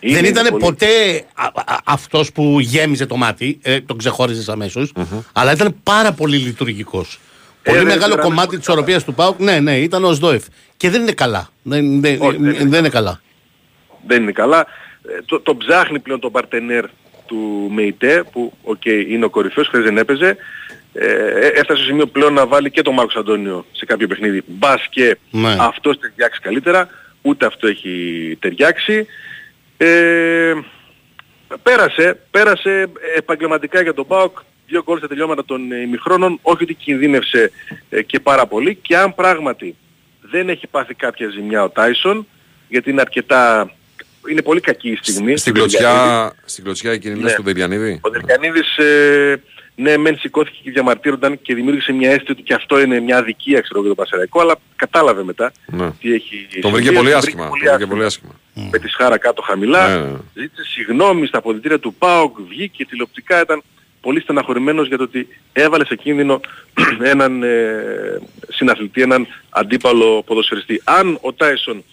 Είναι, Δεν είναι ήταν πολύ. ποτέ α- α- αυτός που γέμιζε το μάτι, ε, τον ξεχώριζες αμέσως, αλλά ήταν πάρα πολύ λειτουργικός. Ε, πολύ ρε, μεγάλο τώρα, κομμάτι πολύ της οροπίας του ΠΑΟΚ, ναι, ναι, ήταν ο Σδόεφ. Και δεν είναι καλά. Δεν, δεν, Όχι, δεν είναι. δεν είναι καλά. δεν είναι καλά. Ε, το, το ψάχνει πλέον τον παρτενέρ του Μεϊτέ που οκ είναι ο κορυφαίος, χθες δεν έπαιζε. Ε, ε, έφτασε στο σημείο πλέον να βάλει και τον Μάρκος Αντώνιο σε κάποιο παιχνίδι. Μπας και Ναι. αυτός ταιριάξει καλύτερα. Ούτε αυτό έχει ταιριάξει. Ε, πέρασε, πέρασε επαγγελματικά για τον ΠΑΟΚ. Δύο γκολ στα τελειώματα των ε, ημιχρόνων. Όχι ότι κινδύνευσε ε, και πάρα πολύ. Και αν πράγματι δεν έχει πάθει κάποια ζημιά ο Τάισον, γιατί είναι αρκετά... Είναι πολύ κακή η στιγμή. Στην του Δελιανίδη. κλωτσιά, στην κλωτσιά εκείνη λες Ναι. του Δελιανίδη. Ο Δελιανίδης, ε, ναι, μεν σηκώθηκε και διαμαρτύρονταν και δημιούργησε μια αίσθηση ότι και αυτό είναι μια αδικία ξέρω για το Πασαραϊκό, αλλά κατάλαβε μετά Ναι. τι έχει Τον βρήκε συμβεί. πολύ Τον άσχημα. βρήκε Τον βρήκε πολύ άσχημα. με τη σχάρα κάτω χαμηλά. Ναι, ναι. Ζήτησε συγγνώμη στα αποδητήρια του ΠΑΟΚ, βγήκε τηλεοπτικά, ήταν πολύ στεναχωρημένος για το ότι έβαλε σε κίνδυνο έναν ε, συναθλητή, έναν αντίπαλο ποδοσφαιριστή. Αν ο Τάισον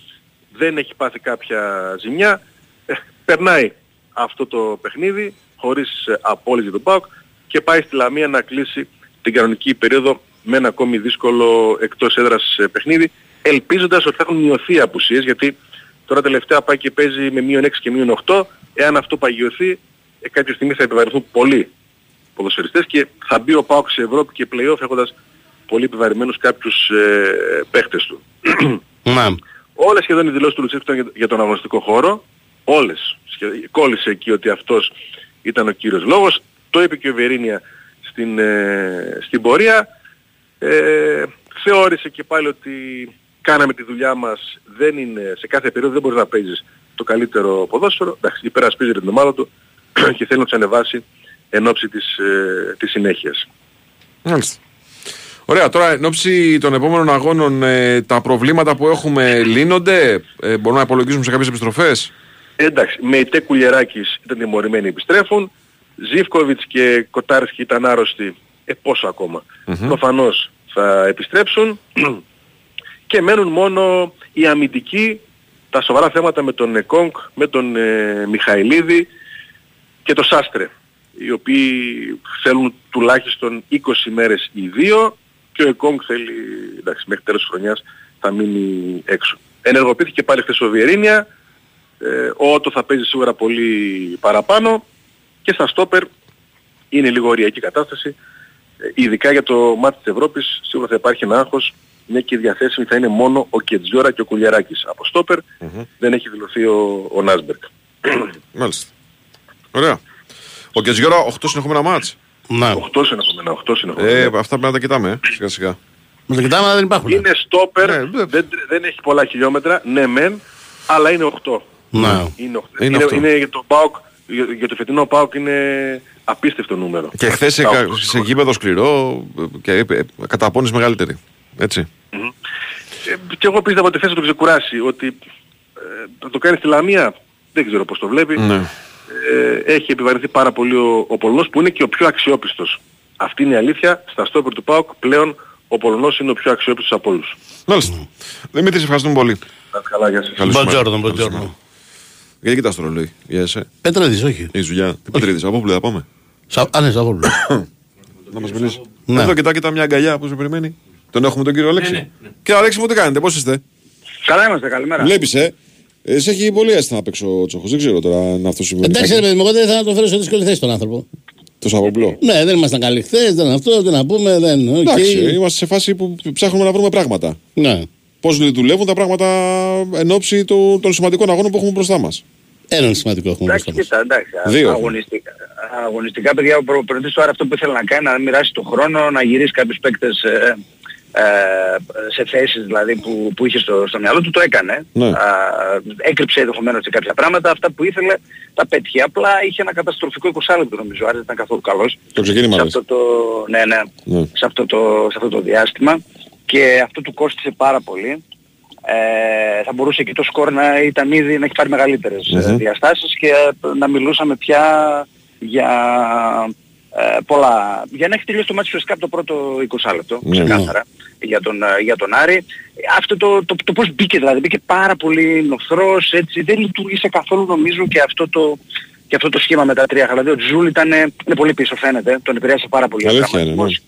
δεν έχει πάθει κάποια ζημιά, ε, περνάει αυτό το παιχνίδι χωρίς ε, απόλυτη για τον ΠΑΟΚ και πάει στη Λαμία να κλείσει την κανονική περίοδο με ένα ακόμη δύσκολο εκτός έδρας ε, παιχνίδι, ελπίζοντας ότι θα έχουν μειωθεί οι απουσίες, γιατί τώρα τελευταία πάει και παίζει με μείον 6 και μείον 8, εάν αυτό παγιωθεί, ε, κάποια στιγμή θα επιβαρυνθούν πολλοί ποδοσφαιριστές και θα μπει ο ΠΑΟΚ σε Ευρώπη και play-off έχοντας πολύ επιβαρημένους κάποιους ε, παίχτες του. Ναι. Όλες σχεδόν οι δηλώσεις του Λουτσέσκου ήταν για- για τον αγωνιστικό χώρο. Όλες. Σχε- Κόλλησε εκεί ότι αυτός ήταν ο κύριος λόγος. Το είπε και ο Βερίνια στην, ε, στην πορεία. Ε, θεώρησε και πάλι ότι κάναμε τη δουλειά μας. Δεν είναι, σε κάθε περίοδο δεν μπορείς να παίζεις το καλύτερο ποδόσφαιρο. Εντάξει, υπερασπίζεται την ομάδα του και θέλει να τους ανεβάσει εν ώψη της, ε, της συνέχειας. Μάλιστα. Ωραία, τώρα εν ώψη των επόμενων αγώνων ε, τα προβλήματα που έχουμε λύνονται, ε, μπορούμε να υπολογίσουμε σε κάποιες επιστροφές; Εντάξει, με η Κουλιεράκης ήταν τιμωρημένοι επιστρέφουν. Ζίβκοβιτς και Κοτάρσκι ήταν άρρωστοι. Ε, πόσο ακόμα. Προφανώς θα επιστρέψουν. και μένουν μόνο οι αμυντικοί, τα σοβαρά θέματα με τον Εκόνκ, με τον ε, Μιχαηλίδη και τον Σάστρε. Οι οποίοι θέλουν τουλάχιστον 20 μέρες οι δύο και ο Εκόνκ θέλει, εντάξει, μέχρι τέλος της χρονιάς θα μείνει έξω. Ενεργοποιήθηκε πάλι χθες ο Βιερίνια, Ε, ο Ότο θα παίζει σίγουρα πολύ παραπάνω και στα στόπερ είναι λίγο ωριακή κατάσταση. Ε, ειδικά για το μάτι της Ευρώπης σίγουρα θα υπάρχει ένα άγχος μια και διαθέσιμη θα είναι μόνο ο Κετζιόρα και ο Κουλιαράκης από στόπερ. Δεν έχει δηλωθεί ο, ο Νάσμπερκ. Μάλιστα. Ωραία. Ο Κετζιόρα 8 συνεχόμενα μάτς. Ναι. 8 συνεχόμενα, 8 συνεχόμενα. Ε, αυτά πρέπει να τα κοιτάμε, ε, σιγά σιγά. Με το κοιτάμε, αλλά δεν υπάρχουν. Είναι στόπερ, Ναι, ναι. δεν, δεν έχει πολλά χιλιόμετρα, ναι μεν, αλλά είναι 8. Ναι. Είναι, 8. Είναι Είναι, οκτώ. είναι για το ΠΑΟΚ, για, για το φετινό ΠΑΟΚ είναι απίστευτο νούμερο. Και χθες σε, Τα κα- οκτώ σε γήπεδο σκληρό και ε, ε, καταπώνεις μεγαλύτερη. Έτσι. Ε, και εγώ πίστευα ότι θες να το ξεκουράσει, ότι ε, θα το κάνει στη Λαμία, δεν ξέρω πώς το βλέπει. Ναι. Ε, έχει επιβαρυνθεί πάρα πολύ ο, ο Πολωνός που είναι και ο πιο αξιόπιστος. Αυτή είναι η αλήθεια. Στα στόπερ του ΠΑΟΚ πλέον ο Πολωνός είναι ο πιο αξιόπιστος από όλους. Μάλιστα. Δημήτρης, σε ευχαριστούμε πολύ. Να είστε καλά, γεια σας. Καλή σου μέρα. Buongiorno, Καλή σου buongiorno. μέρα. Γιατί κοιτάς το ρολόι, για εσέ; Πέτραδης, όχι. Έχεις δουλειά. Τι πατρίδης, από πού θα πάμε; Σα... Α, ναι, Σαββόπουλο. Να μας μιλήσεις. Ναι. Εδώ κοιτά, κοιτά μια αγκαλιά που σε περιμένει. Τον έχουμε τον κύριο Αλέξη. ναι, Και Αλέξη μου τι κάνετε, πώς είστε; Καλά είμαστε, καλημέρα. Βλέπεις, ε; Ε, σε έχει πολύ αίσθημα απ' έξω ο Τσόχος. Δεν ξέρω τώρα αν αυτό συμβαίνει. Εντάξει, ρε παιδί μου, εγώ δεν θα το φέρω σε δύσκολη θέση τον άνθρωπο. Το Σαββόπουλο. Ναι, δεν ήμασταν καλοί χθες, δεν αυτό, δεν να πούμε, δεν. οκ. Εντάξει, είμαστε σε φάση που ψάχνουμε να βρούμε πράγματα. Ναι. Πώς δουλεύουν τα πράγματα εν ώψη του- των σημαντικών αγώνων που έχουμε μπροστά μας. Έναν σημαντικό έχουμε Εντάξει, μπροστά μας. κοίτα, εντάξει. Δύο. Αγωνιστικά, αγωνιστικά, παιδιά, ο προ- προπονητής τώρα αυτό που ήθελε να κάνει, να μοιράσει τον χρόνο, να γυρίσει κάποιους παίκτες ε, ε, σε θέσεις δηλαδή που, που είχε στο, στο μυαλό του, το έκανε. Ναι. Α, έκρυψε ενδεχομένως σε κάποια πράγματα, αυτά που ήθελε τα πέτυχε. Απλά είχε ένα καταστροφικό 20 λεπτό νομίζω, άρα δεν ήταν καθόλου καλός. Το ξεκίνημα σε λες. αυτό το, ναι, ναι, Ναι. σε, αυτό το, σε αυτό το διάστημα και αυτό του κόστισε πάρα πολύ. Ε, θα μπορούσε και το σκορ να ήταν ήδη να έχει πάρει μεγαλύτερες ε, Μμμ. διαστάσεις και ε, να μιλούσαμε πια για ε, πολλά. Για να έχει τελειώσει το μάτι φυσικά από το πρώτο 20 λεπτό, Ναι, ξεκάθαρα, για τον, ε, για τον Άρη. Αυτό το, το, το πώς μπήκε δηλαδή, μπήκε πάρα πολύ νοθρός, έτσι, δεν λειτουργήσε καθόλου νομίζω και αυτό το, και αυτό το σχήμα με τα τρία. Δηλαδή ο Ζουλ ήταν, ε, είναι πολύ πίσω φαίνεται, τον επηρέασε πάρα πολύ ο Αλήθεια είναι, τραυματισμός.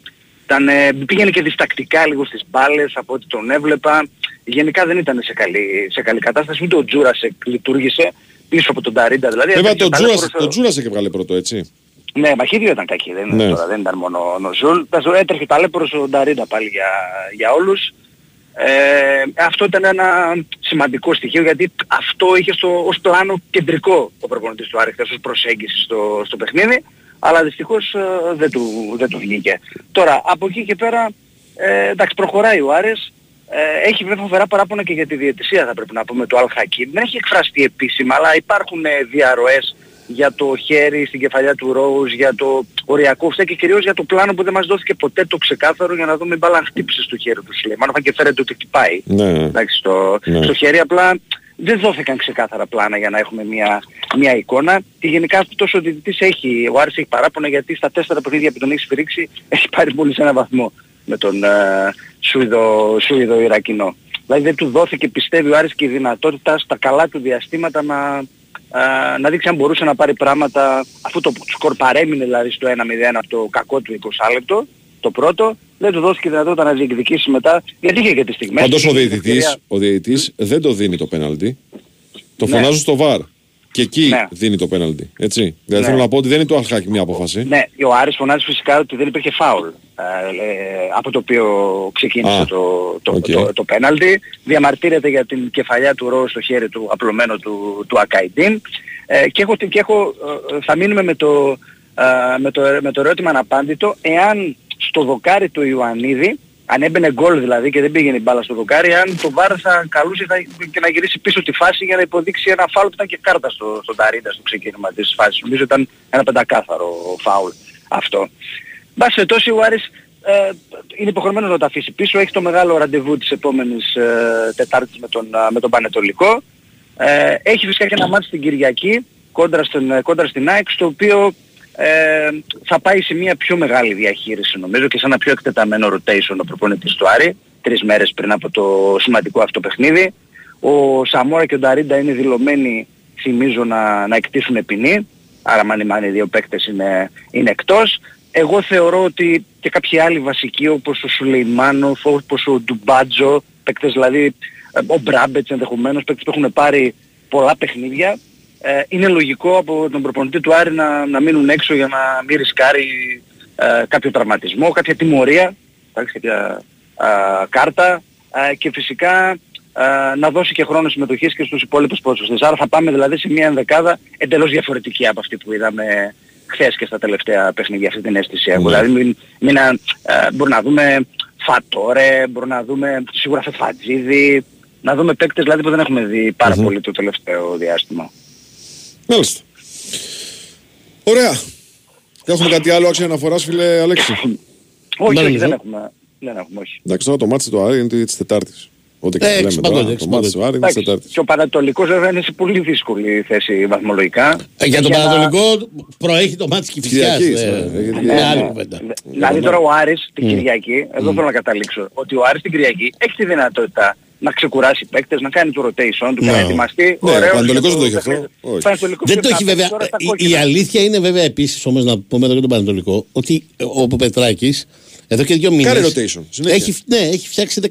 Ήταν, ε, πήγαινε και διστακτικά λίγο στις μπάλες από ό,τι τον έβλεπα. Γενικά δεν ήταν σε καλή, σε καλή κατάσταση. Ούτε ο Γιούρασεκ λειτουργήσε πίσω από τον Νταρίντα. Δηλαδή, Βέβαια έτρεχε ο ταλαίπωρος, Τζούρας- το Τζούρας και βγάλε πρώτο, έτσι. Ναι, μα και οι δύο ήταν κακοί. Δεν, Ναι. τώρα, δεν ήταν μόνο ο Ζουλ. Τα ζω- Έτρεχε ταλαίπωρος ο Νταρίντα πάλι για, για όλους. Ε, αυτό ήταν ένα σημαντικό στοιχείο γιατί αυτό είχε στο, ως πλάνο κεντρικό ο προπονητής του Άρη χθες ως προσέγγιση στο, στο παιχνίδι αλλά δυστυχώς ε, δεν, του, δεν του βγήκε. Τώρα από εκεί και πέρα ε, εντάξει προχωράει ο Άρης ε, έχει βέβαια φοβερά παράπονα και για τη διαιτησία θα πρέπει να πούμε του Αλ Χακίμ. Δεν έχει εκφραστεί επίσημα αλλά υπάρχουν ε, διαρροές για το χέρι στην κεφαλιά του Ρόουζ, για το οριακό φταίει και κυρίως για το πλάνο που δεν μας δόθηκε ποτέ το ξεκάθαρο για να δούμε η μπάλα αν χτύπησε στο χέρι του Σουλεϊμάνοφ αν και φέρεται ότι χτυπάει. Ναι. Εντάξει, στο, Ναι. στο χέρι απλά δεν δόθηκαν ξεκάθαρα πλάνα για να έχουμε μια, μια εικόνα και γενικά αυτός ο διαιτητής έχει, ο Άρης έχει παράπονα γιατί στα τέσσερα παιχνίδια που τον έχει σφυρίξει έχει πάρει μόλις ένα βαθμό με τον ε, Σουηδο, Σουηδο Ιρακινό. Δηλαδή δεν του δόθηκε πιστεύει ο Άρης και η δυνατότητα στα καλά του διαστήματα να, ε, να δείξει αν μπορούσε να πάρει πράγματα αφού το σκορ παρέμεινε δηλαδή στο 1-0 από το κακό του 20 λεπτό το πρώτο, δεν του δόθηκε δυνατότητα να διεκδικήσει μετά γιατί είχε και τις στιγμές. Πάντως ο είχε την διαιτητής, ευκαιρία. ο διαιτητής δεν το δίνει το πέναλτι. Το Ναι. φωνάζουν στο VAR. Και εκεί Ναι. δίνει το πέναλτι. Έτσι. Δηλαδή Ναι. θέλω να πω ότι δεν είναι το Αλχάκη μια απόφαση. Ναι, ο Άρης φωνάζει φυσικά ότι δεν υπήρχε φάουλ ε, ε, από το οποίο ξεκίνησε Α, το, το, οκ. το, το, πέναλτι. Διαμαρτύρεται για την κεφαλιά του Ρο στο χέρι του απλωμένο του, του Ακαϊντίν. Ε, και έχω, και έχω, ε, θα μείνουμε με το, ε, με, το, με το ερώτημα αναπάντητο εάν στο δοκάρι του Ιωαννίδη αν έμπαινε γκολ δηλαδή και δεν πήγαινε η μπάλα στο δοκάρι, αν το βάρ θα καλούσε θα, και να γυρίσει πίσω τη φάση για να υποδείξει ένα φάουλ που ήταν και κάρτα στο, στον Ταρίντα στο ξεκίνημα της φάσης. Νομίζω ήταν ένα πεντακάθαρο φάουλ αυτό. Μπας περιπτώσει ο Άρης ε, είναι υποχρεωμένος να τα αφήσει πίσω. Έχει το μεγάλο ραντεβού της επόμενης ε, Τετάρτης με τον, ε, με τον Πανετολικό. Ε, έχει φυσικά και ένα μάτι στην Κυριακή κόντρα, στην, ε, κόντρα στην ΑΕΚ στο οποίο ε, θα πάει σε μια πιο μεγάλη διαχείριση νομίζω και σε ένα πιο εκτεταμένο rotation ο προπονητής του Άρη τρεις μέρες πριν από το σημαντικό αυτό παιχνίδι. Ο Σαμόρα και ο Νταρίντα είναι δηλωμένοι θυμίζω να, να εκτίσουν ποινή άρα μάνι μάνι οι δύο παίκτες είναι, είναι εκτός. Εγώ θεωρώ ότι και κάποιοι άλλοι βασικοί όπως ο Σουλεϊμάνοφ, όπως ο Ντουμπάτζο, παίκτες δηλαδή ε, ο Μπράμπετς ενδεχομένως, παίκτες που έχουν πάρει πολλά παιχνίδια, ε, είναι λογικό από τον προπονητή του Άρη να, να μείνουν έξω για να μην ρισκάρει ε, κάποιο τραυματισμό, κάποια τιμωρία, εντάξει, κάποια α, κάρτα ε, και φυσικά ε, να δώσει και χρόνο συμμετοχής και στους υπόλοιπους ποδοσφαιριστές. Άρα θα πάμε δηλαδή σε μια ενδεκάδα εντελώς διαφορετική από αυτή που είδαμε χθες και στα τελευταία παιχνίδια αυτή την αίσθηση έχω. Δηλαδή μην, μην, α, ε, μπορεί να δούμε Φατόρε, μπορεί να δούμε σίγουρα Φεφατζίδη, να δούμε παίκτες δηλαδή που δεν έχουμε δει πάρα Μμμ. πολύ το τελευταίο διάστημα. Μάλιστα. Ωραία. Έχουμε κάτι άλλο άξιο αναφοράς φίλε Αλέξη; όχι, Δεν όχι, δεν νομίζω. έχουμε, δεν έχουμε, όχι. Εντάξει, τώρα το μάτι του Άρη είναι της Τετάρτης. Ό,τι και Ε, λέμε έξι τώρα, παντού, το έξι μάτι παντού. του Άρη είναι της Εντάξει, Τετάρτης. και ο Πανατολικός βέβαια είναι σε πολύ δύσκολη θέση βαθμολογικά. Ε, Για τον Για να- Πανατολικό προέχει το μάτι της Κηφισιάς. Κυριακής, ε, ε, γιατί- Είναι ε, άλλη ναι. κουβέντα. Δηλαδή τώρα ο Άρης την Κυριακή, εδώ θέλω να καταλήξω, ότι ο Άρης την Κυριακή έχει τη δυνατότητα να ξεκουράσει παίκτες, να κάνει το rotation του και Ναι. να ετοιμαστεί. Ναι, ο ωραίος Πανατολικός για δεν το έχει παιχνίδι. αυτό. Όχι. Πανατολικός Δεν το πρέπει έχει να βέβαια. παίξει τώρα στα Η, η κόκκινα. αλήθεια είναι βέβαια επίσης όμως να πούμε εδώ για τον Πανατολικό ότι ο Πετράκης εδώ και δύο μήνες Κάνει rotation, συνέχεια. έχει, ναι, έχει φτιάξει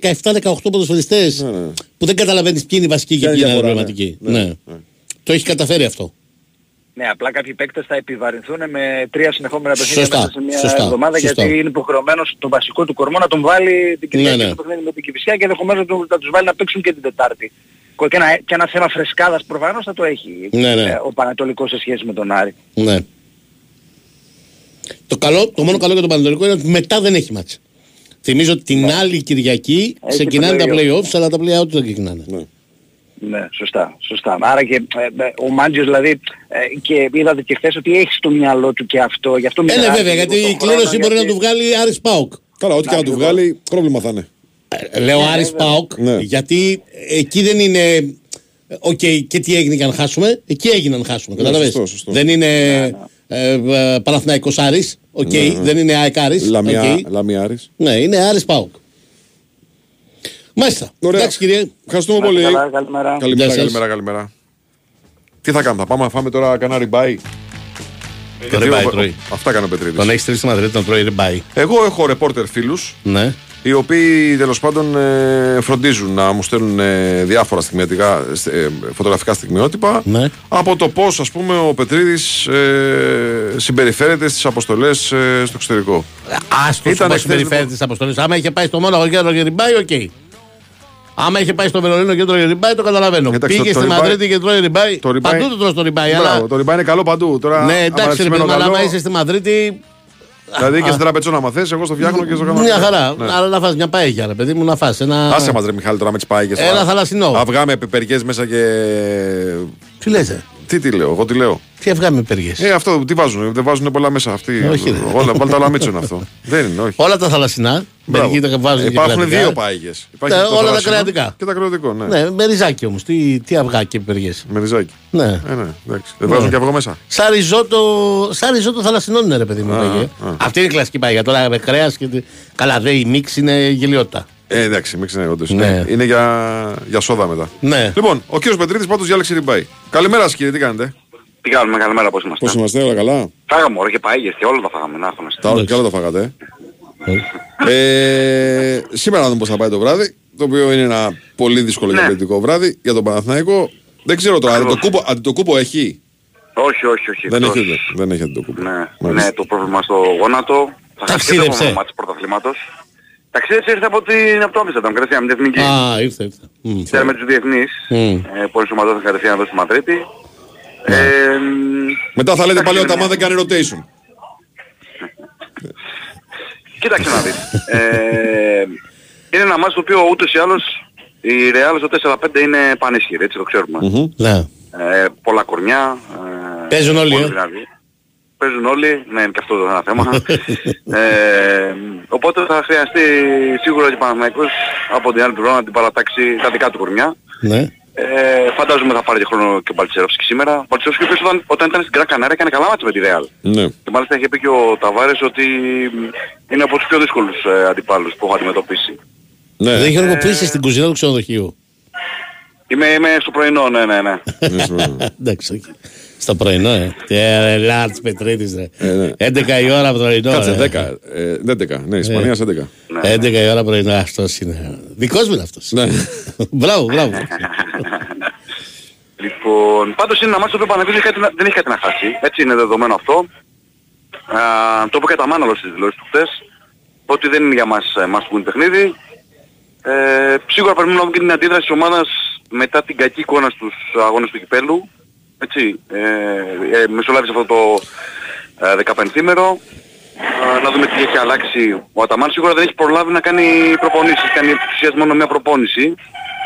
17-18 ποδοσφαιριστές Ναι, ναι. που δεν καταλαβαίνεις ποιοι είναι οι βασικοί και Κάνει ποιοι είναι οι διαφορά, εμβληματικοί. ναι. Ναι. Ναι, ναι. Το έχει καταφέρει αυτό. Ναι, απλά κάποιοι παίκτες θα επιβαρυνθούν με τρία συνεχόμενα παιχνίδια Σωστά, μέσα σε μια σωστά, εβδομάδα σωστά. γιατί είναι υποχρεωμένος το βασικό του κορμό να τον βάλει την Κυριακή Ναι, ναι. στο παιχνίδι με την Κηφισιά και ενδεχομένως να του- να τους βάλει να παίξουν και την Τετάρτη. Και ένα, και ένα θέμα φρεσκάδας προφανώς θα το έχει Ναι, ναι. ε, ο Πανατολικός σε σχέση με τον Άρη. Ναι. Το, καλό, το μόνο καλό για τον Πανατολικό είναι ότι μετά δεν έχει μάτς. Θυμίζω ότι την άλλη Κυριακή Έχει ξεκινάνε τα play-off. play-offs, αλλά τα play-out δεν ξεκινάνε. Ναι. Ναι, σωστά, σωστά. Άρα και ε, ε, ο Μάντζιος δηλαδή ε, και είδατε και χθες ότι έχει στο μυαλό του και αυτό. Γι αυτό Ε, ναι, μοιράζει βέβαια, λίγο γιατί τον η κλήρωση χρόνο, μπορεί να γιατί- του βγάλει Άρης Πάουκ. Καλά, ό,τι και να του ακριβώς. βγάλει, πρόβλημα θα είναι. Ε, Λέω Άρης ΠΑΟΚ, Ναι. γιατί εκεί δεν είναι. Οκ, και τι έγινε για να χάσουμε. Εκεί έγινε να χάσουμε. Ναι, Καταλαβες. σωστό, σωστό. Δεν είναι ε, ε, Παναθηναϊκός Άρης. Οκ, δεν είναι ΑΕΚ Άρης. Λαμιά, οκ. Λαμία Άρης. Ναι, είναι Άρης ΠΑΟΚ. Μάλιστα. Ωραία. Εντάξει κύριε. Ευχαριστούμε Να είστε πολύ. καλά, καλημέρα. Καλημέρα, Γεια σας. καλημέρα, καλημέρα. Τι θα κάνουμε, θα πάμε να φάμε τώρα κανένα rib-eye. Το rib-eye τρώει. Αυτά κάνει ο Πετρίδης. Τον έχεις στείλει στη Μαδρίτη να τρώει rib-eye. Εγώ έχω ρεπόρτερ φίλους Ναι. οι οποίοι τέλος πάντων ε, φροντίζουν να μου στέλνουν ε, διάφορα στιγμιατικά, ε, φωτογραφικά στιγμιότυπα Ναι. από το πώς ας πούμε ο Πετρίδης ε, συμπεριφέρεται στις αποστολές ε, στο εξωτερικό. Άστο Ήταν πώς χθες, συμπεριφέρεται λοιπόν. τι αποστολές. Άμα είχε πάει στο Μόναχο και έτρωγε rib-eye, OK. Άμα είχε πάει στο Βερολίνο και έτρωγε rib-eye, το καταλαβαίνω. Εντάξει, Πήγε το- το στη rib-eye- Μαδρίτη και τρώει rib-eye. το rib-eye- Παντού το τρως το rib-eye. Μπράβο, Αλλά... το rib-eye είναι καλό παντού. Τώρα, Ναι, άμα εντάξει, ρε ρετσισμένο παιδί μου, αλλά καλό, άμα είσαι στη Μαδρίτη. Δηλαδή και Α, στην τραπεζό να μαθαίνει, εγώ στο φτιάχνω και στο κάνω. Μια χαρά. Ναι. Αλλά να φας μια παέγια, ρε παιδί μου, να φας ένα. Άσε μας ρε Μιχάλη τώρα με τις πάγες. Ένα θαλασσινό. Αυγά με πιπεριές μέσα και... Τι λες, ε; Τι τι λέω, εγώ τι λέω; Τι αυγά με περιές. Ε, αυτό τι βάζουν, δεν βάζουν πολλά μέσα αυτοί. Όχι, ρε. Όλα, βάλτε όλα μίτσο είναι αυτό. δεν είναι, όχι. Όλα τα θαλασσινά. Μπράβο. Μερικοί τα βάζουν και Υπάρχουν κρεατικά. δύο πάγες. Υπάρχει Ε, το όλα τα θαλασσινό κρεατικά. Και τα κρεατικό, ναι. Ναι, με ριζάκι όμως. Τι, τι αυγά και περιές. Με ριζάκι. Ναι. Ε, ναι, εντάξει. Δεν βάζουν και αυγό μέσα. Σαν ριζότο, σαν ριζότο θαλασσινών είναι ρε παιδί μου. Α, λέγε. α. Αυτή είναι η κλασική πάγια. Τώρα με κρέας και. τε- Καλά, δε η μίξ είναι γελιότητα. Ε, εντάξει, μην είναι όντως. Ναι. Είναι για, για σόδα μετά. Ναι. Λοιπόν, ο κύριος Πετρίδης πάντως διάλεξε ριμπάι. Καλημέρα σας κύριε, τι κάνετε; Τι κάνουμε, καλημέρα πώς είμαστε; Πώς είμαστε, όλα καλά; Φάγαμε ώρα και παΐγες και όλα τα φάγαμε, να έχουμε. Τα και όλα τα φάγατε. ε. ε, σήμερα να δούμε πώς θα πάει το βράδυ. Το οποίο είναι ένα πολύ δύσκολο Ναι. και πολιτικό βράδυ για τον Παναθηναϊκό. Δεν ξέρω τώρα, Ακριβώς. αντιτοκούπο, αντιτοκούπο έχει; Όχι, όχι, όχι. Δεν εκτός. έχει, δεν έχει αντιτοκούπο. Ναι, Μάλιστα. ναι, το πρόβλημα στο γόνατο. Θα χάσει και το Ταξίδεψε. επόμενο μάτς πρωταθλήματος. Ταξίδεψε ήρθε από, την, από το Άμστερνταμ, κατευθείαν με την εθνική. Α, ήρθε, ήρθε. Μμ. Ξέρετε με τους διεθνείς, Μμ. ε, που ενσωματώθηκαν κατευθείαν εδώ στη Μαδρίτη. Ναι. Ε, Μετά θα λέτε εντάξει, πάλι ότι είναι τα μια- δεν κάνει rotation. Κοίταξε να δεις. Ε, είναι ένα μάτς το οποίο ούτως ή άλλως η Real στο 4-5 είναι πανίσχυρη, έτσι το ξέρουμε. Ναι. Ε, πολλά κορμιά. Ε, Παίζουν όλοι, πολύ ε. Δυνατοί. Παίζουν όλοι, ναι, είναι και αυτό το ένα θέμα. ε, οπότε θα χρειαστεί σίγουρα και ο Παναθηναϊκός από την άλλη πλευρά να την παρατάξει τα δικά του κορμιά. Ναι. Ε, φαντάζομαι θα πάρει και χρόνο και ο Μπαλτσερόφσκι σήμερα. Ο Μπαλτσερόφσκι ο οποίος όταν, όταν ήταν στην Gran Canaria έκανε καλά μάτια με τη Real. Ναι. Και μάλιστα είχε πει και ο Ταβάρες ότι είναι από τους πιο δύσκολους ε, αντιπάλους που έχω αντιμετωπίσει. Ναι. Δεν Γιώργο, που είσαι στην κουζίνα του ξενοδοχείου. Είμαι, είμαι στο πρωινό, ναι, ναι, ναι. Εντάξει, όχι. Στο πρωινό, ε. Τι ε, Λάρτς Πετρίτης, ρε. Ε, ναι. 11 η ώρα πρωινό. Κάτσε, ρε. 10. ε, 11. Ναι, Ισπανία σε 11. 11 η ώρα πρωινό, αυτός είναι. Δικός μου είναι αυτός. Ναι. Μπράβο, μπράβο. Λοιπόν, πάντως είναι ένα μάτσο που ο Παναγιώτης δεν έχει κάτι να- δεν έχει κάτι να χάσει. Έτσι είναι δεδομένο αυτό. Α, το είπε και τα Μάνολο στις δηλώσεις του χθες. Ότι δεν είναι για μας ε, must win παιχνίδι. Ε, σίγουρα πρέπει να δούμε και την αντίδραση της ομάδας μετά την κακή εικόνα στους αγώνες του κυπέλου. Έτσι, ε, ε, μεσολάβησε αυτό το ε, 15ήμερο. Ε, να δούμε τι έχει αλλάξει. Ο Αταμάν σίγουρα δεν έχει προλάβει να κάνει προπονήσεις. Κάνει ουσιαστικά μόνο μια προπόνηση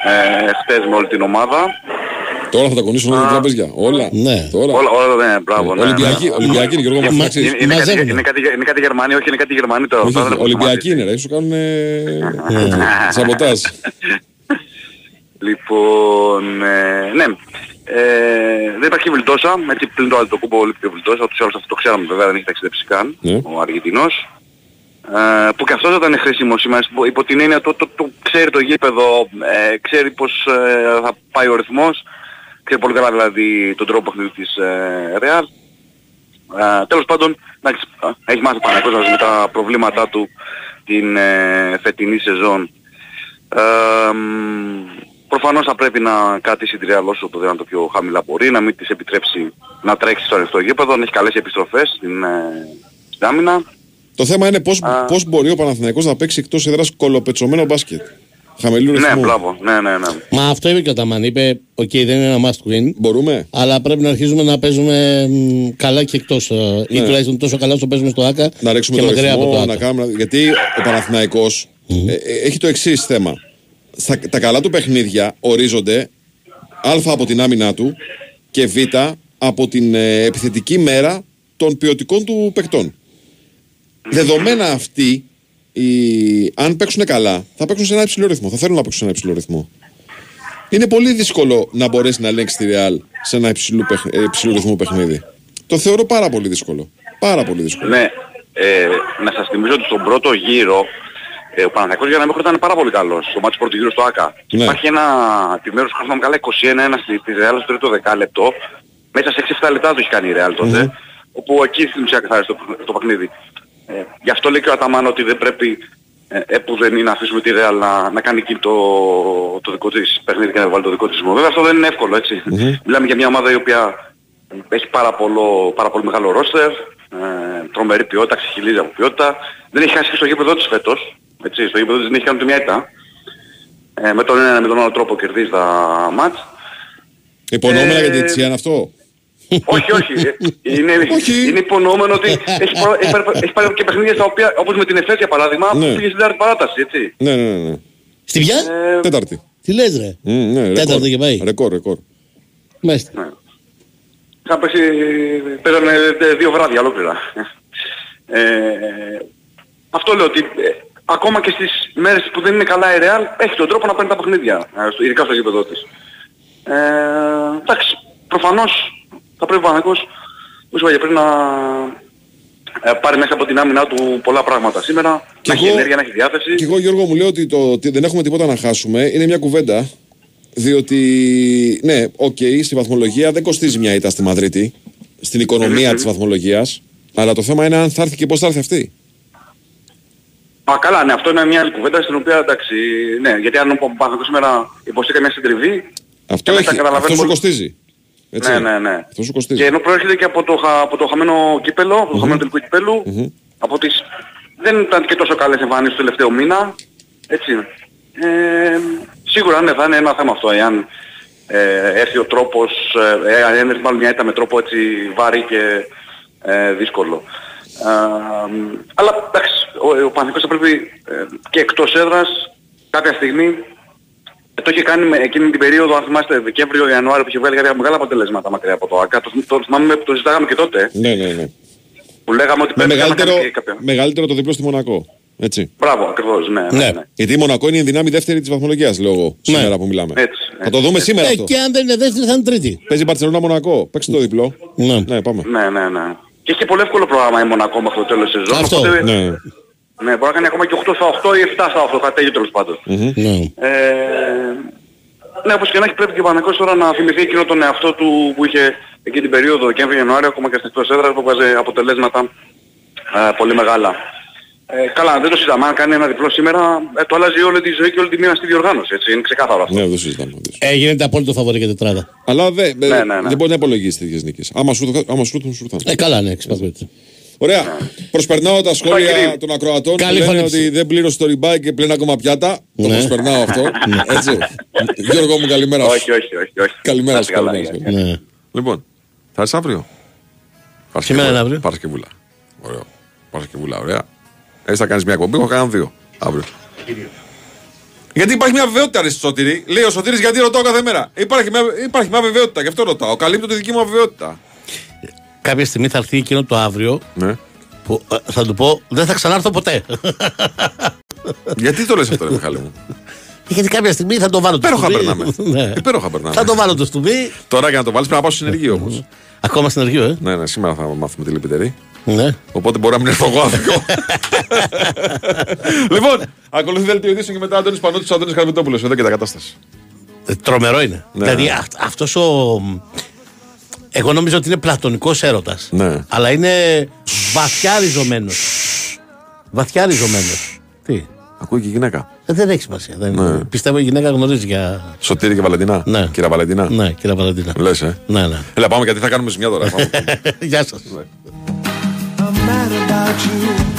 ε, χτες με όλη την ομάδα. Τώρα θα τα κονίσουν όλα τα τραπέζια. Όλα. Ναι. Τώρα. Όλα, όλα, ναι, μπράβο. Ναι, Ολυμπιακή, ναι. Ολυμπιακή είναι Γιώργο Είναι, Μαθηματής. είναι, είναι, κάτι, Μαζεύουν. είναι, κάτι, είναι κάτι Γερμανοί, όχι είναι κάτι Γερμανοί τώρα. Όχι, Τώρα όχι, δεν έχω Ολυμπιακή είναι ρε, σου κάνουν σαμποτάζ. Λοιπόν, ε, ναι. Ε, δεν υπάρχει βιλτόσα, έτσι πλην το άλλο το κούμπο λείπει ο βιλτόσα, ούτως ή άλλως αυτό το ξέραμε βέβαια, δεν έχει ταξιδέψει καν, Ναι. ο Αργεντινός. Ε, που και αυτός ήταν χρήσιμο σήμερα, υπό- υπό την έννοια το, το, το, ξέρει το γήπεδο, ε, ξέρει πως ε, θα πάει ο ρυθμός, ξέρει πολύ καλά δηλαδή τον τρόπο παιχνιδιού της ε, Real. Ε, τέλος πάντων, εντάξει, ε, έχει μάθει ο Παναγιώτης με τα προβλήματά του την ε, φετινή σεζόν. Ε, μ, προφανώς θα πρέπει να κρατήσει τη Real όσο το δυνατόν το πιο χαμηλά μπορεί, να μην της επιτρέψει να τρέξει στο ανοιχτό γήπεδο, να έχει καλές επιστροφές στην, ε, στην άμυνα. Το θέμα είναι πώς, πώς μπορεί ο Παναθηναϊκός να παίξει εκτός έδρας κολοπετσωμένο μπάσκετ. Χαμηλού Ναι, ρυθμού. μπράβο, ναι, ναι, ναι. Μα αυτό είπε και ο Ταμάν. Είπε: Οκ, δεν είναι ένα must win. Μπορούμε. Αλλά πρέπει να αρχίσουμε να παίζουμε μ, καλά και εκτός. Ή Ναι. τουλάχιστον τόσο καλά όσο παίζουμε στο ΟΑΚΑ. Να ρίξουμε και το μακριά από το ρυθμό, ΟΑΚΑ. να κάνουμε... Γιατί ο Παναθηναϊκός ε, ε, έχει το εξής θέμα. Στα, τα καλά του παιχνίδια ορίζονται α από την άμυνά του και β από την ε, επιθετική μέρα των ποιοτικών του παικτών. Δεδομένα αυτοί, οι, αν παίξουν καλά, θα παίξουν σε ένα υψηλό ρυθμό. Θα θέλουν να παίξουν σε ένα υψηλό ρυθμό. Είναι πολύ δύσκολο να μπορέσει να ελέγξει τη Real σε ένα υψηλού, παιχ- ε, υψηλού ρυθμού παιχνίδι. Το θεωρώ πάρα πολύ δύσκολο. Πάρα πολύ δύσκολο. Ναι, ε, να σας θυμίζω ότι στον πρώτο γύρο ε, ο Παναθηναϊκός για να μην ήταν πάρα πολύ καλός στο μάτι του πρώτου γύρου στο ΆΚΑ. Ναι. Υπάρχει ένα επιμέρους χρόνο καλά 21-1 στη, στη Real στο τρίτο δεκάλεπτο. Μέσα σε 6-7 λεπτά το έχει κάνει η Real τότε. Όπου εκεί στην ουσία καθάρισε το, το παιχνίδι. Ε, γι' αυτό λέει και ο Αταμάν ότι δεν πρέπει ε, επουδενή να αφήσουμε τη Real να, να κάνει εκεί το, το δικό της παιχνίδι και να βάλει το δικό της ρυθμό. Βέβαια αυτό δεν είναι εύκολο έτσι. Μιλάμε για μια ομάδα η οποία έχει πάρα, πολλο, πάρα πολύ μεγάλο ρόστερ, ε, τρομερή ποιότητα, ξεχυλίζει από ποιότητα. Δεν έχει χάσει και στο γήπεδο της φέτος. Έτσι, στο γήπεδο της δεν έχει κάνει ούτε μια ήττα. Ε, με τον ένα με τον άλλο τρόπο κερδίζει τα μάτς. Υπονοούμενα Ε, για την Τσιάν αυτό; όχι, όχι. Ε, Είναι, είναι υπονοούμενο ότι έχει, προ- έχει, πάρει, έχει πάρει και παιχνίδια στα οποία, όπως με την Εφές για παράδειγμα, Ναι. που πήγε στην τέταρτη παράταση, έτσι. Ναι, ναι, ναι. ναι. Στη ποια; Ε, Τέταρτη. Τι λες ρε; Μμ, ναι, Τέταρτη ρεκόρ. και πάει. Ρεκόρ, ρεκόρ. Μάλιστα. Είχα πέσει, παίζανε ε, δύο βράδια ολόκληρα. Ε, αυτό λέω ότι ε, ακόμα και στις μέρες που δεν είναι καλά η Real έχει τον τρόπο να παίρνει τα παιχνίδια, ε, στο- ειδικά στο γήπεδο της. Ε, εντάξει, προφανώς θα πρέπει ο Παναθηναϊκός, όπως είπα και πριν, να ε, πάρει μέσα από την άμυνά του πολλά πράγματα σήμερα, να έχει εγώ- ενέργεια, να έχει διάθεση. Και εγώ Γιώργο μου λέω ότι, το, ότι δεν έχουμε τίποτα να χάσουμε είναι μια κουβέντα. Διότι, ναι, οκ, στη βαθμολογία δεν κοστίζει μια ήττα στη Μαδρίτη. Στην οικονομία της βαθμολογίας. Αλλά το θέμα είναι αν θα έρθει και πώς θα έρθει αυτή. Α, καλά, ναι, αυτό είναι μια άλλη κουβέντα στην οποία εντάξει, ναι, γιατί αν ο Παναγικός σήμερα υποστήκα μια συντριβή, Αυτό, Και έχει, μετά καταλαβαίνουμε αυτό σου όλοι- κοστίζει. Έτσι. Ναι, ναι, ναι. Αυτό σου κοστίζει. Και ενώ προέρχεται και από το, χα- από το χαμένο κύπελο, από το χαμένο τελικό κυπέλου, από τις... δεν ήταν και τόσο καλές εμφανίσεις του τελευταίο μήνα, έτσι. Ε, σίγουρα ναι, θα είναι ένα θέμα αυτό, εάν ε, έρθει ο τρόπος, ε, ε, αν έρθει μάλλον μια ήττα με τρόπο έτσι βάρη και ε, δύσκολο. Ε, αλλά εντάξει, ο, ο Παναθηναϊκός θα πρέπει ε, και εκτός έδρας κάποια στιγμή ε, το είχε κάνει με εκείνη την περίοδο, αν θυμάστε, Δεκέμβριο-Ιανουάριο που είχε βγάλει κάποια μεγάλα αποτελέσματα μακριά από το ΑΚΑ. Το, το θυμάμαι που το ζητάγαμε και τότε, Ναι, ναι, ναι. που λέγαμε ότι Με πρέπει να μεγαλύτερο, κάνει και κάποια... μεγαλύτερο το διπλό στη Μονακό. Έτσι. Μπράβο, ακριβώς, ναι. ναι, Ναι. ναι. Γιατί η Μονακό είναι η δυνάμει δεύτερη της βαθμολογίας, λέω εγώ, σήμερα που μιλάμε. Έτσι, Θα το δούμε σήμερα Ε, αυτό. και αν δεν είναι δεύτερη θα είναι τρίτη. Παίζει Μπαρτσελώνα Μονακό. Παίξει το διπλό. Ναι. Ναι, πάμε. Ναι, ναι, ναι. Και έχει πολύ εύκολο πρόγραμμα η Μονακό μέχρι το τέλος της σεζόν. Αυτό, οπότε, Ναι. ναι, μπορεί να κάνει ακόμα και 8 στα 8 ή 7 στα 8, κάτι τέτοιο τέλος πάντων. Ναι. Ε, ναι, όπως και να έχει πρέπει και ο Παναγικός τώρα να θυμηθεί εκείνο τον εαυτό του που είχε εκεί την περίοδο Δεκέμβρη-Ιανουάριο ακόμα και στις εκτός έδρας που έβγαζε αποτελέσματα ε, πολύ μεγάλα. Ε, καλά, δεν το συζητάμε. Αν κάνει ένα διπλό σήμερα, ε, το αλλάζει όλη τη ζωή και όλη τη μήνα στη διοργάνωση. Έτσι, είναι ξεκάθαρο αυτό. Ναι, δεν το συζητάμε. Ε, γίνεται απόλυτο φαβορή για τετράδα. Αλλά δεν Ναι, ναι, ναι. δεν μπορεί να υπολογίσει τέτοιες νίκες. Άμα σου έρθουν, άμα σου έρθουν, σου έρθουν. Ε, καλά, ναι, εξυπακούεται. Ωραία. Προσπερνάω τα σχόλια των ακροατών που Καλή λένε φωνήψη. ότι δεν πλήρωσε το ριμπάκι και πλέον ακόμα πιάτα. Το Ναι. προσπερνάω αυτό. Έτσι. Γιώργο μου, καλημέρα σου. όχι, όχι, όχι, όχι. Καλημέρα Να σου. είστε καλά, καλημέρα σου. Γιάννη. Ναι. Λοιπόν, θα έρθει αύριο; Σήμερα είναι αύριο. Παρασκευούλα. Ωραίο. Παρασκευούλα, ωραία. Έτσι θα κάνεις μια κομπή, έχω κάνει δύο αύριο. Γιατί υπάρχει μια βεβαιότητα, ρε Σωτήρη. Λέει ο Σωτήρης γιατί ρωτάω κάθε μέρα. Υπάρχει μια, υπάρχει μια βεβαιότητα, γι' αυτό ρωτάω. Καλύπτω τη δική μου αβεβαιότητα. Κάποια στιγμή θα έρθει εκείνο το αύριο Ναι. που ε, θα του πω δεν θα ξανάρθω ποτέ. γιατί το λες αυτό, ρε Μιχάλη μου; Γιατί κάποια στιγμή θα το βάλω το Υπέροχα στουμπί. περνάμε. Ναι. Υπέροχα περνάμε. Θα το βάλω το στουμπί. Τώρα για να το βάλεις πρέπει να πάω στο συνεργείο όμως. Ακόμα συνεργείο, ε. ναι, ναι, σήμερα θα μάθουμε τη λυπητερή. Ναι. Οπότε μπορεί να μην έρθω εγώ αύριο. λοιπόν, ακολουθεί δελτίο ειδήσεων και μετά Αντώνης Πανότη, Αντώνης Καρμιτόπουλο. Εδώ και τα κατάστασης. Ε, Τρομερό είναι. Ναι. Δηλαδή αυτός ο. Εγώ νομίζω ότι είναι πλατωνικός έρωτας. Ναι. Αλλά είναι βαθιά ριζωμένος. Βαθιά ριζωμένος. Τι; Ακούει και η γυναίκα. Ε, δεν έχει σημασία. Δεν... Ναι. Πιστεύω η γυναίκα γνωρίζει για. Σωτήρη και Βαλεντινά. Ναι. Κύριε Βαλεντινά. Ναι, κύριε Βαλαντίνα. Λες, ε. Ναι, ναι. Έλα, πάμε γιατί θα κάνουμε ζημιά τώρα. Πάμε. Γεια σας. Mad about you.